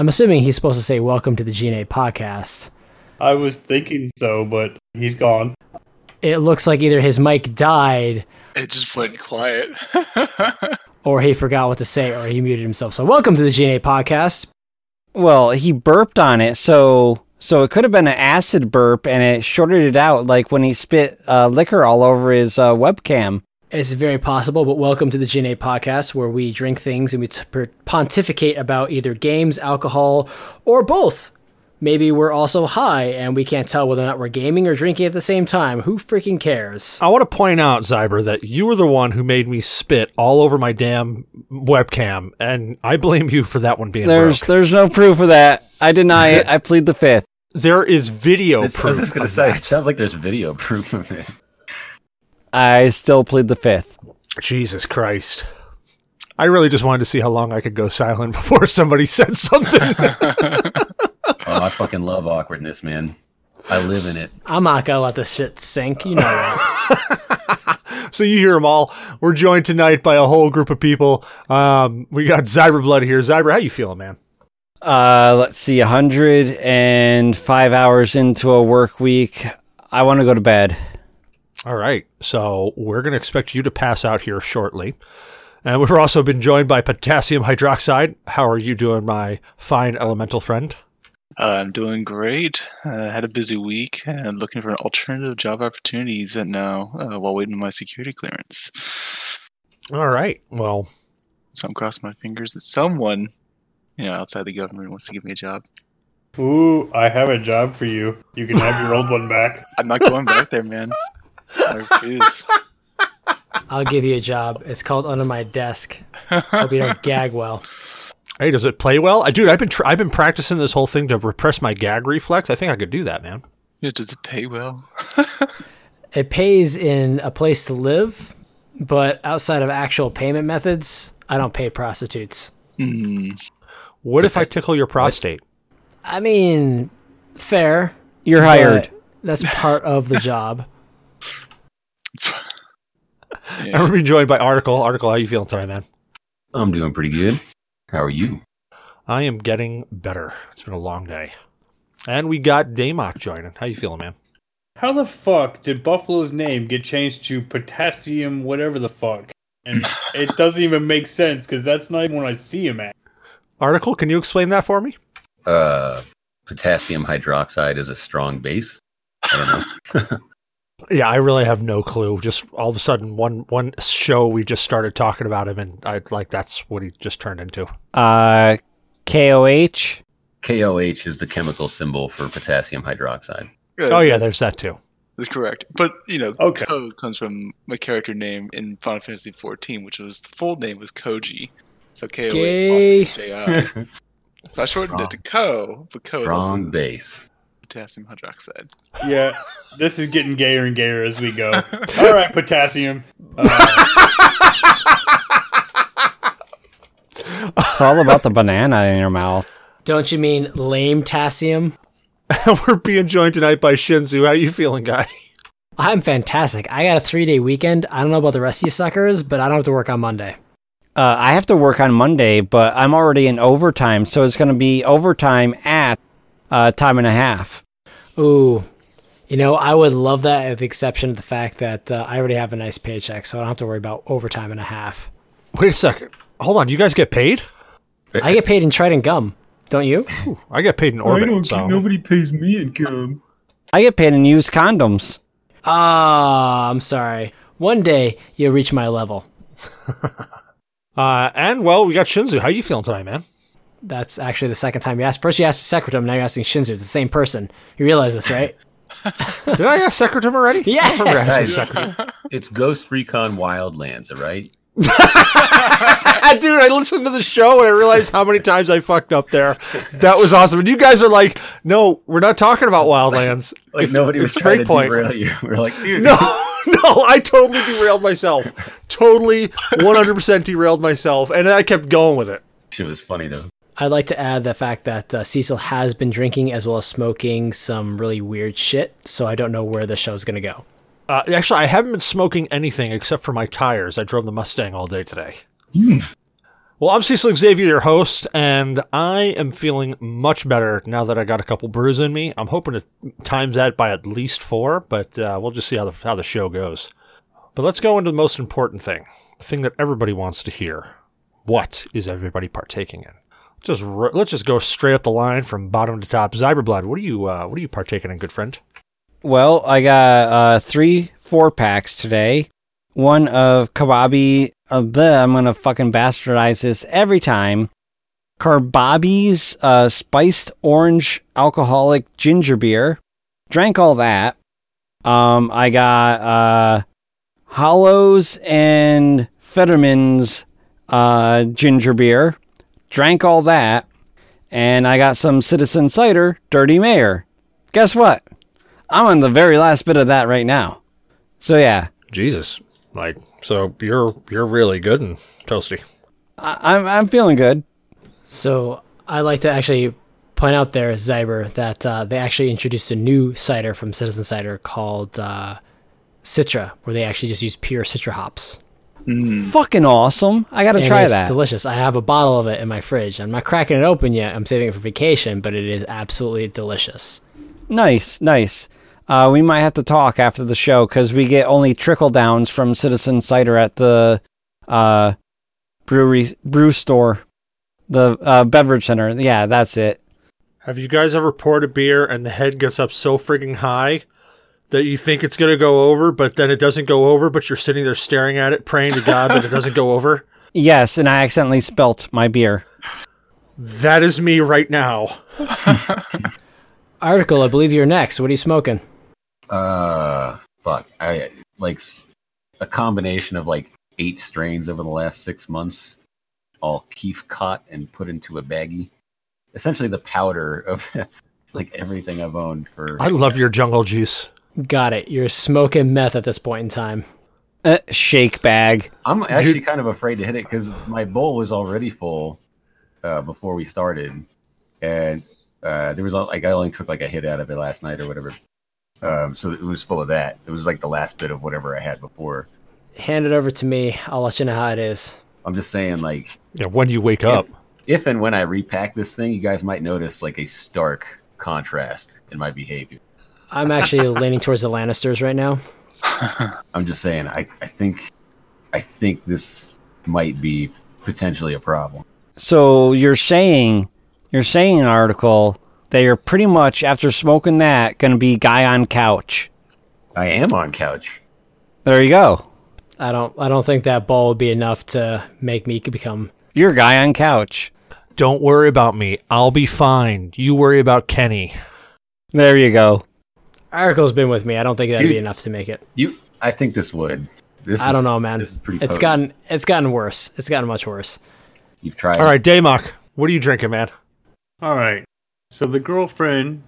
I'm assuming he's supposed to say welcome to the GNA podcast. I was thinking so, but he's gone. It looks like either his mic died It just went quiet. or he forgot what to say or he muted himself. So welcome to the GNA podcast. Well, he burped on it, so so it could have been an acid burp, and it shorted it out, like when he spit uh, liquor all over his uh, webcam. It's very possible, but welcome to the GNA podcast where we drink things and we t- pontificate about either games, alcohol, or both. Maybe we're also high and we can't tell whether or not we're gaming or drinking at the same time. Who freaking cares? I want to point out, Zyber, that you were the one who made me spit all over my damn webcam, and I blame you for that one being There's broke. there's no proof of that. I deny it. I plead the fifth. There is video It's- I proof. was just gonna say, that. it sounds like there's video proof of it. I still plead the fifth. Jesus Christ. I really just wanted to see how long I could go silent before somebody said something. Oh, I fucking love awkwardness, man. I live in it. I'm not gonna let this shit sink. You know that. so you hear them all. We're joined tonight by a whole group of people. Um, we got Zyber Blood here. Zyber, how you feeling, man? Uh, let's see, 105 hours into a work week. I want to go to bed. All right. So we're going to expect you to pass out here shortly. And we've also been joined by potassium hydroxide. How are you doing, my fine elemental friend? Uh, I'm doing great. Uh, had a busy week and looking for alternative job opportunities and now uh, while waiting for my security clearance. All right. Well, So I'm crossing my fingers that someone, you know, outside the government wants to give me a job. Ooh, I have a job for you. You can have your old one back. I'm not going back there, man. I refuse. I'll give you a job. It's called under my desk. Hope you don't gag well. hey, does it play well? I dude, I've been tr- I've been practicing this whole thing to repress my gag reflex. I think I could do that, man. Yeah, does it pay well? It pays in a place to live, but outside of actual payment methods, I don't pay prostitutes. Hmm. What if I tickle your prostate? I mean, fair. You're hired. That's part of the job. And Yeah. we're being joined by Article. Article, how you feeling tonight, man? I'm doing pretty good. How are you? I am getting better. It's been a long day. And we got Damok joining. How you feeling, man? How the fuck did Buffalo's name get changed to potassium whatever the fuck? And it doesn't even make sense because that's not even what I see him at. Article, can you explain that for me? Uh, potassium hydroxide is a strong base. I don't know. Yeah, I really have no clue. Just all of a sudden, one one show we just started talking about him, and I like that's what he just turned into. Uh, KOH. KOH is the chemical symbol for potassium hydroxide. Oh yeah, there's that too. That's correct. But you know, Okay. Ko comes from my character name in Final Fantasy XIV, which was the full name was Koji. So Ko Gay. is also JI. so I shortened it to Ko, but Ko is also Strong base. Potassium hydroxide. Yeah, this is getting gayer and gayer as we go. All right, potassium. Uh, It's all about the banana in your mouth. Don't you mean lame tassium? We're being joined tonight by Shinzu. How you feeling, guy? I'm fantastic. I got a three day weekend. I don't know about the rest of you suckers, but I don't have to work on Monday. Uh, I have to work on Monday, but I'm already in overtime, so it's going to be overtime at uh, time and a half. Ooh. You know, I would love that, with the exception of the fact that uh, I already have a nice paycheck, so I don't have to worry about overtime and a half. Wait a second. Hold on. You guys get paid? I get paid in Trident gum, don't you? I get paid in orbit. so. Nobody pays me in gum. I get paid in used condoms. Ah, I'm sorry. One day you'll reach my level. Uh, and well, we got Shinzu. How you feeling tonight, man? That's actually the second time you asked. First you asked Secretum, now you're asking Shinzu. It's the same person. You realize this, right? Did I ask Secretum already? Yes! I don't remember asking Guys, Secretum. it's Ghost Recon Wildlands, all right? Dude, I listened to the show and I realized how many times I fucked up there. That was awesome. And you guys are like, no, we're not talking about Wildlands. Like It's- nobody was it's trying to Breakpoint. derail you. We're like, dude, No, no, I totally derailed myself. Totally 100% derailed myself. And I kept going with it. shit was funny though. I'd like to add the fact that uh, Cecil has been drinking as well as smoking some really weird shit, so I don't know where the show's going to go. Uh, actually, I haven't been smoking anything except for my tires. I drove the Mustang all day today. Well, I'm Cecil Xavier, your host, and I am feeling much better now that I got a couple brews in me. I'm hoping to times that by at least four, but uh, we'll just see how the, how the show goes. But let's go into the most important thing, the thing that everybody wants to hear. What is everybody partaking in? Just r- let's just go straight up the line from bottom to top. Zyberblood, what are you uh, what are you partaking in, good friend? Well, I got uh, three four packs today. One of Kababi. Uh, bleh, I'm gonna fucking bastardize this every time. Carbabi's uh, spiced orange alcoholic ginger beer. Drank all that. Um, I got uh, Hollows and Fentimans uh, ginger beer. Drank all that. And I got some Citizen Cider Dirty Mayor. Guess what? I'm on the very last bit of that right now. So yeah, Jesus, like so you're you're really good and toasty. I, I'm I'm feeling good. So I like to actually point out there, Zyber, that uh, they actually introduced a new cider from Citizen Cider called uh, Citra, where they actually just use pure Citra hops. Fucking awesome! I gotta And try it's that. delicious. I have a bottle of it in my fridge. I'm not cracking it open yet. I'm saving it for vacation, but it is absolutely delicious. nice, nice. Uh, we might have to talk after the show because we get only trickle downs from Citizen Cider at the uh, brewery brew store, the uh, beverage center. Yeah, that's it. Have you guys ever poured a beer and the head gets up so frigging high that you think it's gonna go over, but then it doesn't go over, but you're sitting there staring at it, praying to God that it doesn't go over? Yes, and I accidentally spelt my beer. That is me right now. Article, I believe you're next. What are you smoking? Uh, fuck. I like a combination of like eight strains over the last six months, all kief caught and put into a baggie. Essentially, the powder of like everything I've owned for. I love your jungle juice. Got it. You're smoking meth at this point in time. Uh, shake bag. I'm actually kind of afraid to hit it because my bowl was already full uh, before we started, and uh, there was a- like I only took like a hit out of it last night or whatever. Um, so it was full of that. It was like the last bit of whatever I had before. Hand it over to me. I'll let you know how it is. I'm just saying, like, Yeah, when you wake up. if and when I repack this thing, you guys might notice like a stark contrast in my behavior. I'm actually leaning towards the Lannisters right now. I'm just saying, I, I think, I think this might be potentially a problem. So you're saying you're saying in an article that you're pretty much after smoking that gonna be guy on couch. I am on couch. There you go. I don't. I don't think that ball would be enough to make me become. You're guy on couch. Don't worry about me. I'll be fine. You worry about Kenny. There you go. Article's been with me. I don't think that'd be enough to make it. You, I think this would. This I is- don't know, man. This is pretty. It's potent. gotten. It's gotten worse. It's gotten much worse. You've tried. All right, Damok, what are you drinking, man? All right. So the girlfriend,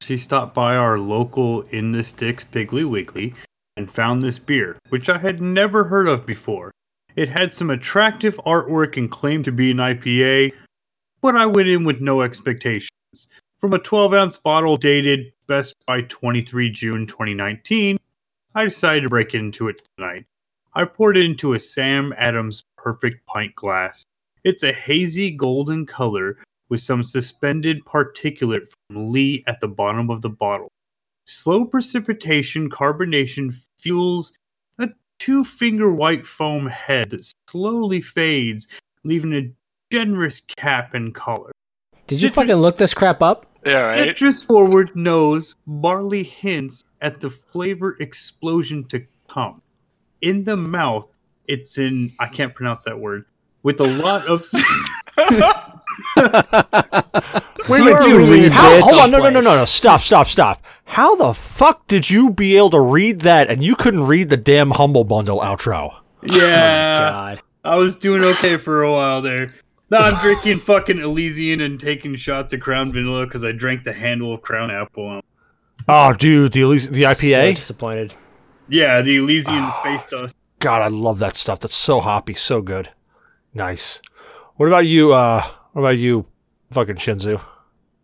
she stopped by our local In the Sticks Piggly Wiggly and found this beer, which I had never heard of before. It had some attractive artwork and claimed to be an IPA, but I went in with no expectations. From a 12 ounce bottle dated best by 23 June 2019, I decided to break into it tonight. I poured it into a Sam Adams perfect pint glass. It's a hazy golden color with some suspended particulate from Lee at the bottom of the bottle. Slow precipitation carbonation fuels a two finger white foam head that slowly fades, leaving a generous cap and collar. Did you fucking look this crap up? Yeah, right. Citrus forward nose, barley hints at the flavor explosion to come. In the mouth, it's in, I can't pronounce that word, with a lot of. Wait, So wait, dude, reading how- this hold on, no, no, no, no, no, stop, stop, stop. How the fuck did you be able to read that and you couldn't read the damn Humble Bundle outro? yeah. Oh God. I was doing okay for a while there. No, I'm drinking fucking Elysian and taking shots of Crown Vanilla because I drank the handle of Crown Apple. Oh, dude, the Elise- the So IPA. disappointed. Yeah, the Elysian Space Dust. God, I love that stuff. That's so hoppy, so good. Nice. What about you? Uh, what about you, fucking Shinzu?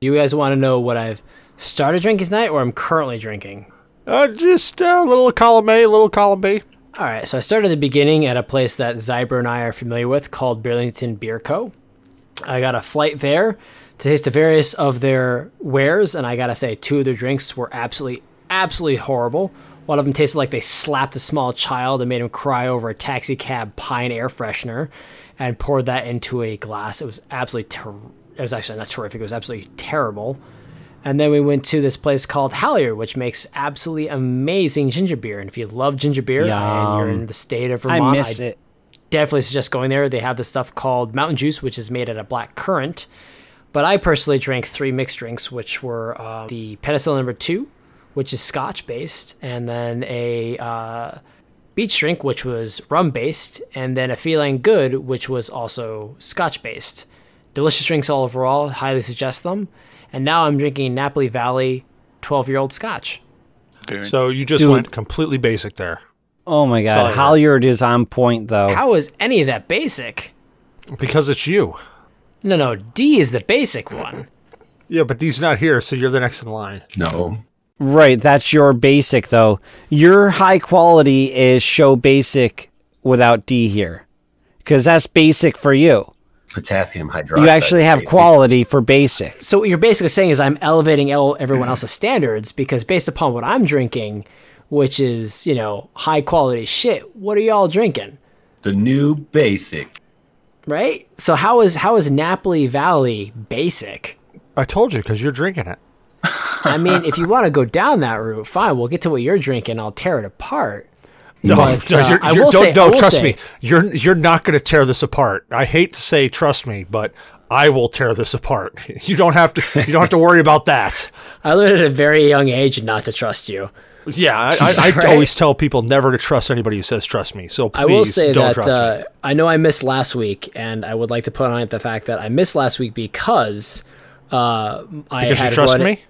You guys want to know what I've started drinking tonight, or I'm currently drinking? Uh, just a little column A, little column B. All right, so I started at the beginning at a place that Zyber and I are familiar with called Burlington Beer Co. I got a flight there to taste the various of their wares, and I gotta say, two of their drinks were absolutely, absolutely horrible. One of them tasted like they slapped a small child and made him cry over a taxi cab pine air freshener, and poured that into a glass. It was absolutely, ter- it was actually not terrific. It was absolutely terrible. And then we went to this place called Halyard, which makes absolutely amazing ginger beer. And if you love ginger beer and you're in the state of Vermont, I miss it. Definitely suggest going there. They have this stuff called Mountain Juice, which is made out of black currant. But I personally drank three mixed drinks, which were uh, the Penicillin number two, which is Scotch based, and then a uh, beach drink, which was rum based, and then a Feeling Good, which was also Scotch based. Delicious drinks all overall. Highly suggest them. And now I'm drinking Napoli Valley 12 year old Scotch. So you just Dude. went completely basic there Oh my god, got. Halyard is on point though. How is any of that basic? because it's you. No, no, D is the basic one. Yeah, but D's not here, so you're the next in line. No. Right, that's your basic though. Your high quality is show basic without D here. Cuz that's basic for you. Potassium hydroxide. You actually have Stacy. quality for basic. So what you're basically saying is I'm elevating everyone else's standards because based upon what I'm drinking, which is you know high quality shit. What are y'all drinking, The new basic. right? So how is how is Napoli Valley basic? I told you because you're drinking it. I mean, if you want to go down that route, fine. We'll get to what you're drinking. I'll tear it apart. No, But, no, uh, you're, I you're- will don't, say- no, I will trust say- me. You're you're not going to tear this apart. I hate to say trust me, but I will tear this apart. You don't have to. You don't have to worry about that. I learned at a very young age not to trust you. Yeah, I, I, I always tell people never to trust anybody who says trust me. So please I will say don't that uh. I know I missed last week, and I would like to put on it the fact that I missed last week because uh, I Because you had trust run- me.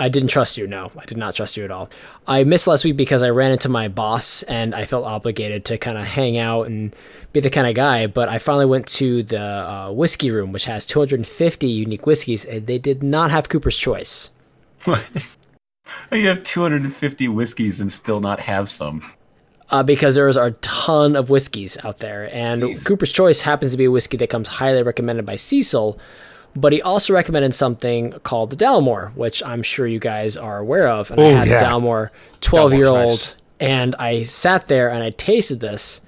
I didn't trust you. No, I did not trust you at all. I missed last week because I ran into my boss and I felt obligated to kind of hang out and be the kind of guy. But I finally went to the uh, whiskey room, which has 250 unique whiskeys, and they did not have Cooper's Choice. You have 250 whiskeys and still not have some. Uh, because there's a ton of whiskeys out there, and Cooper's Choice happens to be a whiskey that comes highly recommended by Cecil. But he also recommended something called the Dalmore, which I'm sure you guys are aware of. And I Oh, had yeah. the Dalmore 12 year old, nice. and I sat there and I tasted this,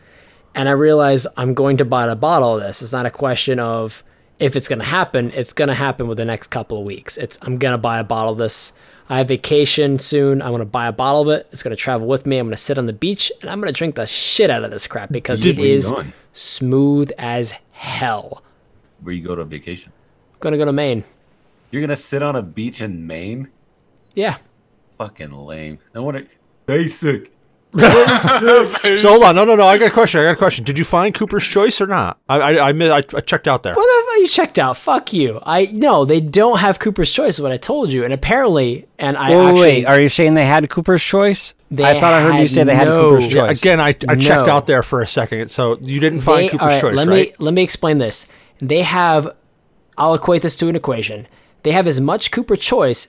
and I realized I'm going to buy a bottle of this. It's not a question of if it's going to happen, it's going to happen within the next couple of weeks. It's I'm going to buy a bottle of this. I have vacation soon. I'm going to buy a bottle of it. It's going to travel with me. I'm going to sit on the beach and I'm going to drink the shit out of this crap because it going? smooth as hell. Where you go to vacation? going to go to Maine. You're gonna sit on a beach in Maine? Yeah. Fucking lame. No wonder. Basic. So hold on, no, no, no. I got a question. I got a question. Did you find Cooper's Choice or not? I, I, I, I, I checked out there. What the fuck you checked out? Fuck you. I no, they don't have Cooper's Choice. Is what I told you, and apparently, and I Wait, actually wait, are you saying they had Cooper's Choice? They I thought I heard you say they had no- Cooper's Yeah, Choice. Again, I, I checked out there for a second. So you didn't find they, Cooper's all right, Choice, let right? me let me explain this. They have. I'll equate this to an equation. They have as much Cooper Choice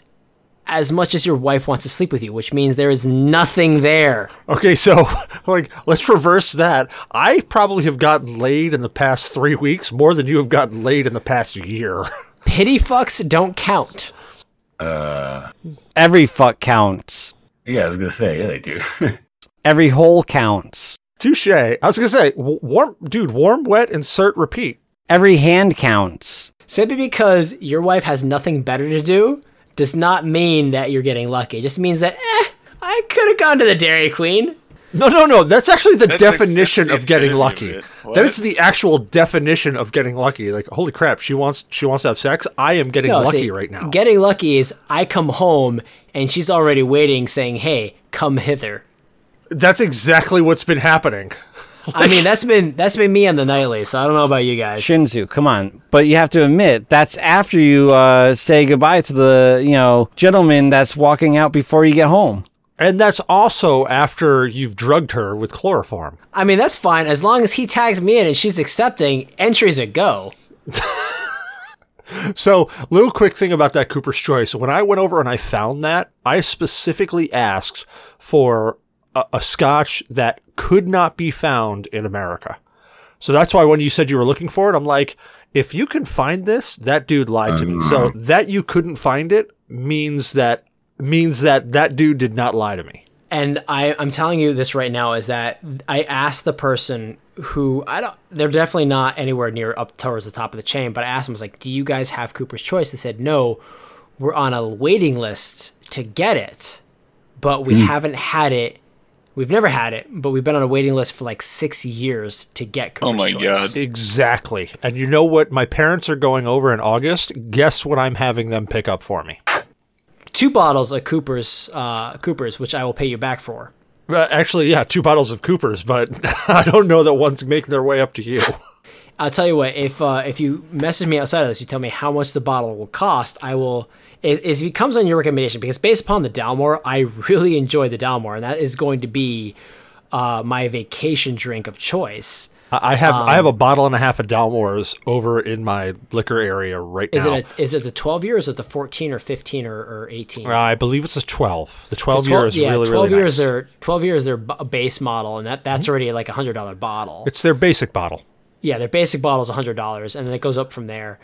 as much as your wife wants to sleep with you, which means there is nothing there. Okay, so like let's reverse that. I probably have gotten laid in the past three weeks more than you have gotten laid in the past year. Pity fucks don't count. Uh, every fuck counts. Yeah, I was gonna say, yeah, they do. Every hole counts. Touche. I was gonna say, warm, dude. Warm, wet, insert, repeat. Every hand counts. Simply because your wife has nothing better to do does not mean that you're getting lucky. It just means that, eh, I could have gone to the Dairy Queen. No, no, no. That's actually the That's definition that's the of getting epitome of lucky. That is the actual definition of getting lucky. Like, holy crap, she wants she wants to have sex. I am getting No, lucky see, right now. Getting lucky is I come home and she's already waiting, saying, "Hey, come hither." That's exactly what's been happening. I mean, that's been that's been me on the nightly. So I don't know about you guys. Shinzu, come on. But you have to admit, that's after you uh, say goodbye to the, you know, gentleman that's walking out before you get home. And that's also after you've drugged her with chloroform. I mean, that's fine as long as he tags me in and she's accepting. Entries a go. So, little quick thing about that Cooper's Choice. When I went over and I found that, I specifically asked for a, a scotch that could not be found in America. So that's why when you said you were looking for it, I'm like, if you can find this, that dude lied to me. So mm-hmm. that you couldn't find it means that means that that dude did not lie to me. And I, I'm telling you this right now is that I asked the person who I don't. They're definitely not anywhere near up towards the top of the chain. But I asked them, I was like, "Do you guys have Cooper's Choice?" They said, "No, we're on a waiting list to get it, but we hmm. haven't had it. We've never had it, but we've been on a waiting list for like six years to get Cooper's Oh my Choice." God. Exactly. And you know what? My parents are going over in August. Guess what I'm having them pick up for me? Two bottles of Cooper's, uh, Cooper's, which I will pay you back for. Uh, actually, yeah, two bottles of Cooper's, but I don't know that one's making their way up to you. I'll tell you what. If uh, if you message me outside of this, you tell me how much the bottle will cost. I will. Is, is if it comes on your recommendation because based upon the Dalmore, I really enjoy the Dalmore, and that is going to be uh, my vacation drink of choice. I I have I Um, have a bottle and a half of Dalmores over in my liquor area right Is now. it a, is it the twelve year? Or is it the fourteen or fifteen or, or eighteen? Uh, I believe it's a twelve. The twelve, 12 year is yeah, really really years. nice. Their twelve years their b- base model, and that that's already like a hundred dollar bottle. It's their basic bottle. yeah, their basic bottle is a hundred dollars, and then it goes up from there.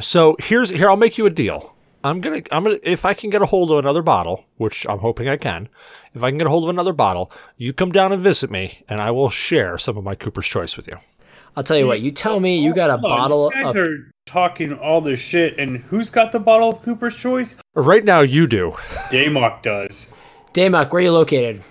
So here's here I'll make you a deal. I'm gonna I'm gonna if I can get a hold of another bottle, which I'm hoping I can. If I can get a hold of another bottle, you come down and visit me, and I will share some of my Cooper's Choice with you. I'll tell you what. You tell me you got a Hold on, bottle You guys of are talking all this shit, and who's got the bottle of Cooper's Choice? Right now, you do. Damok does. Damok. Where are you located?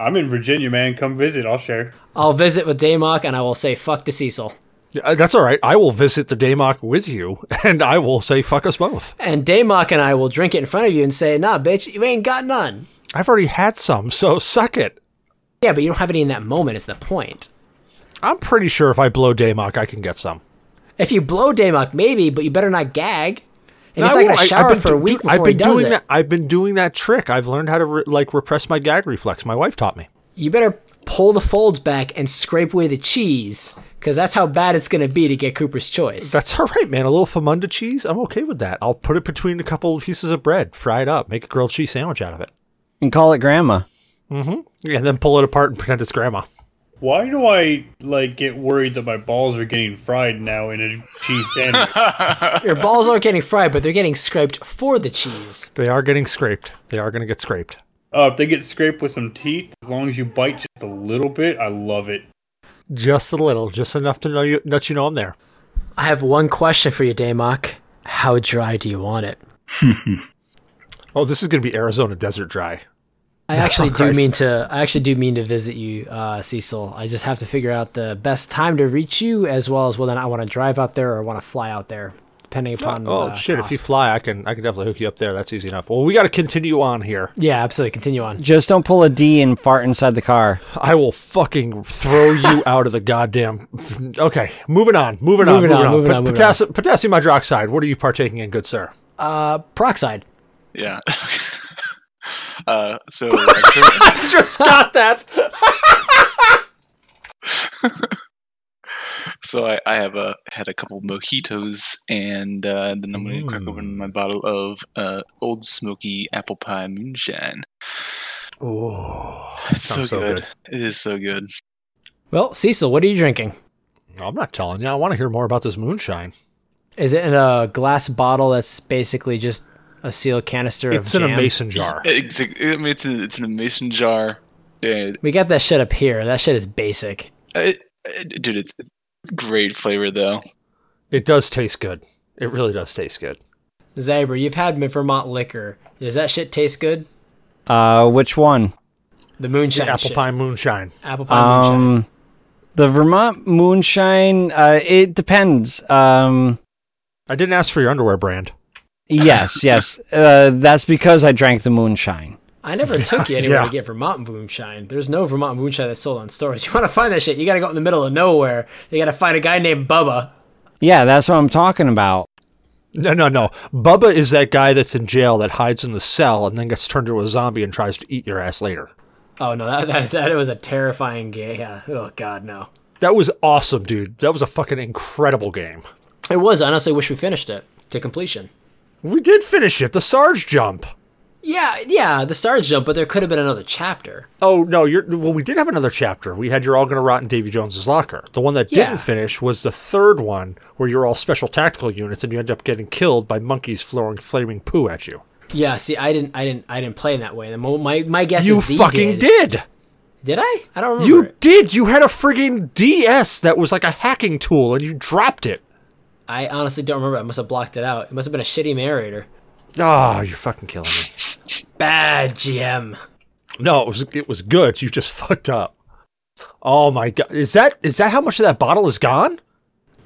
I'm in Virginia, man. Come visit. I'll share. I'll visit with Damok and I will say fuck to Cecil. Uh, That's all right. I will visit the Damok with you, and I will say fuck us both. And Damok and I will drink it in front of you and say, nah, bitch, you ain't got none. I've already had some, so suck it. Yeah, but you don't have any in that moment, is the point. I'm pretty sure if I blow Damok, I can get some. If you blow Damok, maybe, but you better not gag. And I he's not won't. gonna shower I've for a week I've before he been does doing it. that. I've been doing that trick. I've learned how to re- like repress my gag reflex. My wife taught me. You better pull the folds back and scrape away the cheese, because that's how bad it's going to be to get Cooper's Choice. That's all right, man. A little famunda cheese, I'm okay with that. I'll put it between a couple of pieces of bread, fry it up, make a grilled cheese sandwich out of it, And call it grandma. Mm hmm. and then pull it apart and pretend it's grandma. Why do I like get worried that my balls are getting fried now in a cheese sandwich? Your balls aren't getting fried, but they're getting scraped for the cheese. They are getting scraped. They are going to get scraped. Uh, if they get scraped with some teeth, as long as you bite just a little bit, I love it. Just a little, just enough to know you, let you know I'm there. I have one question for you, Damok. How dry do you want it? Oh, this is going to be Arizona desert dry. I actually do Christ. mean to. I actually do mean to visit you, uh, Cecil. I just have to figure out the best time to reach you, as well as whether or not I want to drive out there or want to fly out there, depending upon. Oh uh, shit! If you fly, I can I can definitely hook you up there. That's easy enough. Well, we got to continue on here. yeah, absolutely. Continue on. Just don't pull a D and fart inside the car. I will fucking throw you out of the goddamn. Okay, moving on. Moving, on. Moving Moving on, on. moving Pot- on, moving potassi- Potassium hydroxide. What are you partaking in, good sir? Uh, peroxide. Yeah. uh, so I Just got that. So I, I have a had a couple mojitos, and uh, then I'm gonna crack open my bottle of uh, Ole Smoky Apple Pie Moonshine. Oh, It's so, so good. good. It is so good. Well, Cecil, what are you drinking? I'm not telling you. I want to hear more about this moonshine. Is it in a glass bottle that's basically just a sealed canister It's of in jam? a mason jar. It's, I mean, it's in, it's in a mason jar. And We got that shit up here. That shit is basic. it, it- dude, it's great flavor though. It does taste good. It really does taste good. Zyber, you've had Vermont liquor. Does that shit taste good? Uh, which one? The moonshine. Apple shit. pie moonshine. Apple pie moonshine. Um, the Vermont moonshine. Uh, it depends. Um, I didn't ask for your underwear brand. yes, yes. Uh, that's because I drank the moonshine. I never took you anywhere Yeah. to get Vermont moonshine. There's no Vermont moonshine that's sold on stores. You want to find that shit? You got to go in the middle of nowhere. You got to find a guy named Bubba. Yeah, that's what I'm talking about. No, no, no. Bubba is that guy that's in jail that hides in the cell and then gets turned into a zombie and tries to eat your ass later. Oh no, that that, that was a terrifying game. Yeah. Oh god, no. That was awesome, dude. That was a fucking incredible game. It was. I honestly wish we finished it to completion. We did finish it. The Sarge jump. Yeah, yeah, the stars jump, but there could have been another chapter. Oh no, you're well. We did have another chapter. We had "You're All Gonna Rot" in Davy Jones's locker. The one that Yeah. didn't finish was the third one, where you're all special tactical units and you end up getting killed by monkeys throwing flaming poo at you. Yeah, see, I didn't, I didn't, I didn't play in that way. The My my guess you is you fucking did. did. Did I? I don't remember. You it. did. You had a frigging DS that was like a hacking tool, and you dropped it. I honestly don't remember. I must have blocked it out. It must have been a shitty narrator. Oh, you're fucking killing me. Bad GM. No, it was it was good. You just fucked up. Oh my god, is that is that how much of that bottle is gone?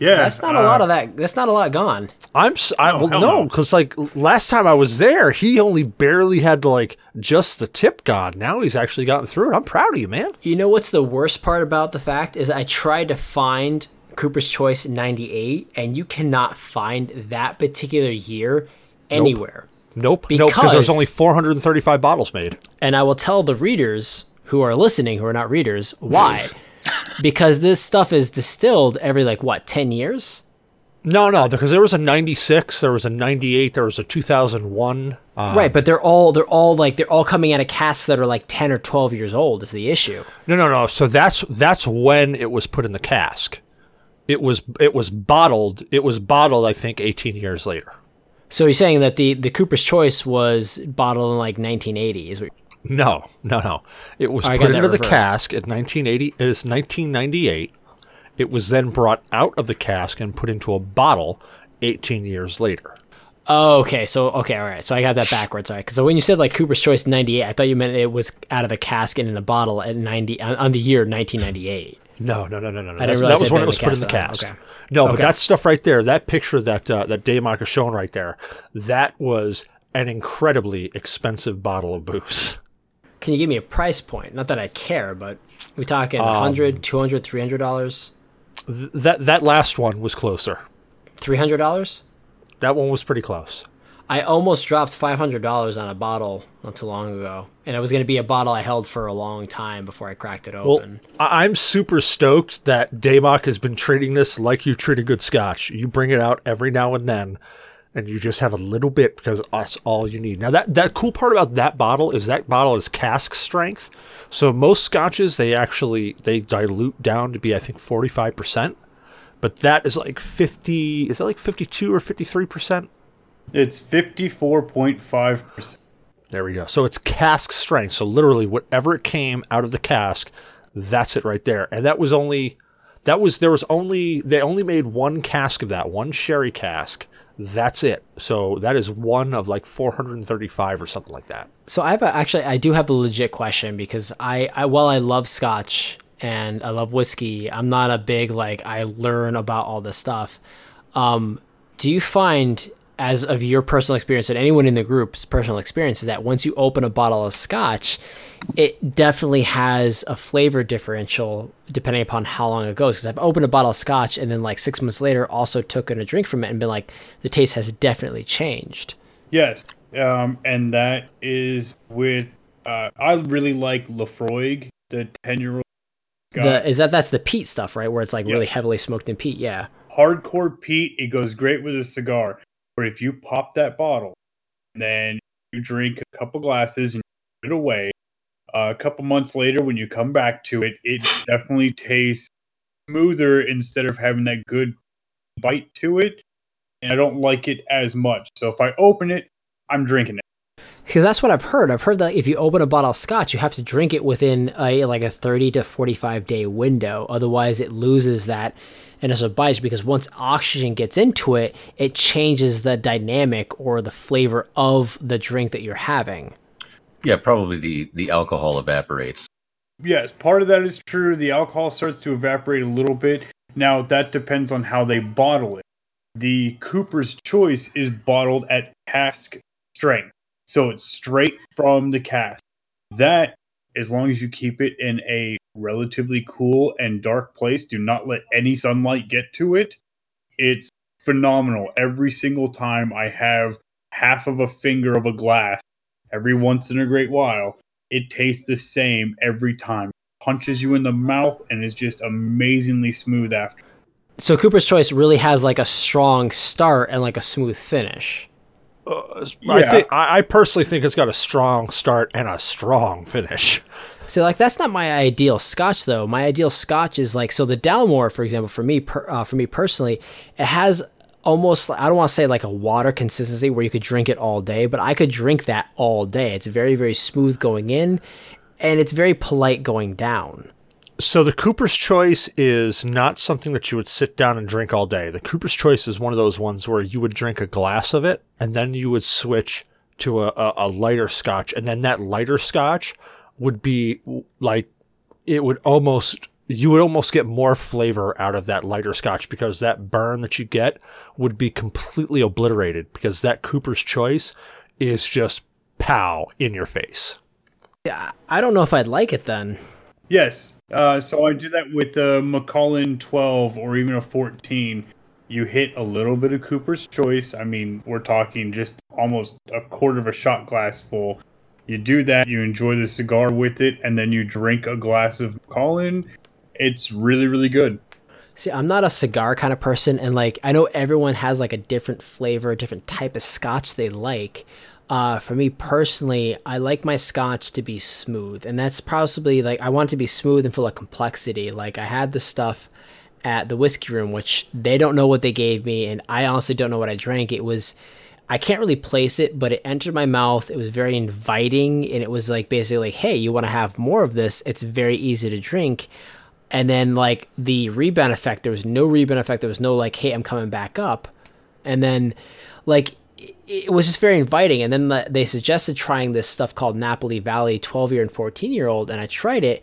Yeah, That's not a uh, lot of that. That's not a lot gone. I'm s- I, Oh, well, hell no, no. because like last time I was there, he only barely had like just the tip gone. Now he's actually gotten through it. I'm proud of you, man. You know what's the worst part about the fact is I tried to find Cooper's Choice 98 and you cannot find that particular year anywhere. Nope, nope, Nope. because there's only 435 bottles made. And I will tell the readers who are listening who are not readers why. because this stuff is distilled every like what, 10 years? No, no, because there was a 96, there was a 98, there was a 2001. Uh, right, but they're all they're all like they're all coming out of casks that are like 10 or 12 years old is the issue. No, no, no. So that's that's when it was put in the cask. It was it was bottled. It was bottled. I think 18 years later. So you're saying that the the Cooper's Choice was bottled in like 1980 is what No, no, no. It was I put into the cask in 1980. It is 1998. It was then brought out of the cask and put into a bottle 18 years later. Oh, okay. So okay, all right. So I got that backwards. All right, because when you said like Cooper's Choice '98, I thought you meant it was out of the cask and in the bottle at 90 on, on the year 1998. No, no, no, no, no. no. didn't realize that was when it was put in the cast. for cask. that. Okay. No, but Okay. that stuff right there, that picture that uh, that Damok is showing right there, that was an incredibly expensive bottle of booze. Can you give me a price point? Not that I care, but we talking Um, 100, 200, 300 dollars, Th- that that last one was closer. 300 dollars. That one was pretty close. I almost dropped five hundred dollars on a bottle not too long ago, and it was going to be a bottle I held for a long time before I cracked it open. I- I'm super stoked that Damok has been treating this like you treat a good scotch. You bring it out every now and then, and you just have a little bit because that's all you need. Now that that cool part about that bottle is that bottle is cask strength. So most scotches they actually they dilute down to be I think 45 percent, but that is like 50. Is that like 52 or 53 percent? It's fifty four point five percent. There we go. So it's cask strength. So literally, whatever it came out of the cask, that's it right there. And that was only, that was there was only they only made one cask of that, one sherry cask. That's it. So that is one of like 435 or something like that. So I have a, actually I do have a legit question because I, I while I love scotch and I love whiskey, I'm not a big like I learn about all this stuff. Um, do you find as of your personal experience and anyone in the group's personal experience is that once you open a bottle of scotch, it definitely has a flavor differential depending upon how long it goes. Because I've opened a bottle of scotch and then like six months later also took in a drink from it and been like the taste has definitely changed. Yes, um, and that is with. Uh, I really like Laphroaig, the ten year old. The is that that's the peat stuff, right? Where it's like really heavily smoked in peat. Yeah. hardcore peat. It goes great with a cigar. But if you pop that bottle, then you drink a couple glasses and put it away. Uh, a couple months later, when you come back to it, it definitely tastes smoother instead of having that good bite to it. And I don't like it as much. So if I open it, I'm drinking it. Because that's what I've heard. I've heard that if you open a bottle of scotch, you have to drink it within a like a 30 to 45 day window. Otherwise, it loses that initial bite because once oxygen gets into it, it changes the dynamic or the flavor of the drink that you're having. Yeah, probably the the alcohol evaporates. Yes, part of that is true. The alcohol starts to evaporate a little bit. Now, that depends on how they bottle it. The Cooper's Choice is bottled at cask strength. So it's straight from the cask. That, as long as you keep it in a relatively cool and dark place, do not let any sunlight get to it, it's phenomenal. Every single time I have half of a finger of a glass, every once in a great while, it tastes the same every time. Punches you in the mouth and is just amazingly smooth after. So Cooper's Choice really has like a strong start and like a smooth finish. I Yeah. think I, I personally think it's got a strong start and a strong finish. See, like that's not my ideal Scotch though. My ideal Scotch is like so. The Dalmore, for example, for me, per, uh, for me personally, it has almost I don't want to say like a water consistency where you could drink it all day, but I could drink that all day. It's very very smooth going in, and it's very polite going down. So the Cooper's Choice is not something that you would sit down and drink all day. The Cooper's Choice is one of those ones where you would drink a glass of it and then you would switch to a, a, lighter scotch, and then that lighter scotch would be like it would almost you would almost get more flavor out of that lighter scotch because that burn that you get would be completely obliterated because that Cooper's Choice is just pow in your face. Yeah, I don't know if I'd like it then. Yes. Uh, so I do that with a Macallan 12 or even a 14. You hit a little bit of Cooper's Choice. I mean, we're talking just almost a quarter of a shot glass full. You do that, you enjoy the cigar with it, and then you drink a glass of Macallan. It's really, really good. See, I'm not a cigar kind of person, and like I know everyone has like a different flavor, a different type of scotch they like. Uh, for me personally, I like my scotch to be smooth, and that's possibly like I want to be smooth and full of complexity. Like I had this stuff at the whiskey room, which they don't know what they gave me, and I honestly don't know what I drank. It was I can't really place it, but it entered my mouth. It was very inviting, and it was like basically like, hey, you want to have more of this? It's very easy to drink. And then like the rebound effect, there was no rebound effect. There was no like, hey, I'm coming back up. And then like it- was just very inviting. And then the, they suggested trying this stuff called Napoli Valley 12 year and 14 year old, and I tried it,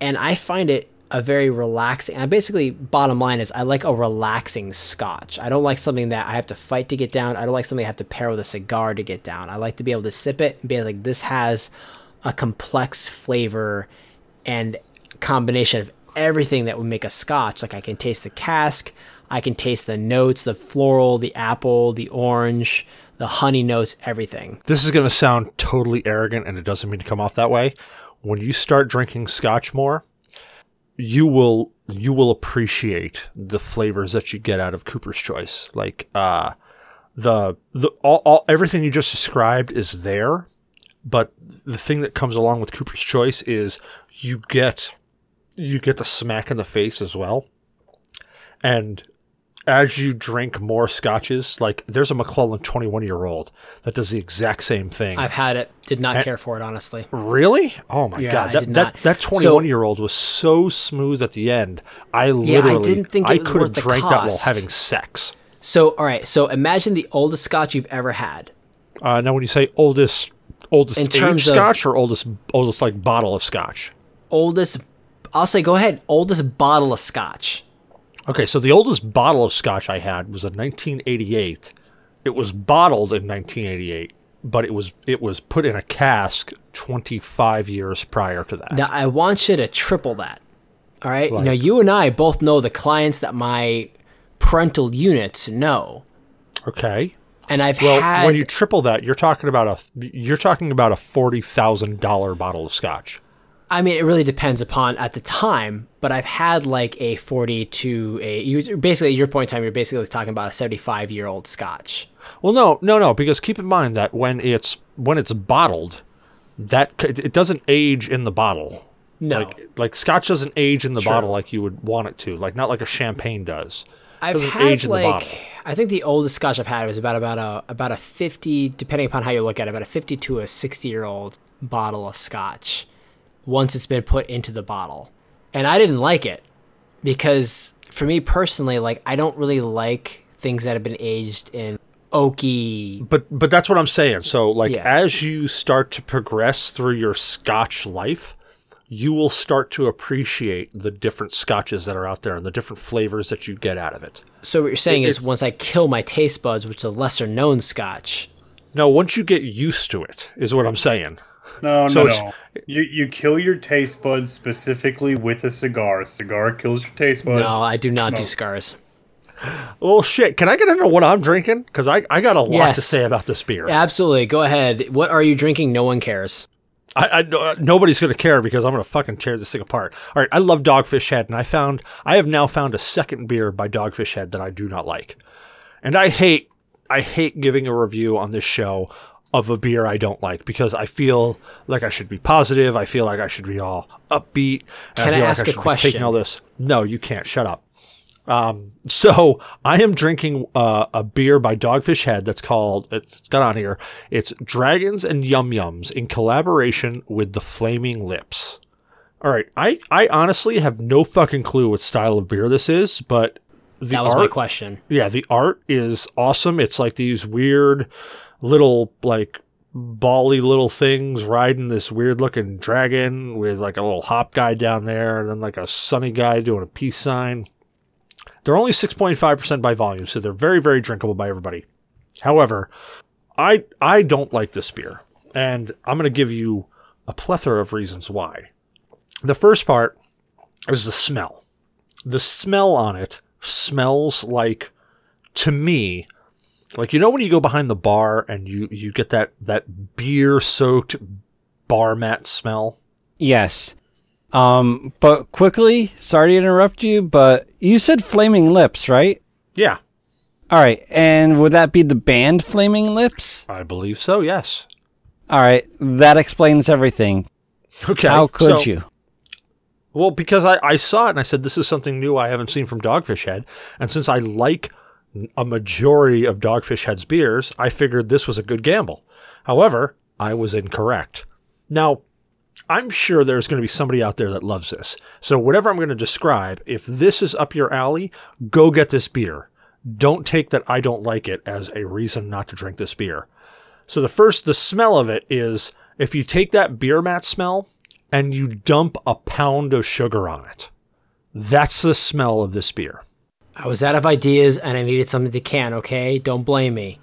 and I find it a very relaxing. And basically, bottom line is, I like a relaxing Scotch. I don't like something that I have to fight to get down. I don't like something I have to pair with a cigar to get down. I like to be able to sip it and be like, this has a complex flavor and combination of everything that would make a Scotch. Like I can taste the cask, I can taste the notes, the floral, the apple, the orange, the honey notes, everything. This is going to sound totally arrogant and it doesn't mean to come off that way. When you start drinking scotch more, you will you will appreciate the flavors that you get out of Cooper's Choice. Like uh the the all, all everything you just described is there, but the thing that comes along with Cooper's Choice is you get you get the smack in the face as well. And as you drink more scotches, like there's a Macallan 21 year old that does the exact same thing. I've had it, did not care for it, honestly. really? Oh my Yeah, god, that that, that 21 year old was so smooth at the end. I literally, i didn't think I could have drank that while having sex. So, all right, so imagine the oldest Scotch you've ever had. Uh, now, when you say oldest, oldest In terms of- scotch or oldest, oldest like bottle of scotch? Oldest, I'll say, go ahead, oldest bottle of Scotch. Okay, so the oldest bottle of scotch I had was a 1988. It was bottled in 1988, but it was it was put in a cask 25 years prior to that. Now, I want you to triple that. All right. Like- now, you and I both know the clients that my parental units know. Okay. And I've Well, had. when you triple that, you're talking about a you're talking about a forty thousand dollar bottle of scotch. I mean, it really depends upon at the time, but I've had like a 40 to a. You, basically, at your point in time, you're basically talking about a 75 year old Scotch. Well, no, no, no, because keep in mind that when it's when it's bottled, that it doesn't age in the bottle. No. Like like scotch doesn't age in the True. bottle like you would want it to, like not like a champagne does. I've had age in the like. I think the oldest Scotch I've had was about about a about a fifty, depending upon how you look at it, about a fifty to a sixty year old bottle of Scotch. Once it's been put into the bottle, and I didn't like it because for me personally, like I don't really like things that have been aged in oaky. But but that's what I'm saying. So like Yeah. as you start to progress through your scotch life, you will start to appreciate the different scotches that are out there and the different flavors that you get out of it. So what you're saying is, it's- once I kill my taste buds, which is a lesser known Scotch, No, once you get used to it, is what I'm saying. No, So no, no. You you kill your taste buds specifically with a cigar. A cigar kills your taste buds. no, I do not do smoke. cigars. Well, shit. Can I get into what I'm drinking? Because I, I got a lot Yes. to say about this beer. Absolutely, go ahead. What are you drinking? No one cares. I, I, uh, nobody's going to care because I'm going to fucking tear this thing apart. All right, I love Dogfish Head, and I found I have now found a second beer by Dogfish Head that I do not like, and I hate I hate giving a review on this show of a beer I don't like because I feel like I should be positive. I feel like I should be all upbeat. Can I like ask a should be question? Taking all this. No, you can't. Shut up. Um, so I am drinking uh, a beer by Dogfish Head that's called. It's got on here. It's Dragons and Yum Yums in collaboration with the Flaming Lips. All right, I I honestly have no fucking clue what style of beer this is, but the that was art, my question. yeah, the art is awesome. It's like these weird little like bally little things riding this weird looking dragon with like a little hop guy down there and then like a sunny guy doing a peace sign. They're only 6.5% by volume, so they're very very drinkable by everybody. However, I I don't like this beer, and I'm going to give you a plethora of reasons why. The first part is the smell. The smell on it smells like to me like you know when you go behind the bar and you you get that that beer soaked bar mat smell Yes. Um, but quickly, sorry to interrupt you, but you said Flaming Lips, right? yeah All right, and would that be the band Flaming Lips? i believe so yes All right, that explains everything. okay How could so- you? well because I, I saw it and i said this is something new i haven't seen from dogfish head and since i like a majority of dogfish head's beers i figured this was a good gamble however i was incorrect now I'm sure there's going to be somebody out there that loves this. So, whatever I'm going to describe, if this is up your alley, go get this beer. Don't take that I don't like it as a reason not to drink this beer. So, the first, the smell of it is if you take that beer mat smell and you dump a pound of sugar on it, that's the smell of this beer. I was out of ideas and I needed something to can. Okay, don't blame me.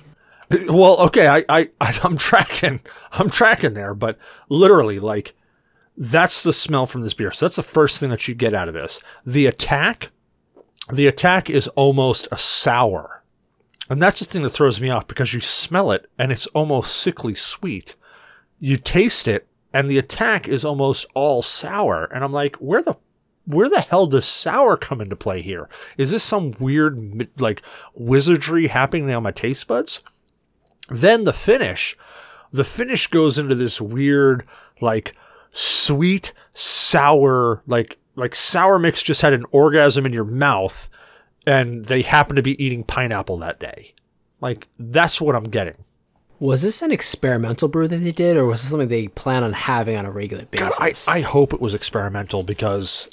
Well, okay, I, I, I'm tracking, I'm tracking there, but literally, like, that's the smell from this beer. So that's the first thing that you get out of this. The attack, the attack is almost a sour, and that's the thing that throws me off because you smell it and it's almost sickly sweet. You taste it and the attack is almost all sour, and I'm like, where the where the hell does sour come into play here? Is this some weird like wizardry happening on my taste buds? Then the finish, the finish goes into this weird, like sweet, sour, like like sour mix just had an orgasm in your mouth, and they happen to be eating pineapple that day. Like that's what I'm getting. Was this an experimental brew that they did, or was this something they plan on having on a regular God, basis? I, I hope it was experimental because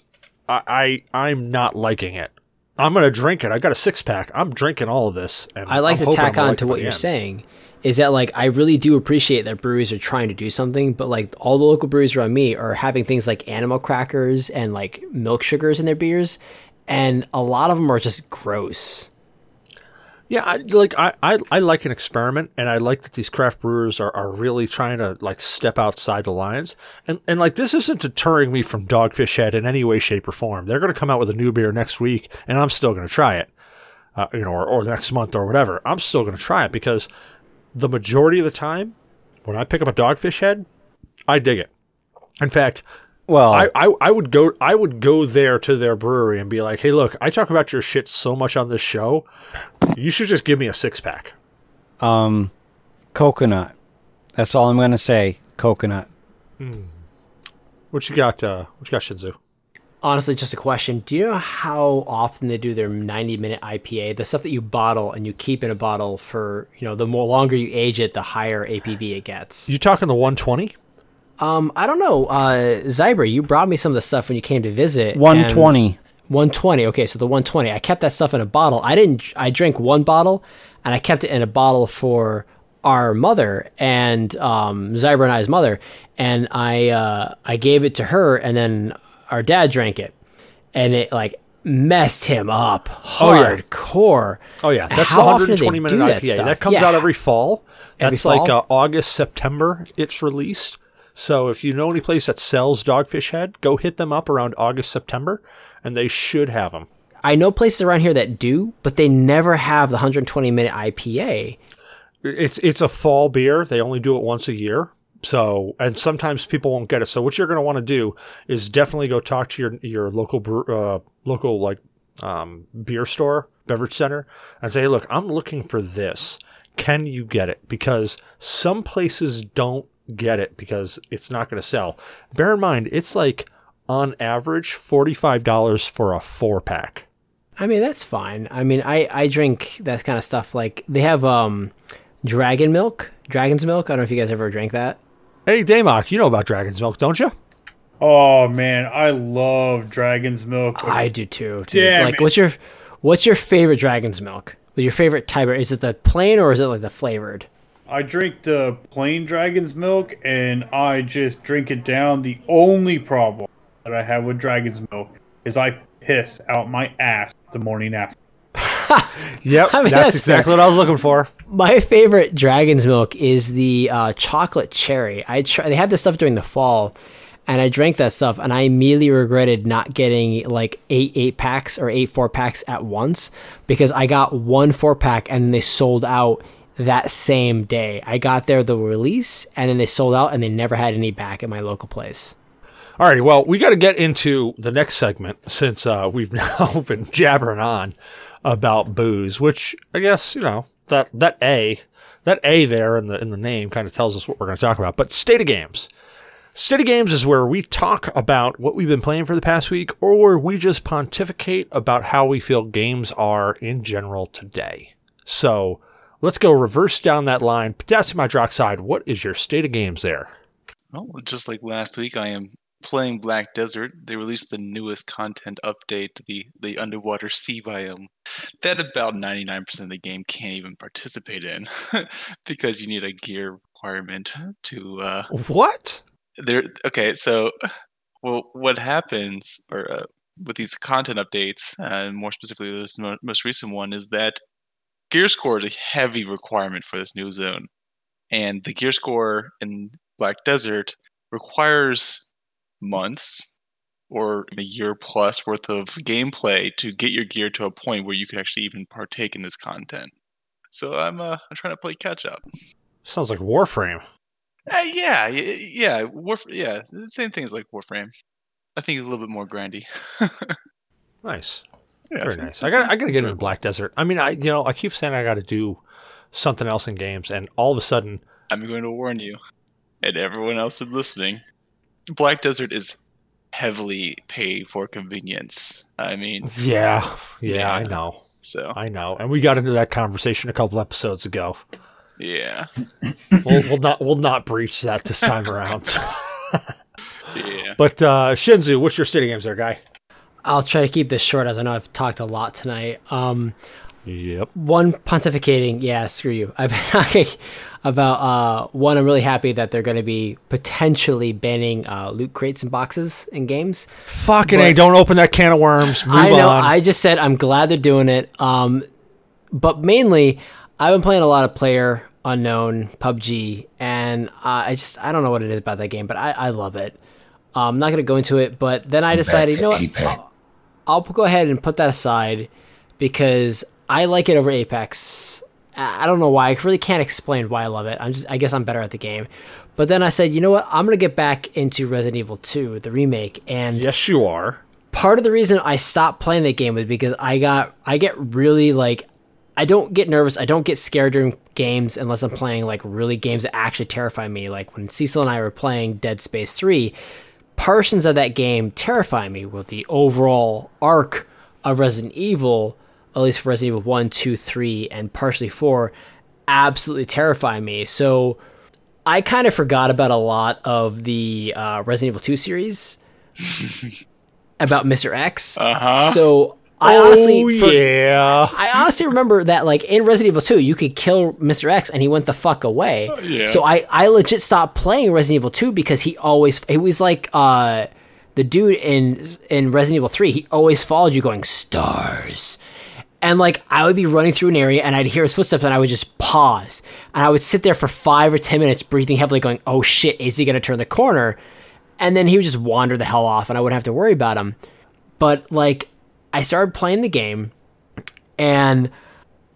I, I I'm not liking it. I'm gonna drink it. I got a six pack. I'm drinking all of this. And I like I'm to tack on like to what you're end. saying. Is that like I really do appreciate that breweries are trying to do something, but like all the local breweries around me are having things like animal crackers and like milk sugars in their beers, and a lot of them are just gross. Yeah, I, like I, I, I like an experiment, and I like that these craft brewers are, are really trying to like step outside the lines, and and like this isn't deterring me from Dogfish Head in any way, shape, or form. They're going to come out with a new beer next week, and I'm still going to try it, uh, you know, or, or next month or whatever. I'm still going to try it because the majority of the time, when I pick up a Dogfish Head, I dig it. In fact, Well, I, I, I would go I would go there to their brewery and be like, hey, look, I talk about your shit so much on this show, you should just give me a six pack. um, coconut. That's all I'm gonna say. Coconut. What you got? Uh, what you got, Shinzu? Honestly, just a question: Do you know how often they do their 90 minute IPA? The stuff that you bottle and you keep in a bottle for you know the more longer you age it, the higher ABV it gets. You talking the 120? Um, I don't know. Uh, Zyber, you brought me some of the stuff when you came to visit. One twenty. 120. Okay, so the 120. I kept that stuff in a bottle. I didn't. I drank one bottle, and I kept it in a bottle for our mother and um, Zyber and I's mother. And I uh, I gave it to her, and then our dad drank it, and it like messed him up Oh, yeah. Oh yeah, that's How the often do they 120 minute do that IPA. That comes Yeah. out every fall. Every That's like uh, August, September. It's released. So if you know any place that sells Dogfish Head, go hit them up around August, September, and they should have them. I know places around here that do, but they never have the 120 minute IPA. It's it's a fall beer. They only do it once a year. So and sometimes people won't get it. So what you're going to want to do is definitely go talk to your your local uh, local like um, beer store, beverage center, and say, "Look, I'm looking for this. can you get it? Because some places don't get it because it's not going to sell. Bear in mind, it's like on average $45 for a four pack. I mean, that's fine. I mean, I, I drink that kind of stuff. Like, they have um, dragon milk, dragon's milk. I don't know if you guys ever drank that. Hey, Damok, you know about Dragon's Milk, don't you? Oh man, I love Dragon's Milk. I do too. Dude. Damn like, it. what's your what's your favorite dragon's milk? Your favorite type? Is it the plain or is it like the flavored? I drink the plain Dragon's Milk and I just drink it down. The only problem that I have with Dragon's Milk is I piss out my ass the morning after. Yep, I mean, that's, that's exactly what I was looking for. My favorite dragon's milk is the uh, chocolate cherry. I try, they had this stuff during the fall, and I drank that stuff, and I immediately regretted not getting like eight eight packs or eight four packs at once because I got one four pack and they sold out that same day. I got there the release, and then they sold out, and they never had any back at my local place. Alrighty, well, we got to get into the next segment since uh, we've now been jabbering on about booze, which I guess you know that that a that a there in the in the name kind of tells us what we're going to talk about. But state of games, state of games is where we talk about what we've been playing for the past week, or we just pontificate about how we feel games are in general today. So let's go reverse down that line. Potassium hydroxide, what is your state of games there? Well, just like last week, I am playing Black Desert. They released the newest content update, the the underwater sea biome, that about 99% of the game can't even participate in because you need a gear requirement to uh What? there okay so well what happens or uh, with these content updates uh, and more specifically this mo- most recent one is that gear score is a heavy requirement for this new zone and the gear score in black desert requires months or a year plus worth of gameplay to get your gear to a point where you could actually even partake in this content so i'm uh, i'm trying to play catch up Sounds like Warframe. uh, yeah, yeah, Warf- yeah, the same thing as like Warframe. I think a little bit more grindy. Nice. Yeah, Very it's- nice. I got I got to get into enjoyable. Black Desert. I mean, I you know I keep saying I got to do something else in games, and all of a sudden, I'm going to warn you, and everyone else who's listening. Black Desert is heavily pay for convenience. I mean, yeah, yeah, I know, so I know, and we got into that conversation a couple episodes ago. yeah, We'll, we'll not we'll not breach that this time around. yeah. but uh, Shinzu, what's your state of games there, guy? I'll try to keep this short as I know I've talked a lot tonight. Um, Yep. one pontificating yeah screw you i've been talking about uh one i'm really happy that they're going to be potentially banning uh loot crates and boxes in games Fucking But- a! Don't open that can of worms. Move i know on. i just said i'm glad they're doing it um but mainly i've been playing a lot of player unknown pubg and uh, i just i don't know what it is about that game but i i love it uh, i'm not going to go into it but then i decided you know what Apex. I'll go ahead and put that aside because I like it over Apex. I don't know why. I really can't explain why I love it. I'm just I guess I'm better at the game. But then I said, you know what? I'm going to get back into Resident Evil 2, the remake, and yes, you are. part of the reason I stopped playing that game was because I got I get really like I don't get nervous. I don't get scared during games unless I'm playing like really games that actually terrify me. Like when Cecil and I were playing Dead Space 3, portions of that game terrify me with the overall arc of Resident Evil, at least for Resident Evil 1, 2, 3, and partially 4, absolutely terrify me. So I kind of forgot about a lot of the uh, Resident Evil 2 series about Mr. X. Uh huh. So I oh honestly, for- yeah. I honestly remember that like in Resident Evil 2, you could kill Mr. X and he went the fuck away. yeah. So I, I legit stopped playing Resident Evil 2 because he always he was like uh the dude in in Resident Evil 3, he always followed you going stars. And like I would be running through an area and I'd hear his footsteps and I would just pause. And I would sit there for five or ten minutes breathing heavily, going, Oh shit, is he gonna turn the corner? And then he would just wander the hell off and I wouldn't have to worry about him. But like I started playing the game and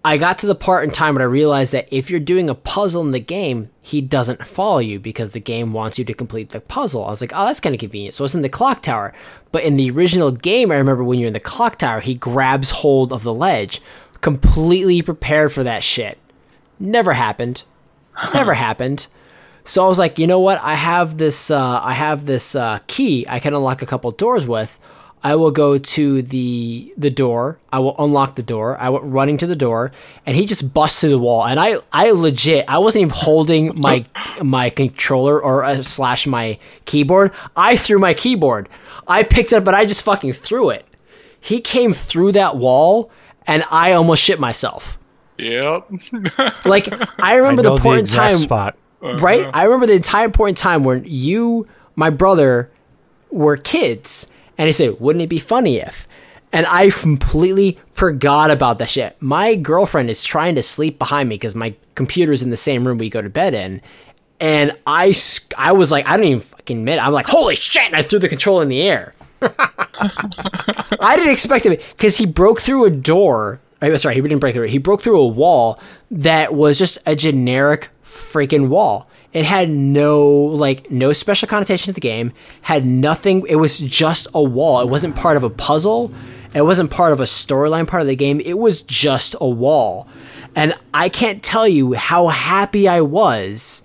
I got to the part in time where I realized that if you're doing a puzzle in the game, he doesn't follow you because the game wants you to complete the puzzle. I was like, oh, that's kind of convenient. So it's in the clock tower. But in the original game, I remember when you're in the clock tower, he grabs hold of the ledge, completely prepared for that shit. Never happened. Never happened. So I was like, you know what? I have this. Uh, I have this uh, key. I can unlock a couple doors with. I will go to the the door. I will unlock the door. I went running to the door, and he just busts through the wall. And I, I legit, I wasn't even holding my my controller or uh, slash my keyboard. I threw my keyboard. I picked it up, but I just fucking threw it. He came through that wall, and I almost shit myself. Yep. Like I I remember know the point in exact time spot. right? I remember the entire point in time when you, my brother, were kids, and he said, "Wouldn't it be funny if?" And I completely forgot about that shit. My girlfriend is trying to sleep behind me because my computer's in the same room we go to bed in, and I, I was like, I don't even fucking admit. it. I'm like, holy shit! And I threw the controller in the air. I didn't expect it because he broke through a door. I- Sorry, he didn't break through it. He broke through a wall that was just a generic freaking wall. It had no like no special connotation to the game. Had nothing. It was just a wall. It wasn't part of a puzzle. It wasn't part of a storyline part of the game. It was just a wall. And I can't tell you how happy I was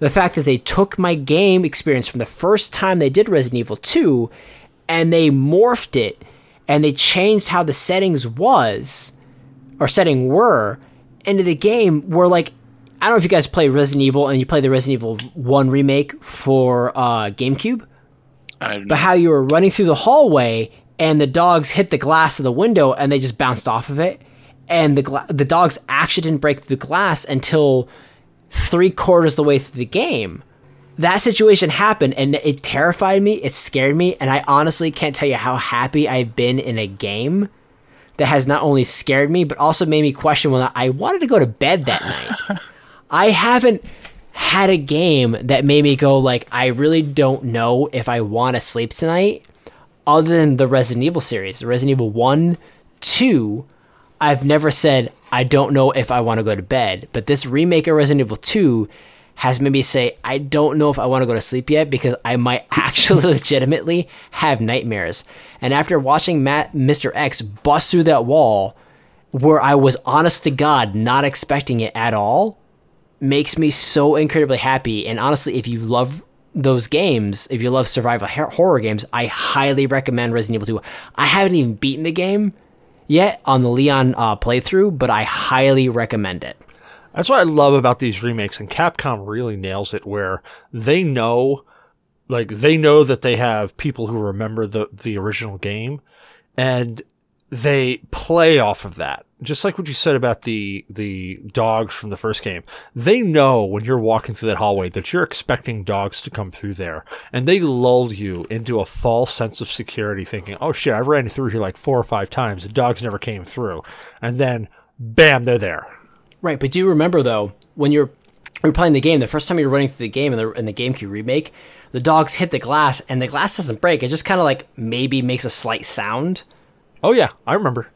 the fact that they took my game experience from the first time they did Resident Evil 2 and they morphed it and they changed how the settings was or setting were into the game where like I don't know if you guys play Resident Evil and you play the Resident Evil 1 remake for uh, GameCube, I, but how you were running through the hallway and the dogs hit the glass of the window and they just bounced off of it and the gla- the dogs actually didn't break through the glass until three quarters of the way through the game. That situation happened and it terrified me, it scared me, and I honestly can't tell you how happy I've been in a game that has not only scared me, but also made me question whether I wanted to go to bed that night. I haven't had a game that made me go like, I really don't know if I want to sleep tonight, other than the Resident Evil series, the Resident Evil 1, 2, I've never said I don't know if I want to go to bed, but this remake of Resident Evil 2 has made me say I don't know if I want to go to sleep yet because I might actually legitimately have nightmares. And after watching Matt Mr. X bust through that wall where I was honest to God not expecting it at all makes me so incredibly happy. And honestly, if you love those games, if you love survival horror games, I highly recommend Resident Evil 2. I haven't even beaten the game yet on the Leon uh, playthrough, but I highly recommend it. That's what I love about these remakes, and Capcom really nails it where they know, like, they know that they have people who remember the, the original game, and they play off of that. Just like what you said about the the dogs from the first game. They know when you're walking through that hallway that you're expecting dogs to come through there. And they lull you into a false sense of security thinking, oh shit, I've ran through here like four or five times. The dogs never came through. And then bam, they're there. Right, but do you remember though when you're you're playing the game, the first time you're running through the game in the in the GameCube remake, the dogs hit the glass and the glass doesn't break. It just kind of like maybe makes a slight sound, Oh yeah, I remember.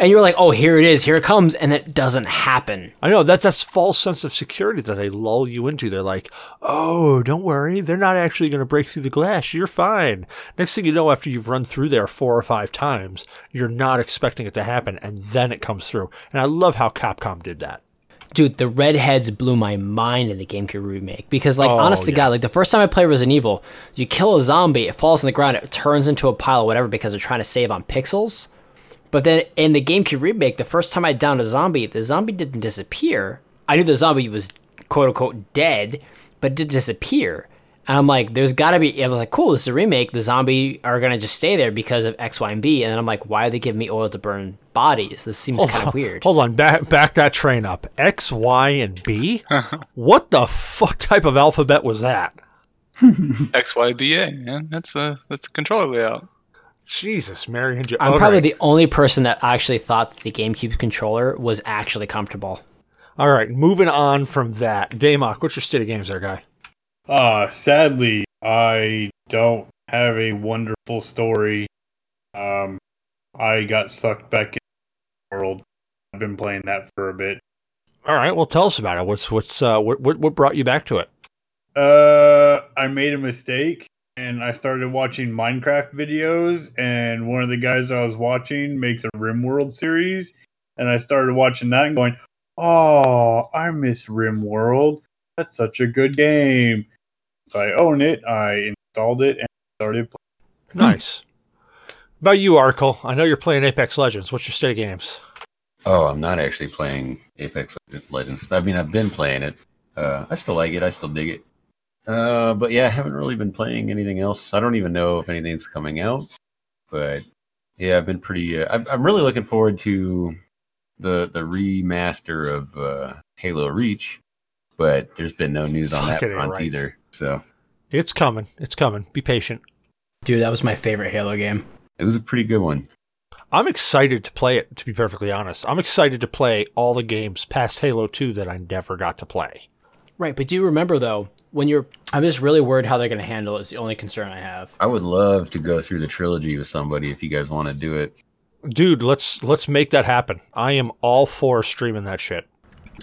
and you're like, "Oh, here it is, here it comes," and it doesn't happen. I know that's that's false sense of security that they lull you into. They're like, "Oh, don't worry, they're not actually going to break through the glass. You're fine." Next thing you know, after you've run through there four or five times, you're not expecting it to happen, and then it comes through. And I love how Capcom did that. Dude, the redheads blew my mind in the GameCube remake because, like, Oh, honest to. God, like the first time I played Resident Evil, you kill a zombie, it falls on the ground, it turns into a pile of whatever because they're trying to save on pixels. But then in the GameCube remake, the first time I downed a zombie, the zombie didn't disappear. I knew the zombie was quote unquote dead, but did disappear. And I'm like, there's got to be. I was like, cool, this is a remake. The zombie are gonna just stay there because of X, Y, and B. And then I'm like, why are they giving me oil to burn bodies? This seems kind of weird. Hold on, back back that train up. X, Y, and B. what the fuck type of alphabet was that? XYBA, man. That's a that's the controller layout. Jesus, Mary and Jo- I'm All probably right. the only person that actually thought that the GameCube controller was actually comfortable. All right, moving on from that. Damok, what's your state of games there, guy? Uh, sadly, I don't have a wonderful story. Um, I got sucked back in the world. I've been playing that for a bit. All right, well, tell us about it. What's what's uh, what what what brought you back to it? Uh, I made a mistake and I started watching Minecraft videos. And one of the guys I was watching makes a RimWorld series, and I started watching that and going, oh, I miss RimWorld. That's such a good game. So I own it. I installed it and started playing. Nice. About you, Article. I know you're playing Apex Legends. What's your state of games? Oh, I'm not actually playing Apex Legends. I mean, I've been playing it. Uh, I still like it. I still dig it. Uh, but yeah, I haven't really been playing anything else. I don't even know if anything's coming out. But yeah, I've been pretty. Uh, I'm, I'm really looking forward to the the remaster of uh, Halo Reach. But there's been no news on that front right. either. So It's coming. It's coming. Be patient. Dude, that was my favorite Halo game. It was a pretty good one. I'm excited to play it, to be perfectly honest. I'm excited to play all the games past Halo 2 that I never got to play. Right, but do you remember though when you're? I'm just really worried how they're going to handle it. Is the only concern I have. I would love to go through the trilogy with somebody if you guys want to do it. Dude, let's let's make that happen. I am all for streaming that shit.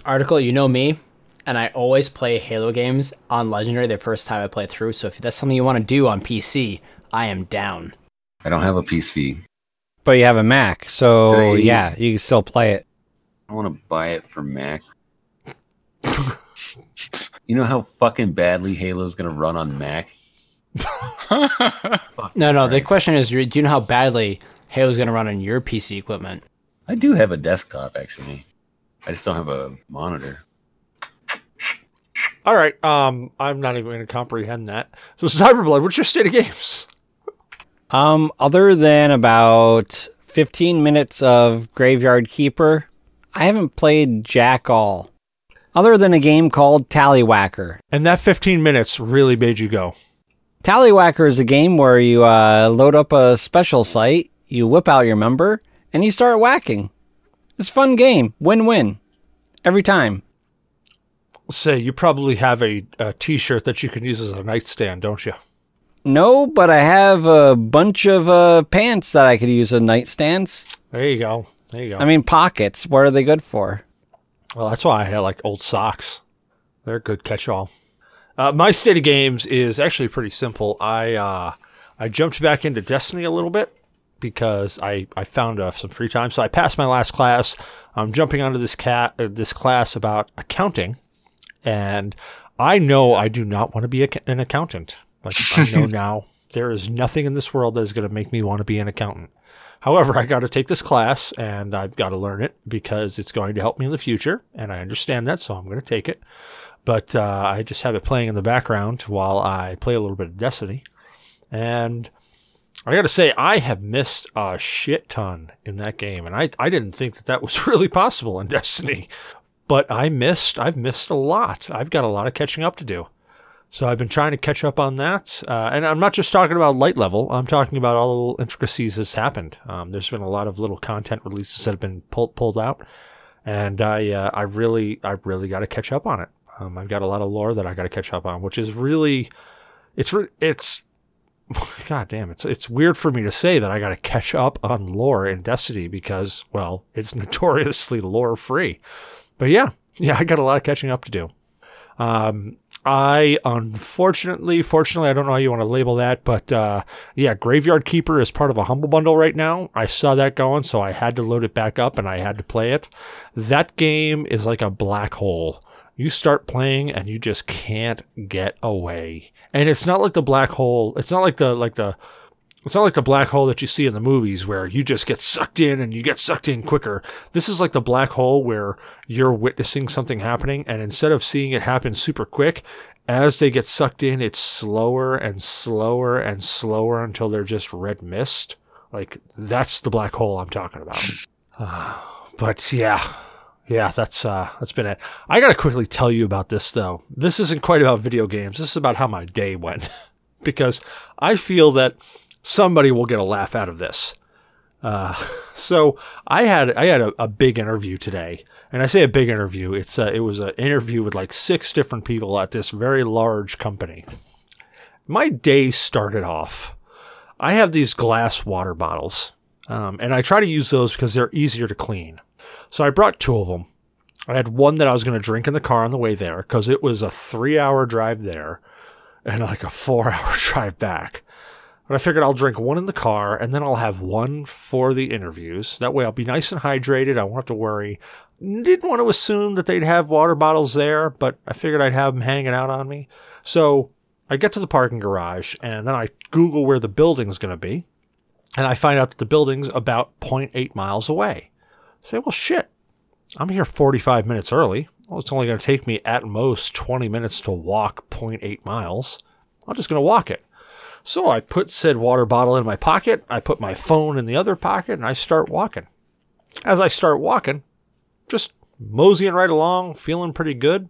Article, you know me, and I always play Halo games on Legendary the first time I play through. So if that's something you want to do on PC, I am down. I don't have a PC. But you have a Mac, so They- yeah, you can still play it. I want to buy it for Mac. you know how fucking badly Halo's gonna run on Mac? No, no. The question is, do you know how badly Halo's going to run on your PC equipment? I do have a desktop actually. I just don't have a monitor. All right, um, I'm not even going to comprehend that. So, Cyberblood, what's your state of games? Um, other than about 15 minutes of Graveyard Keeper, I haven't played Jack All. Other than a game called Tallywhacker. And that 15 minutes really made you go. Tallywhacker is a game where you uh, load up a special site, you whip out your member, and you start whacking. It's a fun game. Win win. Every time. Say, you probably have a a T-shirt that you can use as a nightstand, don't you? No, but I have a bunch of uh, pants that I could use as nightstands. There you go. There you go. I mean, pockets. What are they good for? Well, that's why I had like old socks. They're a good catch-all. Uh, my state of games is actually pretty simple. I uh, I jumped back into Destiny a little bit because I I found uh, some free time. So I passed my last class. I'm jumping onto this cat uh, this class about accounting, and I know I do not want to be a, an accountant. Like I know now, there is nothing in this world that is going to make me want to be an accountant. However, I got to take this class and I've got to learn it because it's going to help me in the future, and I understand that, so I'm going to take it. But uh, I just have it playing in the background while I play a little bit of Destiny, and I got to say I have missed a shit ton in that game, and I I didn't think that that was really possible in Destiny, but I missed I've missed a lot. I've got a lot of catching up to do. So I've been trying to catch up on that, uh, and I'm not just talking about light level. I'm talking about all the little intricacies that's happened. Um, there's been a lot of little content releases that have been pulled pulled out, and I uh, I really I really got to catch up on it. Um, I've got a lot of lore that I got to catch up on, which is really it's re- it's god damn it's it's weird for me to say that I got to catch up on lore in Destiny because well it's notoriously lore free, but yeah yeah I got a lot of catching up to do. Um, I unfortunately, fortunately, I don't know how you want to label that, but uh, yeah, Graveyard Keeper is part of a Humble Bundle right now. I saw that going, so I had to load it back up and I had to play it. That game is like a black hole. You start playing and you just can't get away. And it's not like the black hole. It's not like the like the it's not like the black hole that you see in the movies where you just get sucked in and you get sucked in quicker. This is like the black hole where you're witnessing something happening, and instead of seeing it happen super quick, as they get sucked in, it's slower and slower and slower until they're just red mist. Like that's the black hole I'm talking about. but yeah, yeah, that's uh, that's been it. I gotta quickly tell you about this though. This isn't quite about video games. This is about how my day went, because I feel that somebody will get a laugh out of this. Uh, so I had I had a, a big interview today, and I say a big interview. It's a, it was an interview with like six different people at this very large company. My day started off. I have these glass water bottles, um, and I try to use those because they're easier to clean. So I brought two of them. I had one that I was going to drink in the car on the way there because it was a three-hour drive there, and like a four-hour drive back. But I figured I'll drink one in the car and then I'll have one for the interviews. That way I'll be nice and hydrated. I won't have to worry. Didn't want to assume that they'd have water bottles there, but I figured I'd have them hanging out on me. So I get to the parking garage and then I Google where the building's going to be. And I find out that the building's about 0.8 miles away. I say, well, shit, I'm here 45 minutes early. Well, it's only going to take me at most 20 minutes to walk 0.8 miles. I'm just going to walk it. So I put said water bottle in my pocket. I put my phone in the other pocket and I start walking. As I start walking, just moseying right along, feeling pretty good.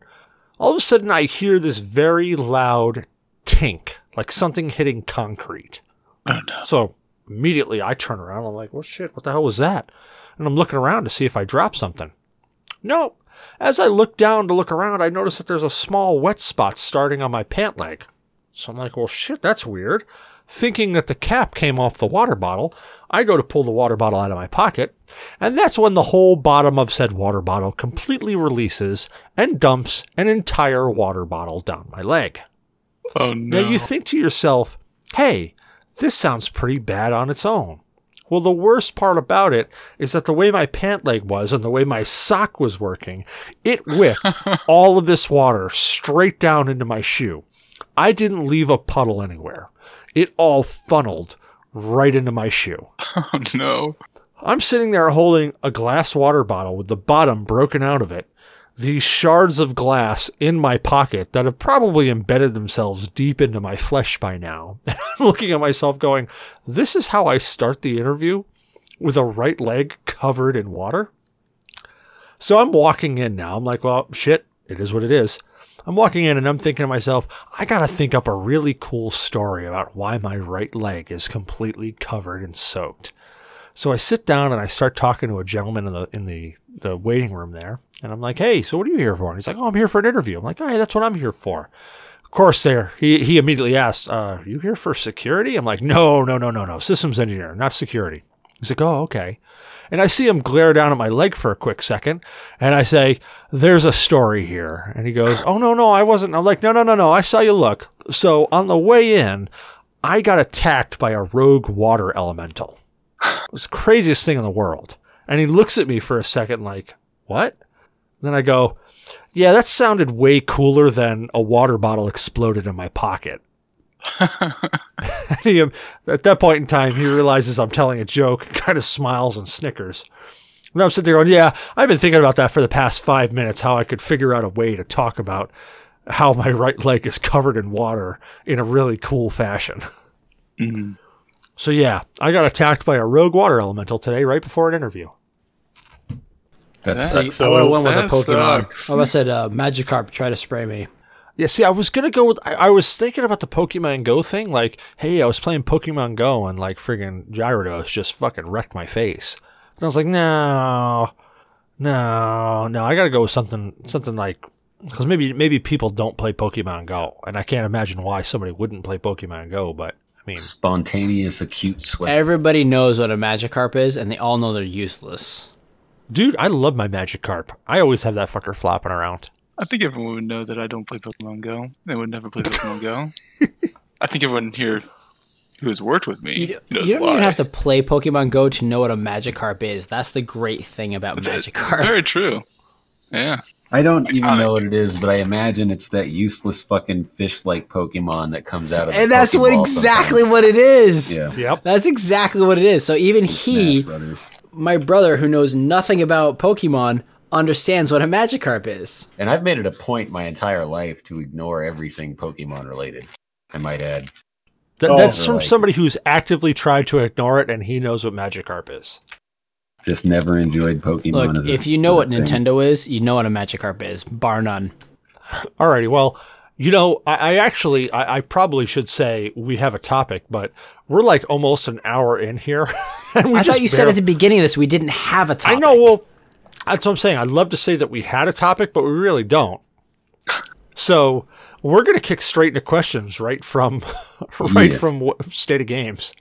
All of a sudden, I hear this very loud tink, like something hitting concrete. Oh no. So immediately I turn around. I'm like, well, shit, what the hell was that? And I'm looking around to see if I dropped something. No. As I look down to look around, I notice that there's a small wet spot starting on my pant leg. So I'm like, well, shit, that's weird. Thinking that the cap came off the water bottle, I go to pull the water bottle out of my pocket, and that's when the whole bottom of said water bottle completely releases and dumps an entire water bottle down my leg. Oh no. Now you think to yourself, hey, this sounds pretty bad on its own. Well, the worst part about it is that the way my pant leg was and the way my sock was working, it whipped all of this water straight down into my shoe. I didn't leave a puddle anywhere. It all funneled right into my shoe. oh no. I'm sitting there holding a glass water bottle with the bottom broken out of it, these shards of glass in my pocket that have probably embedded themselves deep into my flesh by now. And I'm looking at myself going, this is how I start the interview with a right leg covered in water? So I'm walking in now. I'm like, well, shit, it is what it is. I'm walking in and I'm thinking to myself, I gotta think up a really cool story about why my right leg is completely covered and soaked. So I sit down and I start talking to a gentleman in the in the, the waiting room there, and I'm like, "Hey, so what are you here for?" And he's like, "Oh, I'm here for an interview." I'm like, "Hey, that's what I'm here for." Of course, there he he immediately asks, uh, "Are you here for security?" I'm like, "No, no, no, no, no, systems engineer, not security." He's like, "Oh, okay." And I see him glare down at my leg for a quick second, and I say, "There's a story here." And he goes, "Oh no, no, I wasn't." I'm like, "No, no, no, no, I saw you look." So on the way in, I got attacked by a rogue water elemental. It was the craziest thing in the world. And he looks at me for a second like, what? Then I go, yeah, that sounded way cooler than a water bottle exploded in my pocket. and he, at that point in time, he realizes I'm telling a joke, and kind of smiles and snickers. And I'm sitting there going, yeah, I've been thinking about that for the past five minutes, how I could figure out a way to talk about how my right leg is covered in water in a really cool fashion. Mhm. So yeah, I got attacked by a rogue water elemental today, right before an interview. That's That- See, I would have went with a Pokemon. sucks. I would have said uh, Magikarp try to spray me. Yeah, see, I was gonna go with. I, I was thinking about the Pokemon Go thing. Like, hey, I was playing Pokemon Go and like friggin' Gyarados just fucking wrecked my face. And I was like, no, no, no. I gotta go with something, something like because maybe maybe people don't play Pokemon Go, and I can't imagine why somebody wouldn't play Pokemon Go. But I mean, spontaneous acute sweat. Everybody knows what a Magikarp is, and they all know they're useless. dude, I love my Magikarp. I always have that fucker flopping around. I think everyone would know that I don't play Pokemon Go. They would never play Pokemon Go. I think everyone here who has worked with me You, knows you don't why. even have to play Pokemon Go to know what a Magikarp is. That's the great thing about That's Magikarp. Very true. Yeah. I don't even Iconic. know what it is, but I imagine it's that useless fucking fish-like Pokemon that comes out of. the and that's what exactly sometimes. what it is. Yeah. Yep. That's exactly what it is. So even he, my brother, who knows nothing about Pokemon, understands what a Magikarp is. And I've made it a point my entire life to ignore everything Pokemon related. I might add. Th- Oh, that's from right. somebody who's actively tried to ignore it, and he knows what Magikarp is. Just never enjoyed Pokemon. Look, as a- if you know as a what thing. Nintendo is, you know what a Magikarp is, bar none. Alrighty, well, you know, I, I actually, I, I probably should say we have a topic, but we're like almost an hour in here, and we I just thought you said at the beginning of this we didn't have a topic. I know. Well, that's what I'm saying. I'd love to say that we had a topic, but we really don't. So we're gonna kick straight into questions right from, right Yeah. from state of games.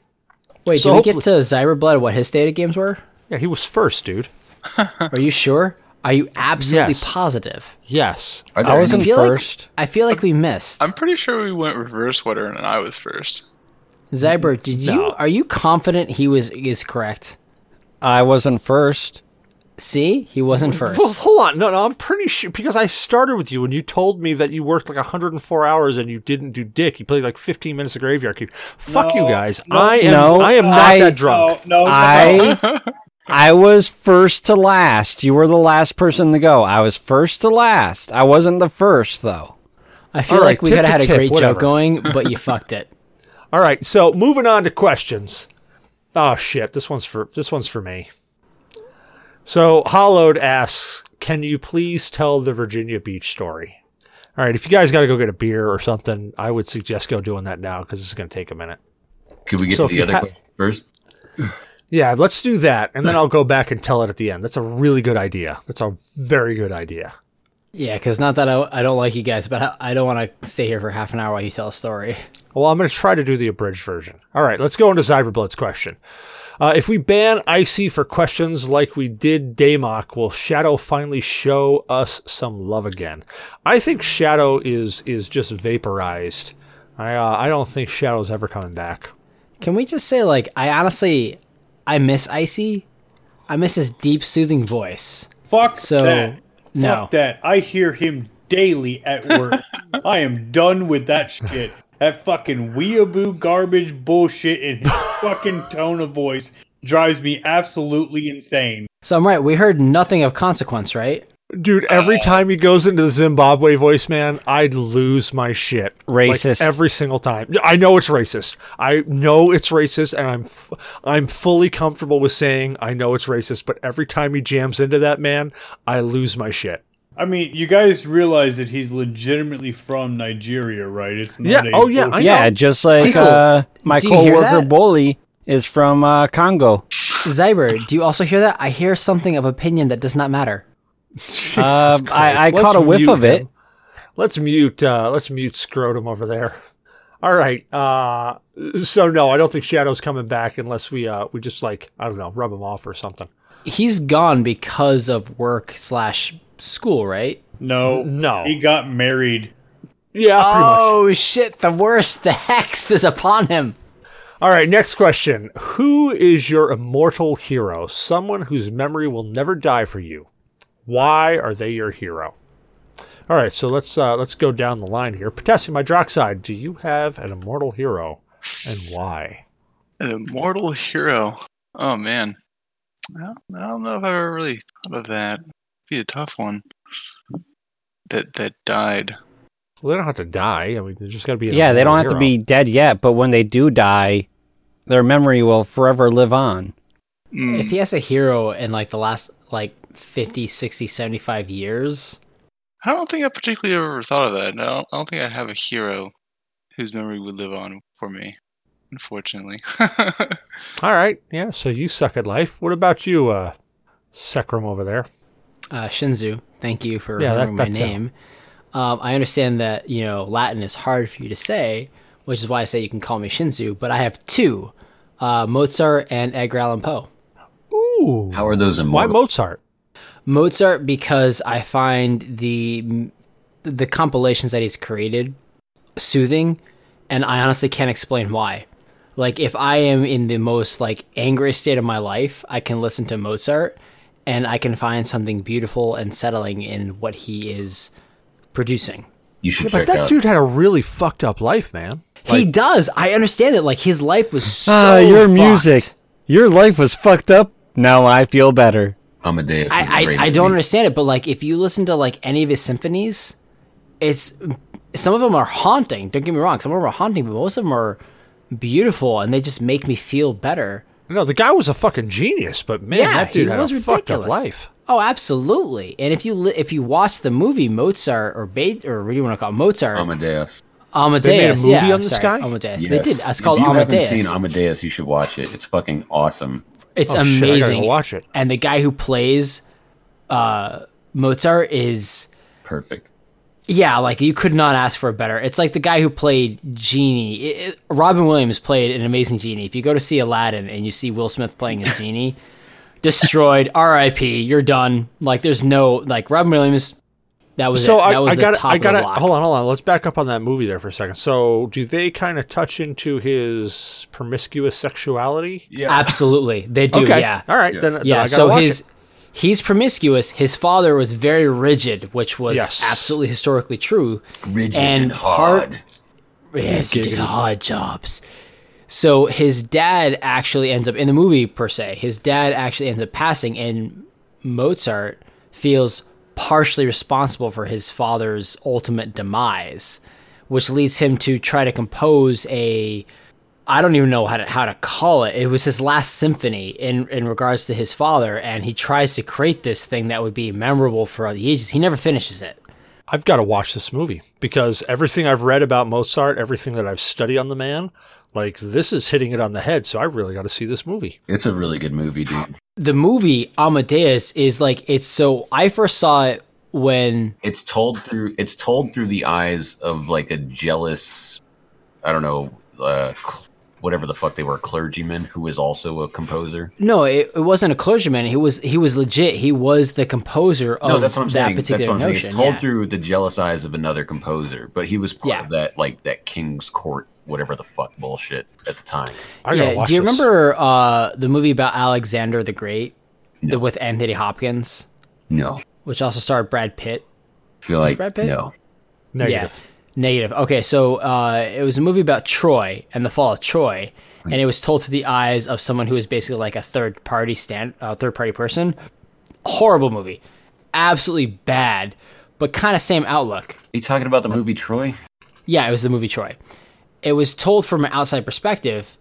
Wait, So did we get to Zyra Blood? What his state of games were? Yeah, he was first, dude. Are you sure? Are you absolutely Yes. positive? Yes. Are I wasn't any- feel like- first. I feel like we missed. I'm pretty sure we went reverse order and I was first. Zyber, did you? Are you confident he was is correct? I wasn't first. See, he wasn't first. Well, hold on. No, no, I'm pretty sure because I started with you and you told me that you worked like 104 hours and you didn't do dick. You played like 15 minutes of Graveyard Keep. Fuck you guys. no, I am. no, I am not I- that drunk. No, no, no. I I was first to last. You were the last person to go. I was first to last. I wasn't the first though. I feel All right, like we could have to had a great whatever. joke going, but you fucked it. All right. So moving on to questions. Oh shit. This one's for this one's for me. So Hollowed asks, "Can you please tell the Virginia Beach story?" All right. If you guys got to go get a beer or something, I would suggest go doing that now because it's going to take a minute. Could we get So to the other ha- question first? Yeah, let's do that, and then I'll go back and tell it at the end. That's a really good idea. That's a very good idea. Yeah, because not that I, I don't like you guys, but I, I don't want to stay here for half an hour while you tell a story. Well, I'm going to try to do the abridged version. All right, let's go into Cyberblood's question. Uh, if we ban Icy for questions like we did Damok, will Shadow finally show us some love again? I think Shadow is is just vaporized. I uh, I don't think Shadow's ever coming back. Can we just say, like, I honestly, I miss Icy. I miss his deep, soothing voice. Fuck So, that. no. Fuck that. I hear him daily at work. I am done with that shit. That fucking weeaboo garbage bullshit in his fucking tone of voice drives me absolutely insane. So I'm right. We heard nothing of consequence, right? Dude, every uh, time he goes into the Zimbabwe voice, man, I'd lose my shit. Like, Racist. every single time. I know it's racist. I know it's racist, and I'm f- I'm fully comfortable with saying I know it's racist. But every time he jams into that man, I lose my shit. I mean, you guys realize that he's legitimately from Nigeria, right? It's not Yeah, a oh, yeah, I bullshit- yeah, just like Cecil, uh, my do you coworker that? Bully is from uh, Congo. Zyber, do you also hear that? I hear something of opinion that does not matter. Uh, I, I caught a whiff of it. him. Let's mute. Uh, let's mute scrotum over there. All right. Uh, so no, I don't think Shadow's coming back unless we uh, we just like I don't know rub him off or something. He's gone because of work slash school, right? No, No. He got married. Yeah, pretty much. Oh shit! The worst. The hex is upon him. All right, next question. Who is your immortal hero? Someone whose memory will never die for you. Why are they your hero? All right, so let's uh, let's go down the line here. Potassium hydroxide. Do you have an immortal hero, and why? An immortal hero. Oh man, I don't, I don't know if I've ever really thought of that. Be a tough one. That that died. Well, they don't have to die. I mean, they just got to be. Yeah, they don't immortal have to be dead yet, but when they do die, their memory will forever live on. Mm, If he has a hero in like the last like 50, 60, 75 years, I don't think I particularly ever thought of that. No, I don't, I don't think I have a hero whose memory would live on for me. Unfortunately. All right, yeah. So you suck at life. What about you, uh, Sekram over there? Uh, Shinzu, thank you for Yeah, that- remembering my name. Um, I understand that you know Latin is hard for you to say, which is why I say you can call me Shinzu. But I have two, uh, Mozart and Edgar Allan Poe. Ooh, How are those in Mozart? why? Mozart? Mozart because I find the the compilations that he's created soothing, and I honestly can't explain why. Like if I am in the most like angry state of my life, I can listen to Mozart, and I can find something beautiful and settling in what he is producing. you should But check that out. dude had a really fucked up life, man. he does. I understand it. Like his life was so. Ah, your fucked. music. Your life was fucked up. Now I feel better. Amadeus. is a I, great I, I don't understand it, but like if you listen to like any of his symphonies, it's some of them are haunting. Don't get me wrong, some of them are haunting, but most of them are beautiful and they just make me feel better. No, the guy was a fucking genius, but man, yeah, that dude he had was a ridiculous. fucked up life. Oh, absolutely. And if you li- if you watch the movie Mozart or Be- or what do you want to call it? Mozart, Amadeus. Amadeus, a movie yeah, on this sorry, guy? Amadeus. Yes. They did. It's called if you Amadeus. haven't seen Amadeus, you should watch it. It's fucking awesome. It's Oh, shit, I gotta amazing. go watch it. And the guy who plays uh, Mozart is Perfect. Yeah, like you could not ask for a better. It's like the guy who played Genie. It, it- Robin Williams played an amazing Genie. If you go to see Aladdin and you see Will Smith playing his Genie, destroyed. R.I.P. You're done. Like there's no like Robin Williams. That was So it. I, That was I the got top I of got the to block. hold on, hold on. Let's back up on that movie there for a second. So, do they kind of touch into his promiscuous sexuality? Yeah. Absolutely, they do. okay, Yeah, all right. Then, then yeah. I gotta So watch his it. He's promiscuous. His father was very rigid, which was Yes. absolutely historically true. Rigid And and, part- hard. Yes, he did hard jobs. So his dad actually ends up in the movie per se. His dad actually ends up passing, and Mozart feels partially responsible for his father's ultimate demise, which leads him to try to compose a. I don't even know how to how to call it. It was his last symphony in in regards to his father, and he tries to create this thing that would be memorable for all the ages. He never finishes it. I've got to watch this movie because everything I've read about Mozart, everything that I've studied on the man, like this is hitting it on the head. So I really got to see this movie. It's a really good movie, dude. the movie Amadeus is like it's so I first saw it when It's told through it's told through the eyes of like a jealous, I don't know, uh, cl- whatever the fuck they were, a clergyman who was also a composer. no it, it wasn't a clergyman he was he was legit he was the composer of no, that's what I'm that saying. That's particular what I'm saying. It's told yeah. through the jealous eyes of another composer, but he was part Yeah. of that like that king's court, whatever the fuck bullshit at the time. I gotta yeah do you this. remember uh the movie about Alexander the Great the, with Anthony Hopkins No, which also starred Brad Pitt I feel like Brad Pitt? no. Negative. Yeah. Negative. Okay, so uh, it was a movie about Troy and the fall of Troy, and it was told through the eyes of someone who was basically like a third party stand, uh, third party person. Horrible movie, absolutely bad, but kind of same outlook. Are you talking about the movie Troy? Yeah, it was the movie Troy. It was told from an outside perspective,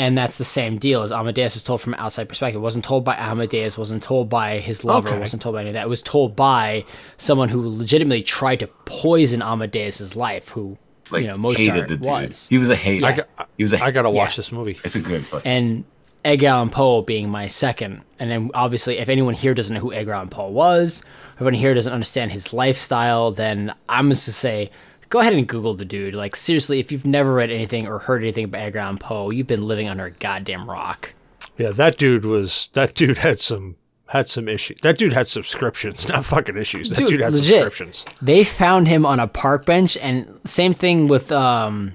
and that's the same deal as Amadeus is told from an outside perspective. It wasn't told by Amadeus, wasn't told by his lover, Okay. wasn't told by any of that. It was told by someone who legitimately tried to poison Amadeus's life, who Like you know Mozart hated the dude. was. He was a hater. I, got, he was a. I gotta Yeah. watch this movie. It's a good fuck. and Edgar Allan Poe being my second. And then obviously, if anyone here doesn't know who Edgar Allan Poe was, if anyone here doesn't understand his lifestyle, then I'm just to say, go ahead and Google the dude. Like seriously, if you've never read anything or heard anything about Edgar Allan Poe, you've been living under a goddamn rock. Yeah, that dude was. That dude had some had some issues. That dude had subscriptions, not fucking issues. That Dude, dude, had legit. subscriptions. They found him on a park bench, and same thing with um,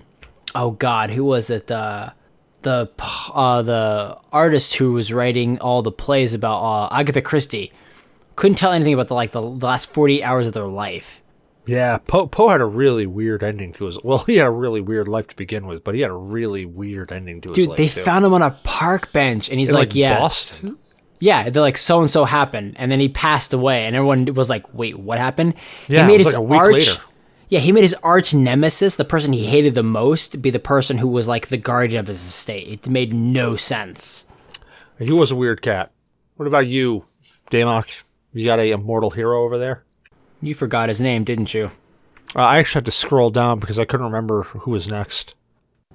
oh god, who was it? The the uh, the artist who was writing all the plays about uh, Agatha Christie couldn't tell anything about the like the last forty hours of their life. Yeah, Poe Poe had a really weird ending to his. Well, he had a really weird life to begin with, but he had a really weird ending to his life. Dude, they too. found him on a park bench, and he's In, like, "Yeah, Boston. yeah." They're like, "So and so happened," and then he passed away, and everyone was like, "Wait, what happened?" Yeah, he made his like a week arch. later. Yeah, he made his arch nemesis, the person he hated the most, be the person who was like the guardian of his estate. It made no sense. He was a weird cat. What about you, Damok? You got a immortal hero over there? You forgot his name, didn't you? Uh, I actually had to scroll down because I couldn't remember who was next.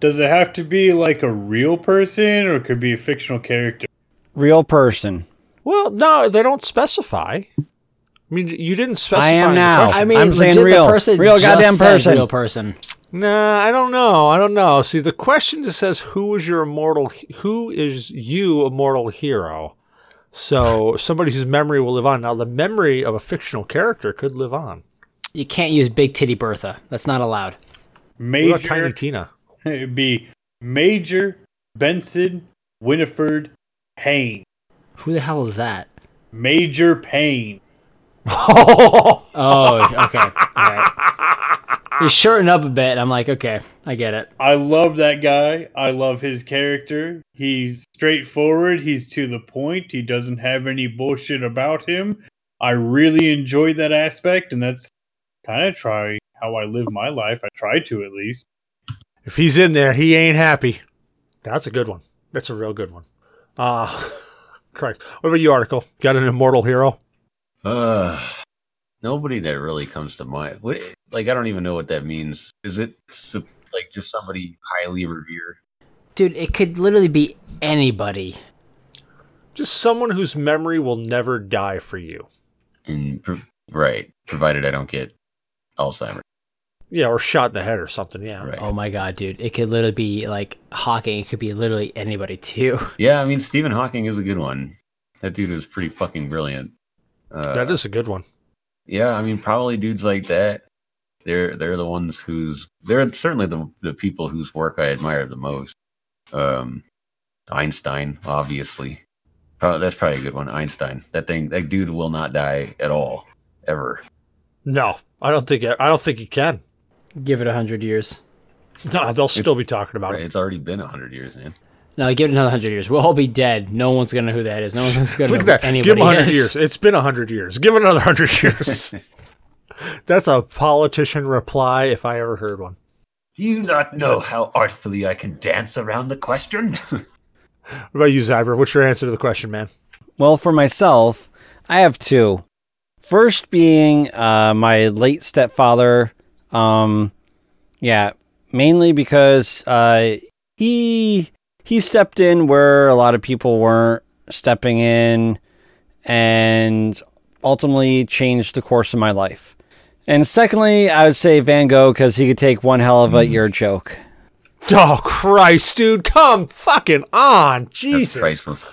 Does it have to be like a real person or it could be a fictional character? Real person. Well, no, they don't specify. I mean, you didn't specify. I am now. I mean, I'm saying legit, real. the person Real just goddamn person. real person. Nah, I don't know. I don't know. See, the question just says, "Who is your immortal? Who is you immortal hero?" So somebody whose memory will live on. Now, the memory of a fictional character could live on. You can't use Big Titty Bertha. That's not allowed. What about Tiny Major, Tina? it'd be Major Benson Winifred Payne. Who the hell is that? Major Payne. Oh. oh, okay. All right. You shorten up a bit. I'm like, okay, I get it. I love that guy. I love his character. He's straightforward. He's to the point. He doesn't have any bullshit about him. I really enjoy that aspect, and that's kind of try how I live my life. I try to at least. If he's in there, he ain't happy. That's a good one. That's a real good one. Uh correct. What about you, article? Got an immortal hero? Uh, nobody that really comes to mind. What? Like, I don't even know what that means. Is it like just somebody highly revered? Dude, it could literally be anybody. Just someone whose memory will never die for you. And right, provided I don't get Alzheimer's. Yeah, or shot in the head or something. Yeah. Right. Oh my god, dude. It could literally be like Hawking. It could be literally anybody too. Yeah, I mean Stephen Hawking is a good one. That dude is pretty fucking brilliant. Uh, That is a good one. Yeah, I mean probably dudes like that. They're they're the ones who's they're certainly the the people whose work I admire the most. Um, Einstein, obviously. Probably, that's probably a good one. Einstein. That thing, that dude will not die at all, ever. No, I don't think I don't think he can. Give it a hundred years. No, they'll still be talking about Right? it. It's already been a hundred years, man. No, give it another hundred years. We'll all be dead. No one's gonna know who that is. No one's gonna Look know at that. who Give anybody him 100 years. It's been 100 years. Give it another 100 years. That's a politician reply if I ever heard one. Do you not know how artfully I can dance around the question? What about you, Zyber? What's your answer to the question, man? Well, for myself, I have two. First being uh, my late stepfather. Um, yeah, mainly because uh, he he stepped in where a lot of people weren't stepping in, and ultimately changed the course of my life. And secondly, I would say Van Gogh because he could take one hell of a mm. ear joke. Oh, Christ, dude. Come fucking on. That's Jesus. priceless.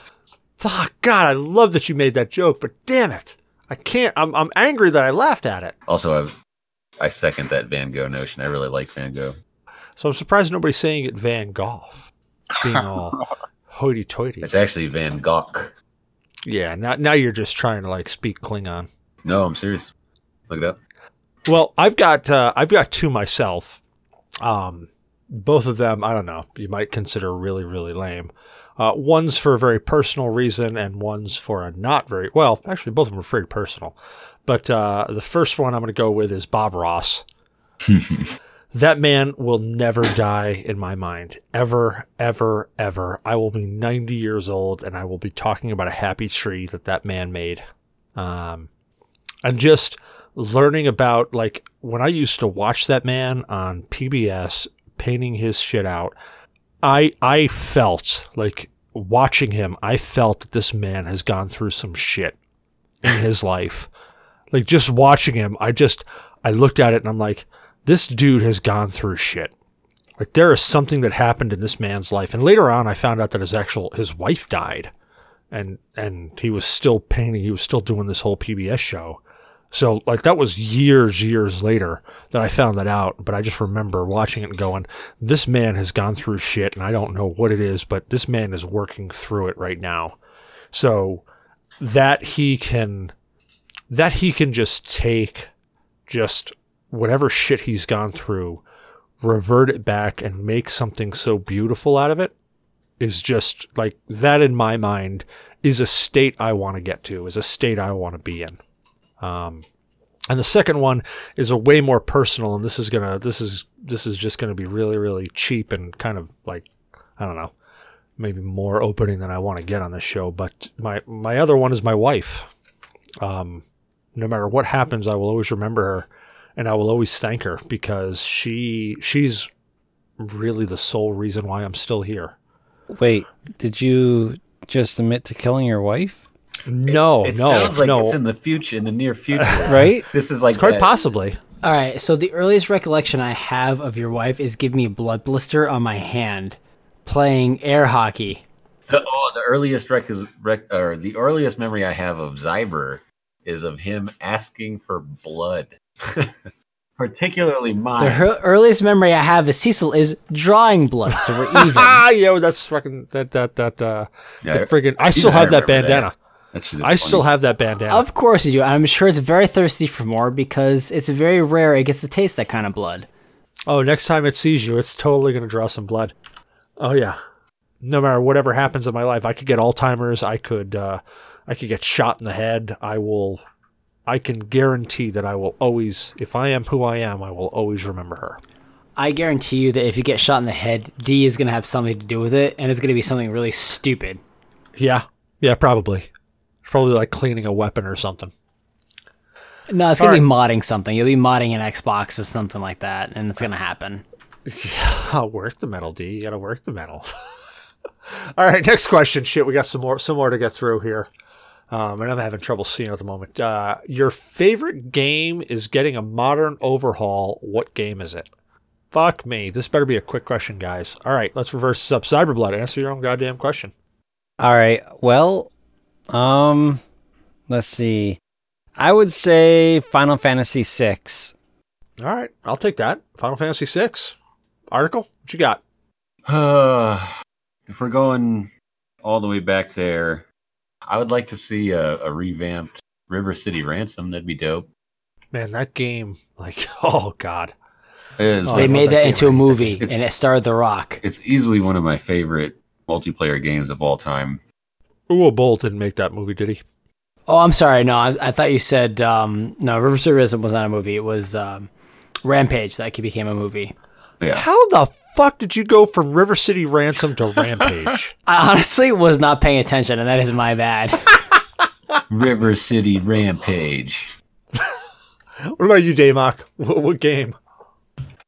Fuck, God, I love that you made that joke, but damn it. I can't. I'm, I'm angry that I laughed at it. Also, I've, I second that Van Gogh notion. I really like Van Gogh. So I'm surprised nobody's saying it Van Gogh. Being all hoity toity. It's actually Van Gogh. Yeah, now, now you're just trying to like speak Klingon. No, I'm serious. Look it up. Well, I've got uh, I've got two myself. Um, both of them, I don't know, you might consider really really lame. Uh, one's for a very personal reason, and one's for a not very well. Actually, both of them are pretty personal. But uh, the first one I'm going to go with is Bob Ross. that man will never die in my mind, ever, ever, ever. I will be 90 years old, and I will be talking about a happy tree that that man made. Um, and just learning about like when I used to watch that man on PBS painting his shit out, I I felt like watching him, I felt that this man has gone through some shit in his life. Like just watching him, I just I looked at it and I'm like, this dude has gone through shit. Like there is something that happened in this man's life. And later on I found out that his actual his wife died. And and he was still painting, he was still doing this whole PBS show. So like that was years, years later that I found that out. But I just remember watching it and going, "This man has gone through shit, and I don't know what it is, but this man is working through it right now." So that he can, that he can just take, just whatever shit he's gone through, revert it back and make something so beautiful out of it, is just like that in my mind is a state I want to get to, is a state I want to be in. Um, and the second one is a way more personal, and this is gonna this is this is just gonna be really really cheap and kind of like I don't know, maybe more opening than I want to get on this show. But my my other one is my wife. Um, no matter what happens, I will always remember her, and I will always thank her because she she's really the sole reason why I'm still here. Wait, did you just admit to killing your wife? No, it no, sounds like no. it's in the future, in the near future. Right? This is like Quite that- possibly. All right. So the earliest recollection I have of your wife is giving me a blood blister on my hand, playing air hockey. The, oh, the earliest rec is rec, or the earliest memory I have of Zyber is of him asking for blood, particularly The mine. her- earliest memory I have of Cecil is drawing blood, so we're even. Ah, yo, that's fucking that that that uh, Yeah, that friggin' I still have that that. bandana. That shit is I still have that bandana. of course you do. I'm sure it's very thirsty for more because it's very rare it gets to taste that kind of blood. Oh, next time it sees you, it's totally gonna draw some blood. Oh yeah. No matter whatever happens in my life, I could get Alzheimer's. I could, uh, I could get shot in the head. I will. I can guarantee that I will always, if I am who I am, I will always remember her. I guarantee you that if you get shot in the head, D is going to have something to do with it, and it's going to be something really stupid. Yeah, yeah, probably, probably like cleaning a weapon or something. No, it's going to be modding something. You'll be modding an Xbox or something like that, and it's going to happen. I'll work the metal, D. You gotta work the metal. All right, next question. Shit, we got some more some more to get through here. Um, and I'm having trouble seeing at the moment. Uh, your favorite game is getting a modern overhaul. What game is it? Fuck me. This better be a quick question, guys. All right, let's reverse this up. Cyberblood, answer your own goddamn question. All right. Well, um, let's see. I would say Final Fantasy VI. All right, I'll take that. Final Fantasy VI. Article, what you got? Uh, if we're going all the way back there, I would like to see a, a revamped River City Ransom. That'd be dope. Man, that game, like, oh god, It's, they made that that into a movie, It's- and it starred The Rock. it's easily one of my favorite multiplayer games of all time. Uwe Boll didn't make that movie, did he? Oh, I'm sorry. No, I, I thought you said um, no. River City Ransom was not a movie. It was um, Rampage that became a movie. Yeah. How the fuck did you go from River City Ransom to Rampage? I honestly was not paying attention, and that is my bad. River City Rampage. what about you, Damok? What, what game?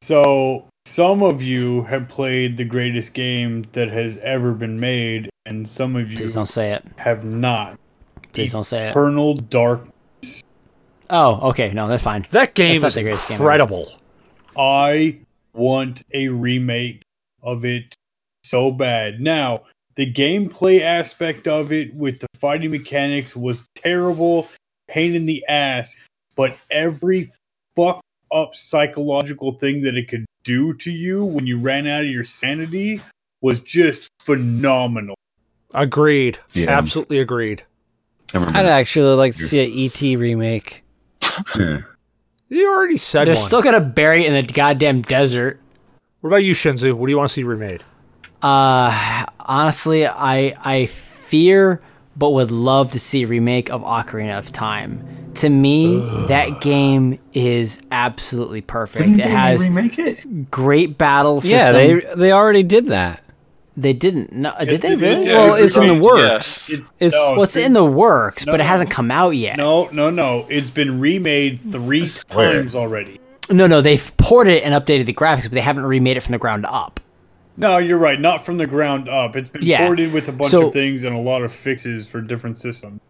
So some of you have played the greatest game that has ever been made, and some of you Please don't say it. have not. Please don't say it. Eternal Dark. Oh, okay. No, that's fine. That game That's not is the greatest game ever. incredible. I want a remake of it so bad. Now, the gameplay aspect of it with the fighting mechanics was terrible, pain in the ass, but every fuck up psychological thing that it could do to you when you ran out of your sanity was just phenomenal. Agreed. Yeah. Absolutely agreed. I remember I'd actually like to see an ET remake. You already said They're one. still gonna bury it in the goddamn desert. what about you, Shinzu? What do you want to see remade? Uh, honestly, I I fear, but would love to see a remake of Ocarina of Time. To me, that game is absolutely perfect. Didn't it they has remake it? great battle system. Yeah, they they already did that. They didn't. No, Yes, did they they did. really? Yeah, well, it's in the works. Yes. It's, It's- no, well, it's in the works, but it hasn't come out yet. No, no, no. It's been remade three times already. no, no. They've ported it and updated the graphics, but they haven't remade it from the ground up. No, you're right. Not from the ground up. It's been Yeah. ported with a bunch So- of things and a lot of fixes for different systems.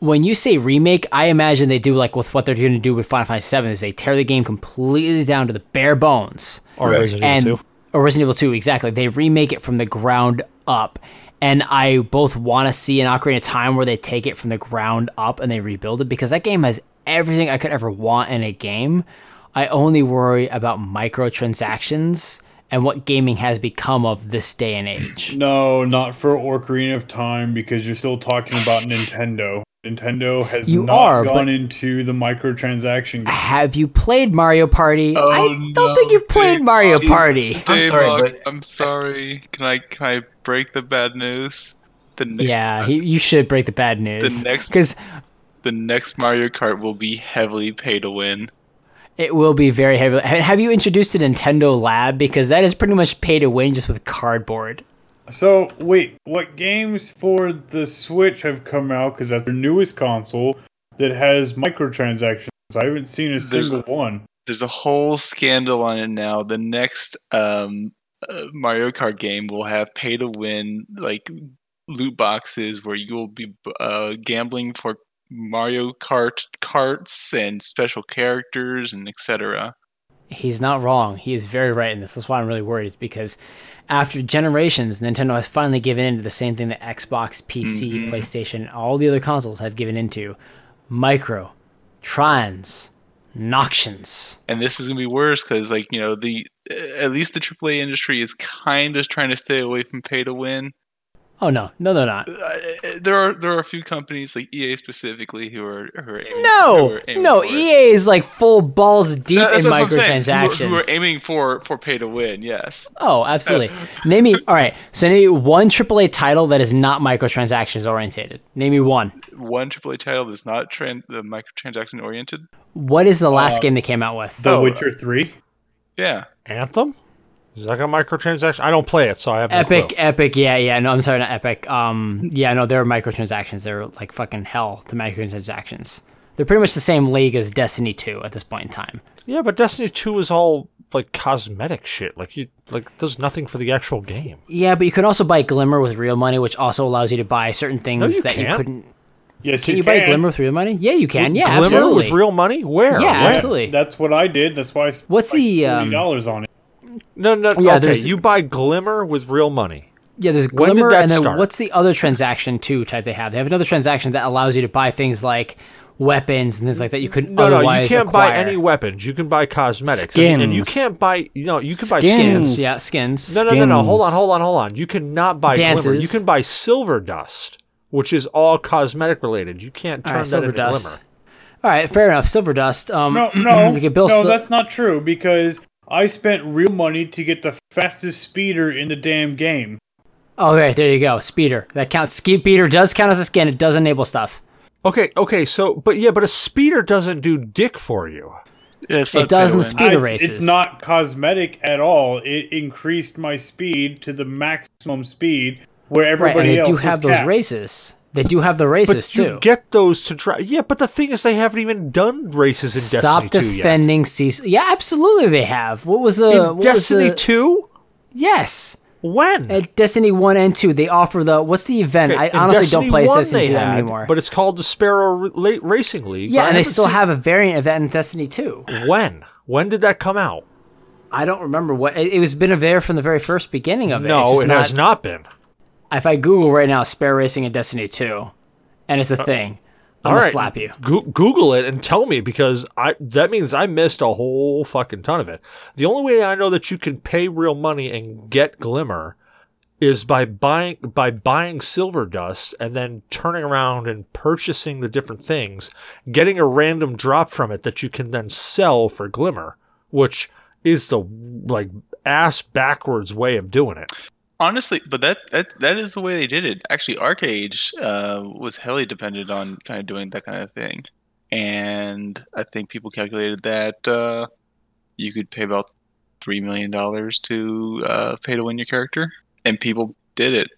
when you say remake, I imagine they do like with what they're going to do with Final Fantasy VII is they tear the game completely down to the bare bones. Or Right. Resident and Evil 2? Or Resident Evil 2, exactly. They remake it from the ground up. And I both want to see an Ocarina of Time where they take it from the ground up and they rebuild it because that game has everything I could ever want in a game. I only worry about microtransactions and what gaming has become of this day and age. No, not for Ocarina of Time because you're still talking about Nintendo. Nintendo has You not are, gone into the microtransaction game. Have you played Mario Party? Oh, I don't no, think you've played Dave. Mario Dave. Party. I'm sorry, but- I'm sorry. Can I can I break the bad news? The next, Yeah, he, you should break the bad news. The next- Because the next Mario Kart will be heavily pay to win. it will be very heavy. Have you introduced a Nintendo Lab? Because that is pretty much pay to win just with cardboard. So, wait, what games for the Switch have come out? Because that's their newest console that has microtransactions. I haven't seen a There's- single one. There's a whole scandal on it now. The next um, uh, Mario Kart game will have pay to win like loot boxes where you will be uh, gambling for Mario Kart carts and special characters and etc. He's not wrong. He is very right in this. That's why I'm really worried. Because after generations, Nintendo has finally given in to the same thing that Xbox, PC, Mhm. PlayStation, all the other consoles have given into: micro, trans, noxions. and this is gonna be worse because like you know the at least the AAA industry is kind of trying to stay away from pay to win. Oh no, no, they're not. Uh, there are there are a few companies like EA specifically who are who are aiming, who No, are aiming no. for. EA is like full balls deep That- that's in what who are- microtransactions. Who are, aiming for for pay to win? Yes. Oh, absolutely. name me. All right. So name me one AAA title that is not microtransactions orientated. Name me one. One AAA title that's not tran- the microtransaction oriented. What is the last Uh, game they came out with? The Oh, Witcher 3? Yeah. Anthem? Is that got microtransaction? I don't play it, so I have no Epic, clue. Epic, yeah, yeah. No, I'm sorry, not Epic. Um, yeah, no, they're microtransactions. They're like fucking hell to microtransactions. They're pretty much the same league as Destiny 2 at this point in time. Yeah, but Destiny 2 is all like cosmetic shit. Like you like does nothing for the actual game. Yeah, but you can also buy Glimmer with real money, which also allows you to buy certain things you that you can't. couldn't. Yes, Can you, you, can. buy Glimmer with real money? Yeah, you can. Yeah, Glimmer absolutely. with real money? Where? Yeah, When? absolutely. That's what I did. That's why I spent What's like the, um, $40 on it. No, no. Yeah, okay, there's- you buy Glimmer with real money. Yeah, there's When did Glimmer, that and then start? what's the other transaction too type they have? They have another transaction that allows you to buy things like weapons and things like that you couldn't No, no, you can't acquire. buy any weapons. You can buy cosmetics, and, and you can't buy. You know, you can buy Skins. skins. Yeah, skins. No, no, no, no. Hold on, hold on, hold on. You cannot buy Glimmer. You can buy silver dust. which is all cosmetic related. You can't turn right, that silver into dust. glimmer. All right, fair enough. Silver dust. Um, No, no, you can build no, sil- that's not true because I spent real money to get the fastest speeder in the damn game. Oh, right, there you go. Speeder. That counts. Speeder does count as a skin. It does enable stuff. Okay, okay, so but yeah, but a speeder doesn't do dick for you. Yeah, it's It not does in the pay to speed- win. Speeder I- races. It's not cosmetic at all. It increased my speed to the maximum speed where Right, and everybody they else do was have those capped. races. They do have the races But you too. get those to try. Yeah, but the thing is, they haven't even done races in Stop Destiny 2 yet. Stop defending Cease. Yeah, absolutely they have. What was the In Destiny the- 2? Yes. When? At Destiny 1 and 2, they offer the what's the event? I honestly Destiny don't play 1 Assassin's they Creed had, anymore. But it's called the Sparrow Ra- Racing League. yeah, and they still seen- have a variant event in Destiny 2. When? When did that come out? I don't remember what it, it was been there from the very first beginning of it. No, it has not been. If I Google right now, Sparrow Racing in Destiny 2, and it's a thing, I'm Uh, All gonna slap you. Go- Google it and tell me because I that means I missed a whole fucking ton of it. The only way I know that you can pay real money and get Glimmer is by buying by buying silver dust and then turning around and purchasing the different things, getting a random drop from it that you can then sell for Glimmer, which is the like ass backwards way of doing it. Honestly, but that, that that is the way they did it. Actually, Arcade uh, was heavily dependent on kind of doing that kind of thing, and I think people calculated that uh, you could pay about three million dollars to uh, pay to win your character, and people did it.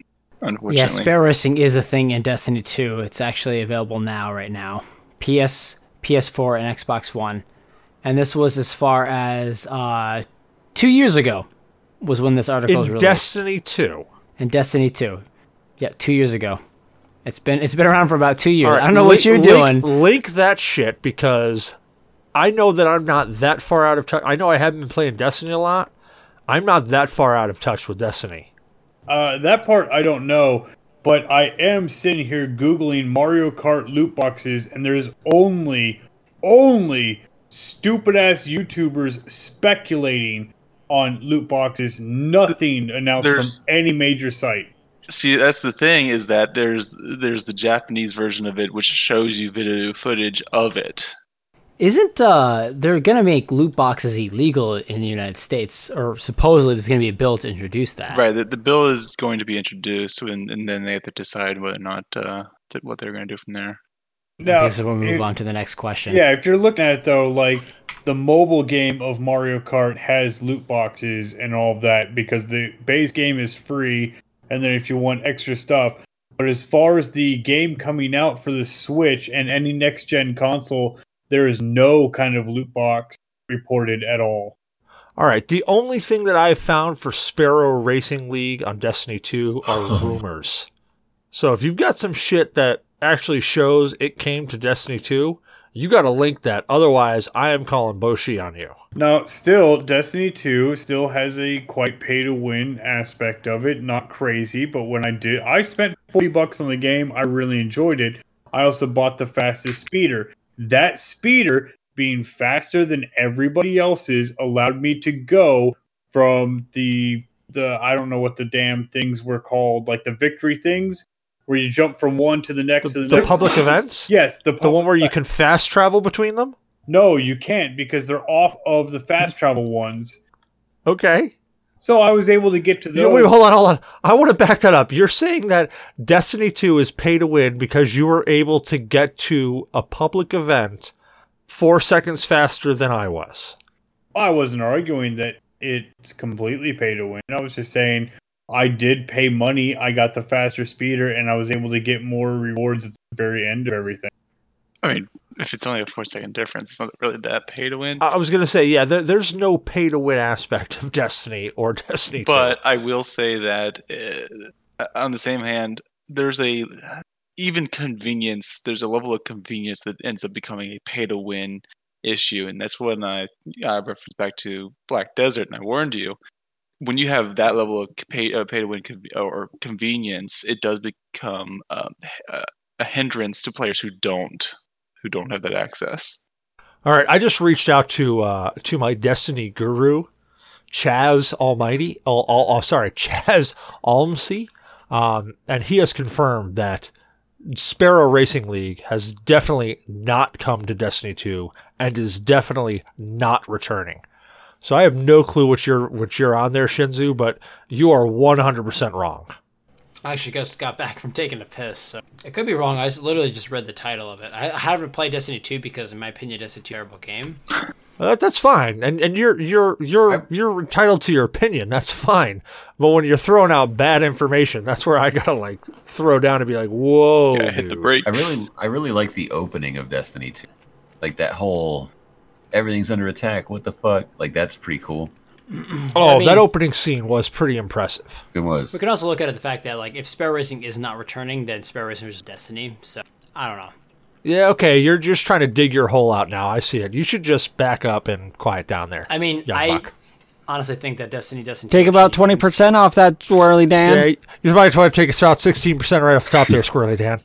Unfortunately, Yeah, Sparrow Racing is a thing in Destiny 2. It's actually available now, right now. PS, PS4, and Xbox One. And this was as far as uh, two years ago was when this article was In released. Destiny 2. in Destiny 2. Yeah, two years ago. It's been it's been around for about two years. All right, I don't know link- what you're link- doing. Link that shit because I know that I'm not that far out of touch. I know I haven't been playing Destiny a lot. I'm not that far out of touch with Destiny. Uh, that part I don't know, but I am sitting here googling Mario Kart loot boxes, and there's only, only stupid ass YouTubers speculating on loot boxes. Nothing announced There's- from any major site. See, that's the thing is that there's there's the Japanese version of it, which shows you video footage of it. Isn't uh they're gonna make loot boxes illegal in the United States, or supposedly there's gonna be a bill to introduce that. Right. The, the bill is going to be introduced, and, and then they have to decide whether or not uh, th- what they're going to do from there. Okay, so we'll move if- on to the next question. Yeah, if you're looking at it though, like the mobile game of Mario Kart has loot boxes and all of that because the base game is free, and then if you want extra stuff. But as far as the game coming out for the Switch and any next gen console, there is no kind of loot box reported at all. All right. The only thing that I've found for Sparrow Racing League on Destiny 2 are rumors. So if you've got some shit that actually shows it came to Destiny 2, you got to link that. Otherwise, I am calling Boshi on you. Now, still, Destiny 2 still has a quite pay to win aspect of it. Not crazy, but when I did, I spent 40 bucks on the game. I really enjoyed it. I also bought the fastest speeder. That speeder, being faster than everybody else's, allowed me to go from the the I don't know what the damn things were called, like the victory things, where you jump from one to the next to The, the, the next. public events? Yes, the, The one where you uh, can fast travel between them? No, you can't because they're off of the fast travel ones. Okay. So I was able to get to those. wait, hold on, hold on. I want to back that up. You're saying that Destiny 2 is pay to win because you were able to get to a public event four seconds faster than I was. I wasn't arguing that it's completely pay to win. I was just saying I did pay money. I got the faster speeder, and I was able to get more rewards at the very end of everything. I mean, if it's only a four second difference, it's not really that pay to win. I was going to say, yeah, there, there's no pay to win aspect of Destiny or Destiny 2. But I will say that uh, on the same hand, there's a even convenience. There's a level of convenience that ends up becoming a pay to win issue, and that's when I, I reference back to Black Desert, and I warned you. When you have that level of pay, uh, pay to win or convenience, it does become um, a, a hindrance to players who don't who don't have that access. All right, I just reached out to uh, to my Destiny guru, Chaz Almighty. Oh, oh, oh sorry, Chaz Almsey, um, and he has confirmed that Sparrow Racing League has definitely not come to Destiny 2 and is definitely not returning. So I have no clue what you're what you're on there, Shinzu, but you are 100% wrong. I actually just got back from taking a piss, so it could be wrong. I just literally just read the title of it. I I haven't played Destiny 2 because, in my opinion, Destiny 2 is a terrible game. Uh, that's fine, and and you're you're you're you're entitled to your opinion. That's fine. But when you're throwing out bad information, that's where I gotta like throw down and be like, "Whoa, Yeah, hit the brakes. I really, I really like the opening of Destiny 2. Like that whole everything's under attack. What the fuck? Like that's pretty cool. Oh, I mean- that opening scene was pretty impressive. It was. We can also look at it the fact that like if Sparrow Racing is not returning, then Sparrow Racing is Destiny. So I don't know. Yeah, okay, you're just trying to dig your hole out now. I see it. You should just back up and quiet down there. I mean, young I buck. honestly think that Destiny doesn't Take about twenty percent off that Squirrely Dan. Yeah, you might want to take us about sixteen percent right off the top there, Squirrely Dan.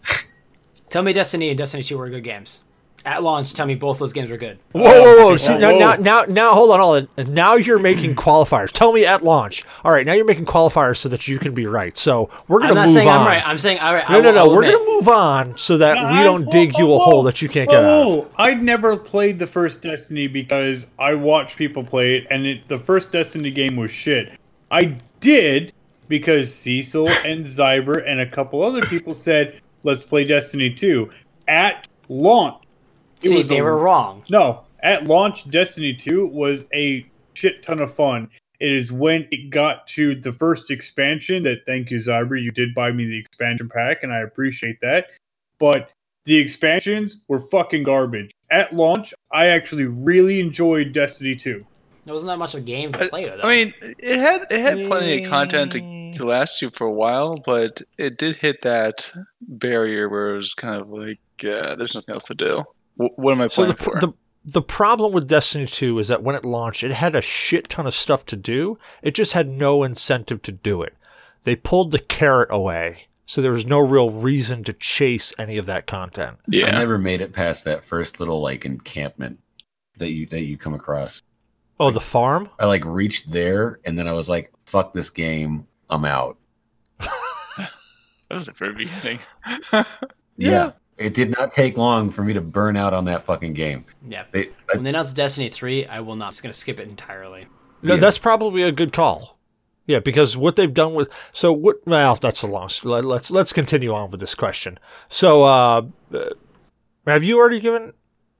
Tell me Destiny and Destiny 2 were good games. At launch, tell me both those games were good. Whoa, whoa, whoa! See, whoa, now, now, now, now, hold on, hold on. Now you're making qualifiers. Tell me at launch. All right, now you're making qualifiers so that you can be right. So we're gonna move on. I'm not move saying on. I'm right. I'm saying all right. no, I no, will- I no. will We're admit- gonna move on so that we don't whoa, dig whoa, you a whoa. hole that you can't Whoa, get out of. whoa. I'd never played the first Destiny because I watched people play it, and it, the first Destiny game was shit. I did because Cecil and Zyber and a couple other people said, "Let's play Destiny 2." At launch, it See, was they a- were wrong. No, at launch, Destiny 2 was a shit ton of fun. It is when it got to the first expansion that, thank you, Zyber, you did buy me the expansion pack, and I appreciate that. But the expansions were fucking garbage. At launch, I actually really enjoyed Destiny 2. There wasn't that much of a game to play with. I mean, it had it had plenty of content to, to last you for a while, but it did hit that barrier where it was kind of like, uh, there's nothing else to do. W- what am I So playing the, for? the the problem with Destiny 2 is that when it launched, it had a shit ton of stuff to do. It just had no incentive to do it. They pulled the carrot away, so there was no real reason to chase any of that content. yeah, I never made it past that first little like encampment that you that you come across. Oh, the farm? I like reached there and then I was like, "Fuck this game, I'm out." that was the very beginning. Yeah. It did not take long for me to burn out on that fucking game. yeah. They, When they announced Destiny 3, I will not. I'm just going to skip it entirely. No, Yeah. that's probably a good call. Yeah, because what they've done with so what? Well, that's a long. Let, let's let's continue on with this question. So, uh, uh, have you already given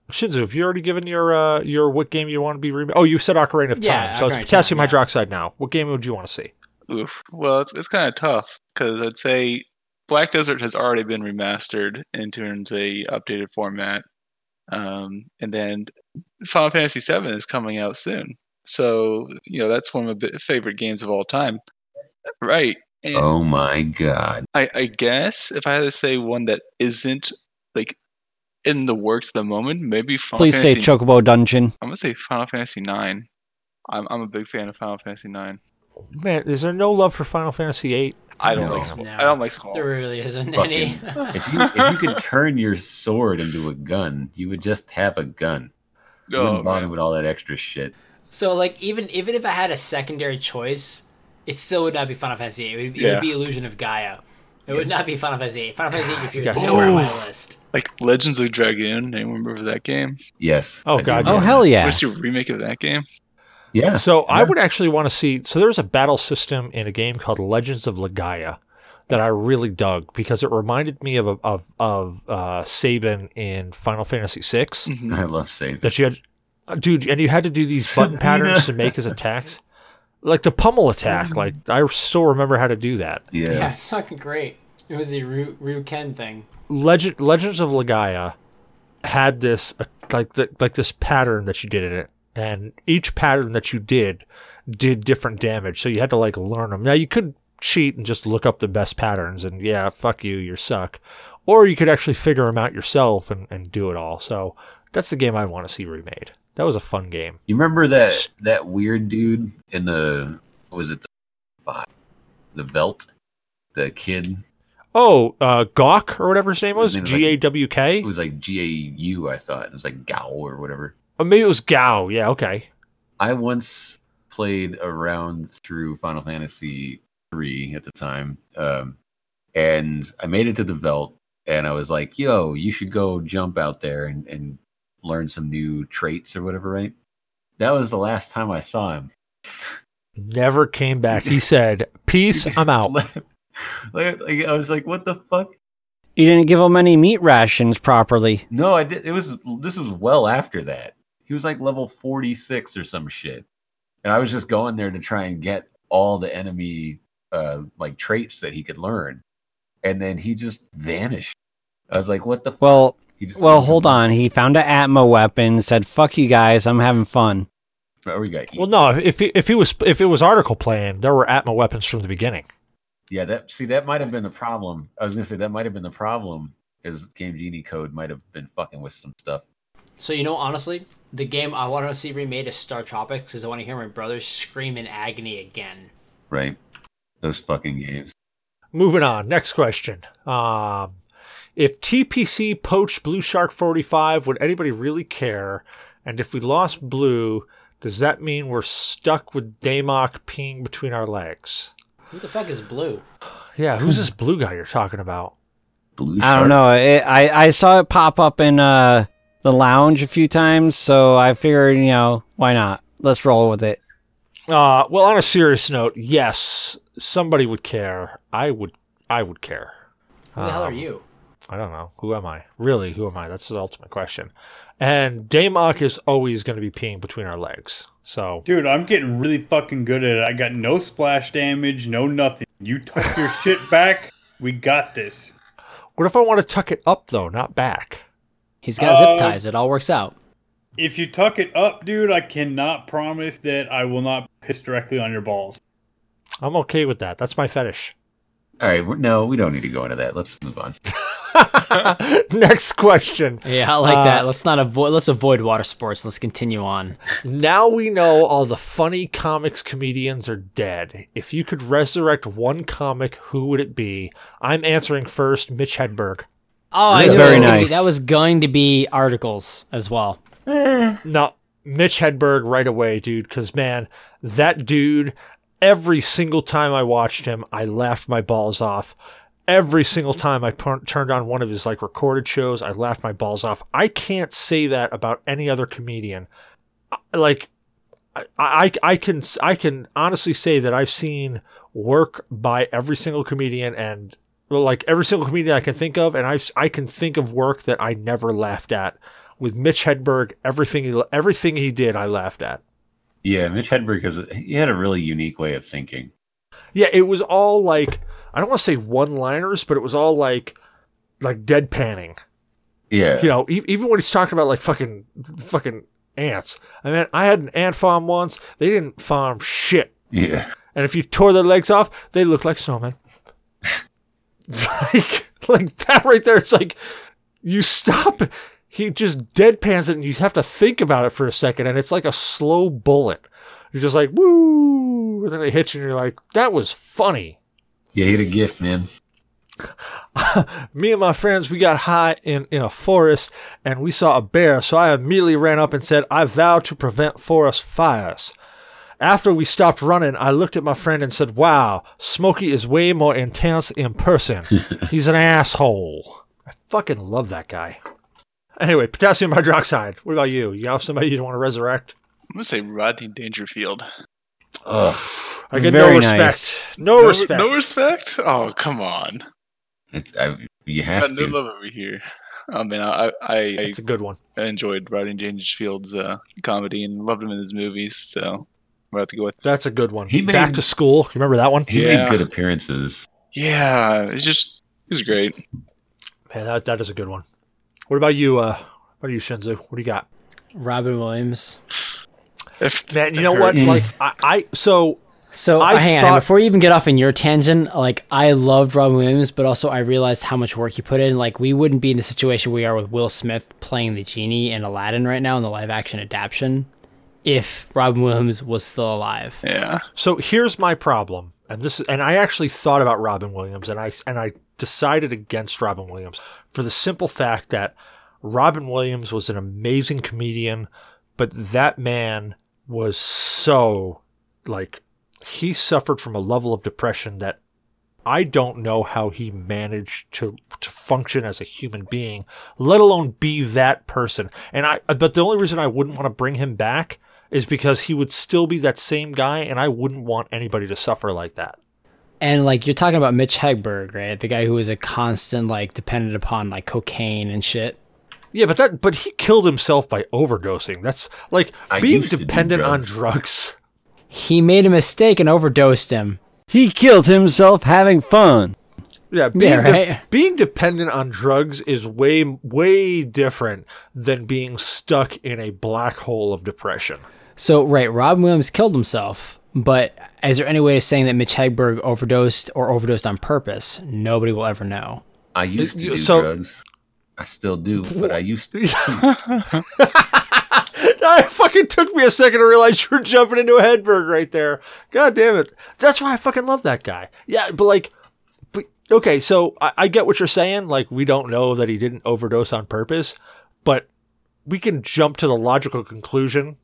Shinzu? Have you already given your uh, your what game you want to be remade? Oh, you said Ocarina of Time. Yeah, so Ocarina it's potassium Time, yeah. hydroxide now. What game would you want to see? Oof. Well, it's it's kind of tough because I'd say Black Desert has already been remastered into a updated format, um, and then Final Fantasy VII is coming out soon. So you know that's one of my favorite games of all time, right? And Oh my god. I, I guess if I had to say one that isn't like in the works at the moment, maybe Final Please say Chocobo Dungeon. I'm gonna say Final Fantasy Nine. I'm I'm a big fan of Final Fantasy Nine. Man, is there no love for Final Fantasy VIII? I don't No. like Squall. No. I don't like Squall. There really isn't Fucking- any. If you if you could turn your sword into a gun, you would just have a gun. You Oh, wouldn't bother man. with all that extra shit. so, like, even even if I had a secondary choice, it still would not be Final Fantasy 8. It would, it Yeah. would be Illusion of Gaia. It would not be Final Fantasy 8. Final Fantasy 8 appears guys- nowhere on my list. Like Legends of Dragoon. Anyone remember that game? Yes. Oh, I do God, Oh hell yeah! What's your remake of that game? Yeah. So I would actually want to see. So there's a battle system in a game called Legends of Legaia that I really dug because it reminded me of of of uh, Sabin in Final Fantasy VI. Mhm. I love saving. That you had, uh, dude, and you had to do these button patterns to make his attacks, like the pummel attack. Like I still remember how to do that. Yeah, Yeah. it's fucking great. It was the Ryu, Ryu Ken thing. Legend Legends of Legaia had this uh, like the, like this pattern that you did in it, and each pattern that you did did different damage. So you had to like learn them. Now you could cheat and just look up the best patterns, and yeah, fuck you, you suck. Or you could actually figure them out yourself and, and do it all. So that's the game I want to see remade. That was a fun game. You remember that that weird dude in the what was it the five the Veldt? The kid Oh, uh, Gawk or whatever his name was, His name was like- G A W K. it was like G A U, I thought. It was like Gao or whatever. Or maybe it was Gao. Yeah, okay. I once played around through Final Fantasy three at the time, um, and I made it to the Veldt, and I was like, "Yo, you should go jump out there and, and learn some new traits or whatever." Right? That was the last time I saw him. Never came back. He said, "Peace, I'm out." like, like, I was like, "What the fuck?" You didn't give him any meat rations properly. No, I did. It was this was well after that. He was like level forty six or some shit, and I was just going there to try and get all the enemy uh like traits that he could learn, and then he just vanished. I was like, "What the?" Fuck? Well, He just well, hold on. He found an Atma weapon, said, "Fuck you guys, I'm having fun." Oh, we got Well, no. If he, if he was if it was article playing, there were Atma weapons from the beginning. Yeah, that see that might have been the problem. I was gonna say that might have been the problem. Is Game Genie code might have been fucking with some stuff. So you know, honestly, the game I want to see remade is Star Tropics because I want to hear my brothers scream in agony again. Right? Those fucking games. Moving on. Next question. Um, if TPC poached Blue Shark 45, would anybody really care? And if we lost Blue, does that mean we're stuck with Damok peeing between our legs? Who the fuck is Blue? Yeah, who's this blue guy you're talking about? Blue Shark. I don't know. It, I I saw it pop up in uh the lounge a few times, so I figured, you know, why not? Let's roll with it. Uh, well, on a serious note, yes, somebody would care. I would. I would care. Who the hell are Um, you? I don't know. Who am I? Really, who am I? That's the ultimate question. And Damok is always going to be peeing between our legs. So Dude, I'm getting really fucking good at it. I got no splash damage, no nothing. You tuck your shit back, we got this. What if I want to tuck it up though, not back? He's got zip uh, ties. It all works out. If you tuck it up, dude, I cannot promise that I will not piss directly on your balls. I'm okay with that. That's my fetish. All right, no, we don't need to go into that. Let's move on. Next question. Yeah, I like Uh, that. Let's not avoid. Let's avoid water sports. Let's continue on. Now we know all the funny comics comedians are dead. If you could resurrect one comic, who would it be? I'm answering first, Mitch Hedberg. Oh, I knew Very it be- nice. that was going to be articles as well. Eh. No, Mitch Hedberg right away, dude. Because man, that dude. Every single time I watched him, I laughed my balls off. Every single time I per- turned on one of his like recorded shows, I laughed my balls off. I can't say that about any other comedian. Like, I, I, I can I can honestly say that I've seen work by every single comedian and well, like every single comedian I can think of, and I I can think of work that I never laughed at. With Mitch Hedberg, everything he everything he did, I laughed at. Yeah, Mitch Hedberg has he had a really unique way of thinking. Yeah, it was all like I don't want to say one-liners, but it was all like like deadpanning. Yeah, You know, e- even when he's talking about like fucking fucking ants. I mean, I had an ant farm once. They didn't farm shit. yeah, And if you tore their legs off, they look like snowmen. like, like that right there. It's like you stop. He just deadpans it, and you have to think about it for a second, and it's like a slow bullet. You're just like woo, and then it hits you, and you're like, that was funny. yeah. He had a gift, man. Me and my friends, we got high in, in a forest and we saw a bear, so I immediately ran up and said, I vow to prevent forest fires. After we stopped running, I looked at my friend and said, Wow, Smokey is way more intense in person. He's an asshole. I fucking love that guy. Anyway, potassium hydroxide. What about you? You have somebody you want to resurrect? I'm gonna say Rodney Dangerfield. Ugh, I get Very no nice. respect. No, respect. No respect. Oh come on. it's, I, you Got have no to. love over here. I mean, I I, It's a good one. I enjoyed Rodney Dangerfield's uh, comedy and loved him in his movies. So we'll have to go with. That's a good one. He Back made- to school. You remember that one? He Yeah. made good appearances. Yeah, it's just it was great. Man, that, that is a good one. What about you? Uh, what are you, Shinzu? What do you got? Robin Williams. If Man, you know what? Like, I, I so So I hang on, before you even get off in your tangent, like I loved Robin Williams, but also I realized how much work he put in. Like we wouldn't be in the situation we are with Will Smith playing the genie in Aladdin right now in the live action adaptation if Robin Williams was still alive. Yeah, so here's my problem, and this and I actually thought about Robin Williams, and I and I decided against Robin Williams for the simple fact that Robin Williams was an amazing comedian, but that man was so like he suffered from a level of depression that I don't know how he managed to to function as a human being, let alone be that person. And I but the only reason I wouldn't want to bring him back is because he would still be that same guy and I wouldn't want anybody to suffer like that. And like you're talking about Mitch Hedberg, right? The guy who was a constant like dependent upon like cocaine and shit. Yeah, but that but he killed himself by overdosing. That's like I being used to do dependent on drugs. drugs. He made a mistake and overdosed him. He killed himself having fun. Yeah, being, Yeah, de- being dependent on drugs is way way different than being stuck in a black hole of depression. So right, Rob Williams killed himself. But is there any way of saying that Mitch Hedberg overdosed or overdosed on purpose? Nobody will ever know. I used to do so- drugs. I still do, but I used to. it fucking took me a second to realize you were jumping into a Hedberg right there. God damn it. That's why I fucking love that guy. Yeah, but like, but, okay, so I, I get what you're saying. Like, we don't know that he didn't overdose on purpose, but we can jump to the logical conclusion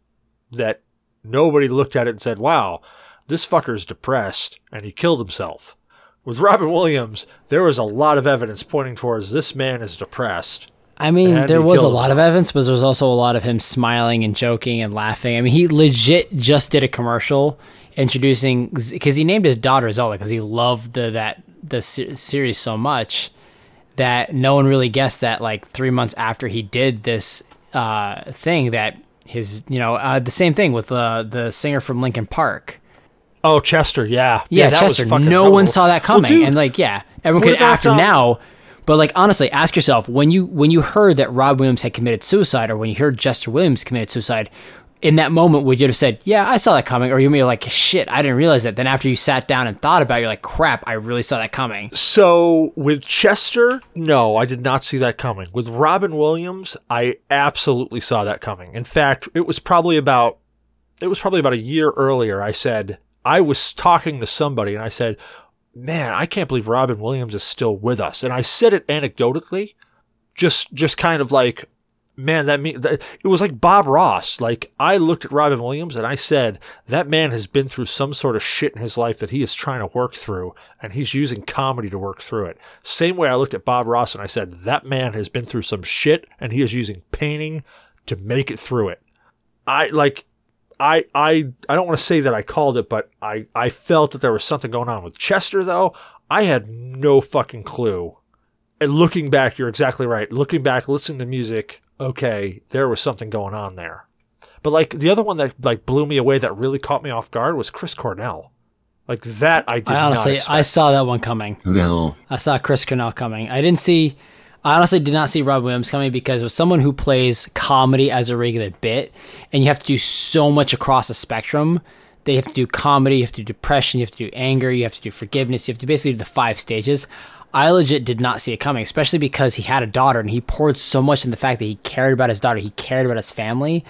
that nobody looked at it and said, wow, this fucker's depressed and he killed himself. With Robin Williams, there was a lot of evidence pointing towards this man is depressed. I mean, there was a killed lot of evidence, but there was also a lot of him smiling and joking and laughing. I mean, he legit just did a commercial introducing because he named his daughter Zelda because he loved the that the series so much that no one really guessed that like three months after he did this uh, thing that his you know uh, the same thing with uh, the singer from Linkin Park. Oh, Chester, yeah. Yeah, that Chester. No horrible. one saw that Well, coming, dude, and like, yeah, everyone could after um, now. But like, honestly, ask yourself when you when you heard that Rob Williams had committed suicide, or when you heard Chester Williams committed suicide, in that moment, would you have said, "Yeah, I saw that coming," or you may be like, "Shit, I didn't realize that." Then after you sat down and thought about, it, you're like, "Crap, I really saw that coming." So with Chester, no, I did not see that coming. With Robin Williams, I absolutely saw that coming. In fact, it was probably about it was probably about a year earlier. I said I was talking to somebody and I said, "Man, I can't believe Robin Williams is still with us." And I said it anecdotally, just just kind of like, "Man, that mean that, it was like Bob Ross." Like I looked at Robin Williams and I said, "That man has been through some sort of shit in his life that he is trying to work through, and he's using comedy to work through it." Same way I looked at Bob Ross and I said, "That man has been through some shit, and he is using painting to make it through it." I like I I I don't want to say that I called it, but I I felt that there was something going on with Chester though. I had no fucking clue. And looking back, you're exactly right. Looking back, listening to music, okay, there was something going on there. But like the other one that like blew me away that really caught me off guard was Chris Cornell. Like that I did I honestly, not I saw that one coming. Who the hell? I saw Chris Cornell coming. I didn't see. I honestly did not see Rob Williams coming because with someone who plays comedy as a regular bit, and you have to do so much across the spectrum. They have to do comedy, you have to do depression, you have to do anger, you have to do forgiveness, you have to basically do the five stages. I legit did not see it coming, especially because he had a daughter and he poured so much in the fact that he cared about his daughter, he cared about his family.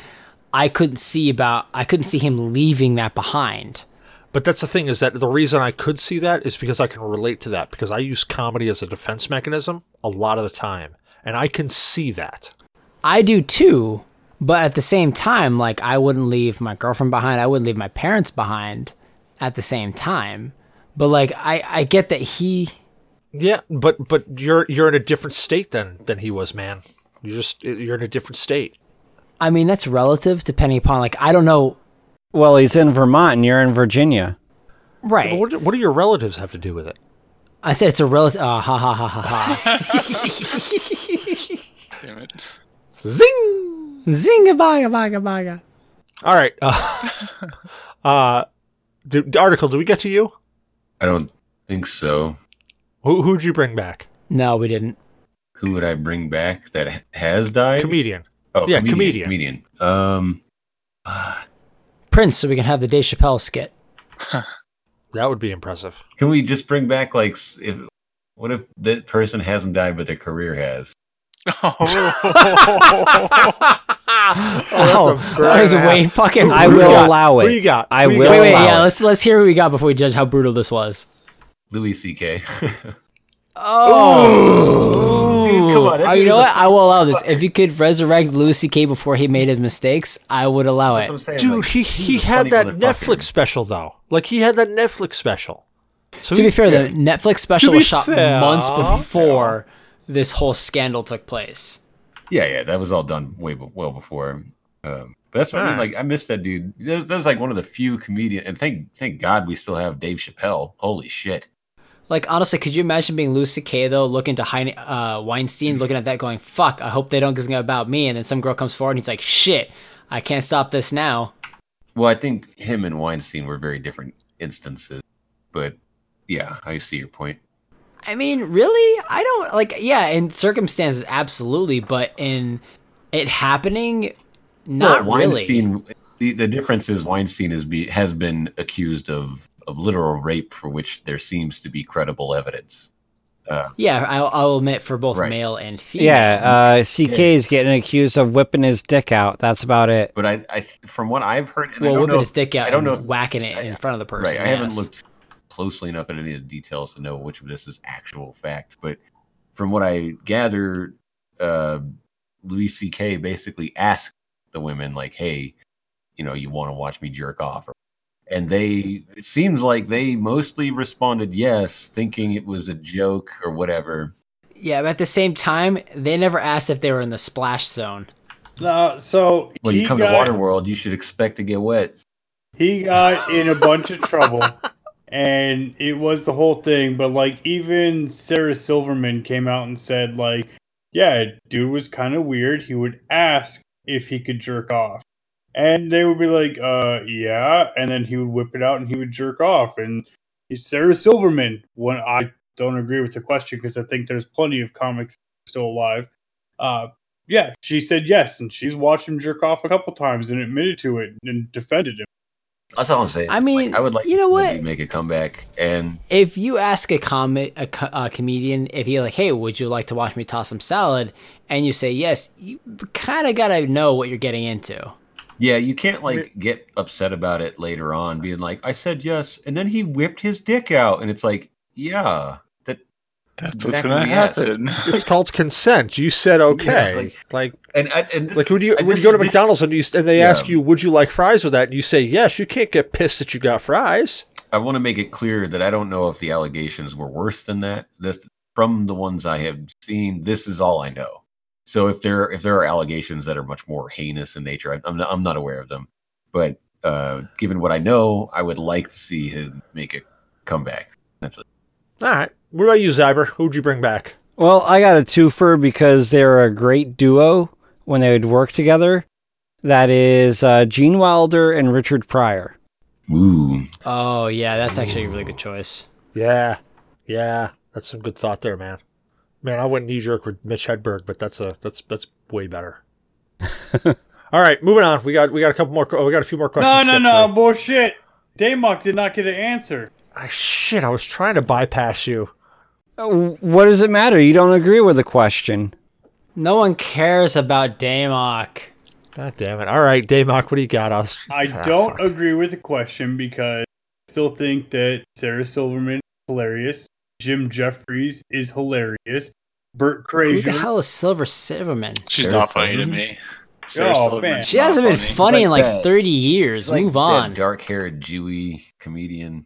I couldn't see about I couldn't see him leaving that behind. But that's the thing is that the reason I could see that is because I can relate to that because I use comedy as a defense mechanism a lot of the time, and I can see that. I do too, but at the same time, like I wouldn't leave my girlfriend behind. I wouldn't leave my parents behind at the same time. But like I, I get that he Yeah, but but you're you're in a different state than than he was, man. You're just you're in a different state. I mean that's relative depending upon like I don't know Well, he's in Vermont and you're in Virginia. right. What do, what do your relatives have to do with it? I said it's a relative uh, ha ha ha ha ha. Damn it. Zing! Zinga baga baga baga. All right. Uh, uh do, article. Do we get to you? I don't think so. Who who'd you bring back? No, we didn't. Who would I bring back that has died? Comedian. oh, yeah, comedian. comedian. Comedian. Um, ah, Prince, so we can have the Dave Chappelle skit. That would be impressive. can we just bring back like if? What if that person hasn't died but their career has? Oh, Oh, that was way fucking. I will got? allow Who it. you got? I Who will got? Wait, wait, allow yeah. it. Let's let's hear who we got before we judge how brutal this was. Louis C.K. Oh, Dude, come on, Oh, you know what? I will allow this. If you could resurrect Louis C.K. before he made his mistakes, I would allow That's it. what I'm saying. Dude, like, he he had that. Netflix special though. Like he had that Netflix special. So to be he- fair, the Netflix special was shot fair, months before this whole scandal took place. Yeah, yeah, that was all done way be- well before. Um, but that's what I mean. Alright. Like, I miss that dude. That was, that was like one of the few comedian, and thank thank God we still have Dave Chappelle. Holy shit! Like honestly, could you imagine being Louis C.K. though, looking to Heine, uh, Weinstein, looking at that, going, "Fuck, I hope they don't get about me." And then some girl comes forward and he's like, "Shit, I can't stop this now." Well, I think him and Weinstein were very different instances, but yeah, I see your point. I mean, really? I don't like. Yeah, in circumstances, absolutely, but in it happening, not Well, really. Weinstein. The, the difference is Weinstein is be, has been accused of of literal rape, for which there seems to be credible evidence. Uh, Yeah, I'll, I'll admit for both Right. male and female. Yeah, uh, CK is getting accused of whipping his dick out. That's about it. but I, I, from what I've heard, and I well, don't whipping know his dick out I don't know and if- whacking it I- in front of the person. Right. I haven't looked closely enough at any of the details to know which of this is actual fact. But from what I gather, uh, Louis C.K. basically asked the women, like, "Hey, you know, you want to watch me jerk off?" And they, it seems like they mostly responded yes, thinking it was a joke or whatever. Yeah, but at the same time, they never asked if they were in the splash zone. Uh, so when you come got, to Water World, you should expect to get wet. he got in a bunch of trouble and it was the whole thing but like even sarah silverman came out and said like yeah dude was kind of weird he would ask if he could jerk off and they would be like uh yeah and then he would whip it out and he would jerk off and sarah silverman when i don't agree with the question because i think there's plenty of comics still alive uh yeah she said yes and she's watched him jerk off a couple times and admitted to it and defended him That's all I'm saying. I mean, Like, I would like you know what? make a comeback, and If you ask a comic a, co- a comedian if he like, hey, would you like to watch me toss some salad, and you say yes, you kind of gotta know what you're getting into. Yeah, you can't like get upset about it later on, being like, "I said yes," and then he whipped his dick out, and it's like, yeah, that. That's what's gonna yes. happen. It's called consent. You said okay. like- like And, and this- like when you when you go to this- McDonald's and you and they Yeah. ask you, "Would you like fries with that?" and you say yes, you can't get pissed that you got fries. I want to make it clear that I don't know if the allegations were worse than that. This from the ones I have seen. This is all I know. So if there if there are allegations that are much more heinous in nature, I- I'm not, I'm not aware of them. But uh, given what I know, I would like to see him make a comeback. Essentially. All right. What about you, Zyber? Who'd you bring back? Well, I got a twofer because they're a great duo when they would work together. That is uh, Gene Wilder and Richard Pryor. Ooh, Oh yeah, that's actually a really good choice. Yeah, yeah, that's some good thought there, man. Man, I went knee jerk with Mitch Hedberg, but that's a that's that's way better. All right, moving on. We got we got a couple more. Oh, we got a few more questions. No, no, no, through. bullshit. Damok did not get an answer. Ah, shit, I was trying to bypass you. Uh, What does it matter? You don't agree with the question. No one cares about Damok. God damn it! All right, Damok, what do you got? Us. I Ah, don't fuck. agree with the question because I still think that Sarah Silverman is hilarious. Jim Jeffries is hilarious. Burt Who the hell is Silver Silverman? She's Sarah not funny to me. Oh, Sarah Oh, Silverman's man. She not hasn't been funny in like Like that. 30 years. Like Move on. dark-haired Jewy comedian.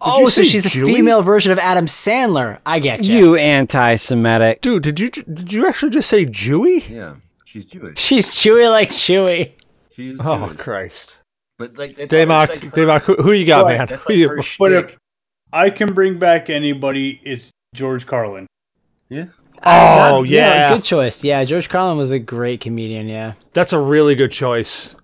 Oh, so say she's the female version of Adam Sandler. I get you. You anti-Semitic. Dude, did you did you actually just say Jewy? Yeah, she's Jewish. She's chewy like Chewy. She's Oh Christ! But like, it's, Damok, like her- Damok, who, who you got, Right, man? That's Who like you- her But shtick. if I can bring back anybody, it's George Carlin. Yeah. Oh, That- yeah. good choice. Yeah, George Carlin was a great comedian. Yeah. That's a really good choice.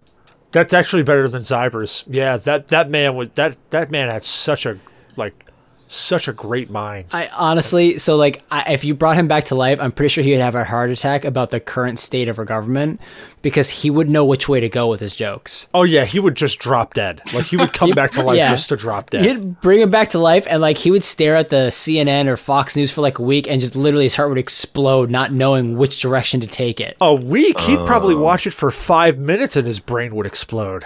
That's actually better than Zyber's. Yeah, that that man would that that man had such a like such a great mind. I honestly, so like, I, if you brought him back to life, I'm pretty sure he would have a heart attack about the current state of our government because he would know which way to go with his jokes. Oh yeah, he would just drop dead. Like he would come back to life Yeah. just to drop dead. You'd bring him back to life, and like he would stare at the CNN or Fox News for like a week, and just literally his heart would explode, not knowing which direction to take it. a week, he'd probably watch it for five minutes and his brain would explode.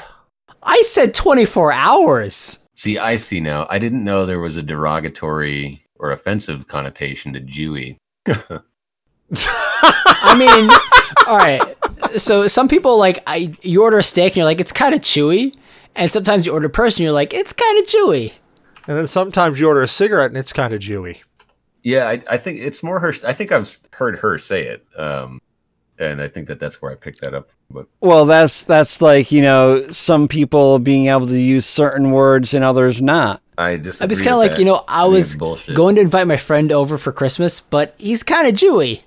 I said 24 hours. See, I see now. I didn't know there was a derogatory or offensive connotation to Jewy. I mean, all right. So some people like I you order a steak and you're like it's kind of chewy, and sometimes you order a person you're like it's kind of chewy. And then sometimes you order a cigarette and it's kind of chewy. Yeah, I, I think it's more her. I think I've heard her say it, um, and I think that that's where I picked that up. But Well, that's that's like you know some people being able to use certain words and others not. I just I was kind of like, you know, I was bullshit. going to invite my friend over for Christmas, but he's kind of Jewy.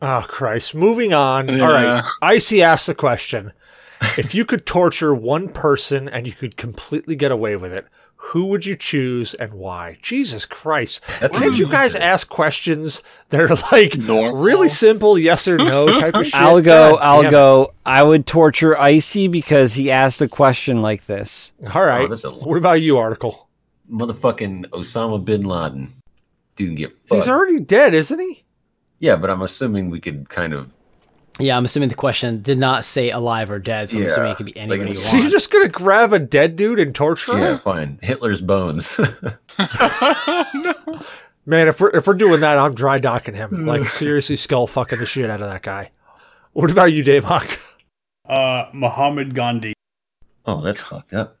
Oh Christ! Moving on. Yeah. All right. Icy asked the question: If you could torture one person and you could completely get away with it, who would you choose and why? Jesus Christ! That's Why did a- you guys ask questions that are like Normal. really simple, yes or no type of shit? I'll go. God I'll damn it. go. I would torture Icy because he asked a question like this. All right. Oh, that's a- what about you, article? motherfucking Osama bin Laden didn't get fucked. He's already dead, isn't he? yeah, but I'm assuming we could kind of. Yeah, I'm assuming the question did not say alive or dead, so I'm Yeah, assuming it could be anybody like- you So you're want. just gonna grab a dead dude and torture him? Yeah, fine. Hitler's bones. Man, if we're if we're doing that, I'm dry docking him. Like seriously, skull fucking the shit out of that guy. What about you, Damok? Uh, Muhammad Gandhi. oh, that's fucked up.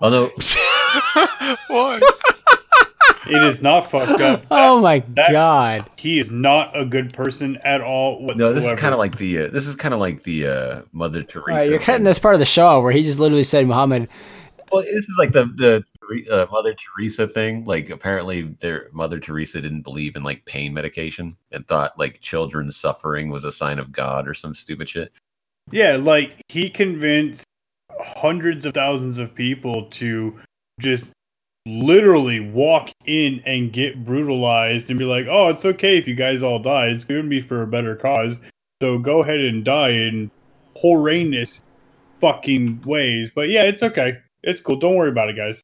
Although Why? It is not fucked up. Oh my That- god. He is not a good person at all whatsoever. no, this is kind of like the uh, this is kind of like the uh, Mother Teresa. All right, you're thing. cutting this part of the show where he just literally said Muhammad. Well, this is like the the uh, Mother Teresa thing. Like apparently, their Mother Teresa didn't believe in like pain medication and thought like children's suffering was a sign of God or some stupid shit. Yeah, like he convinced hundreds of thousands of people to just literally walk in and get brutalized and be like, "Oh, it's okay if you guys all die. It's going to be for a better cause. So go ahead and die in horrendous fucking ways." But yeah, it's okay. It's cool. Don't worry about it, guys.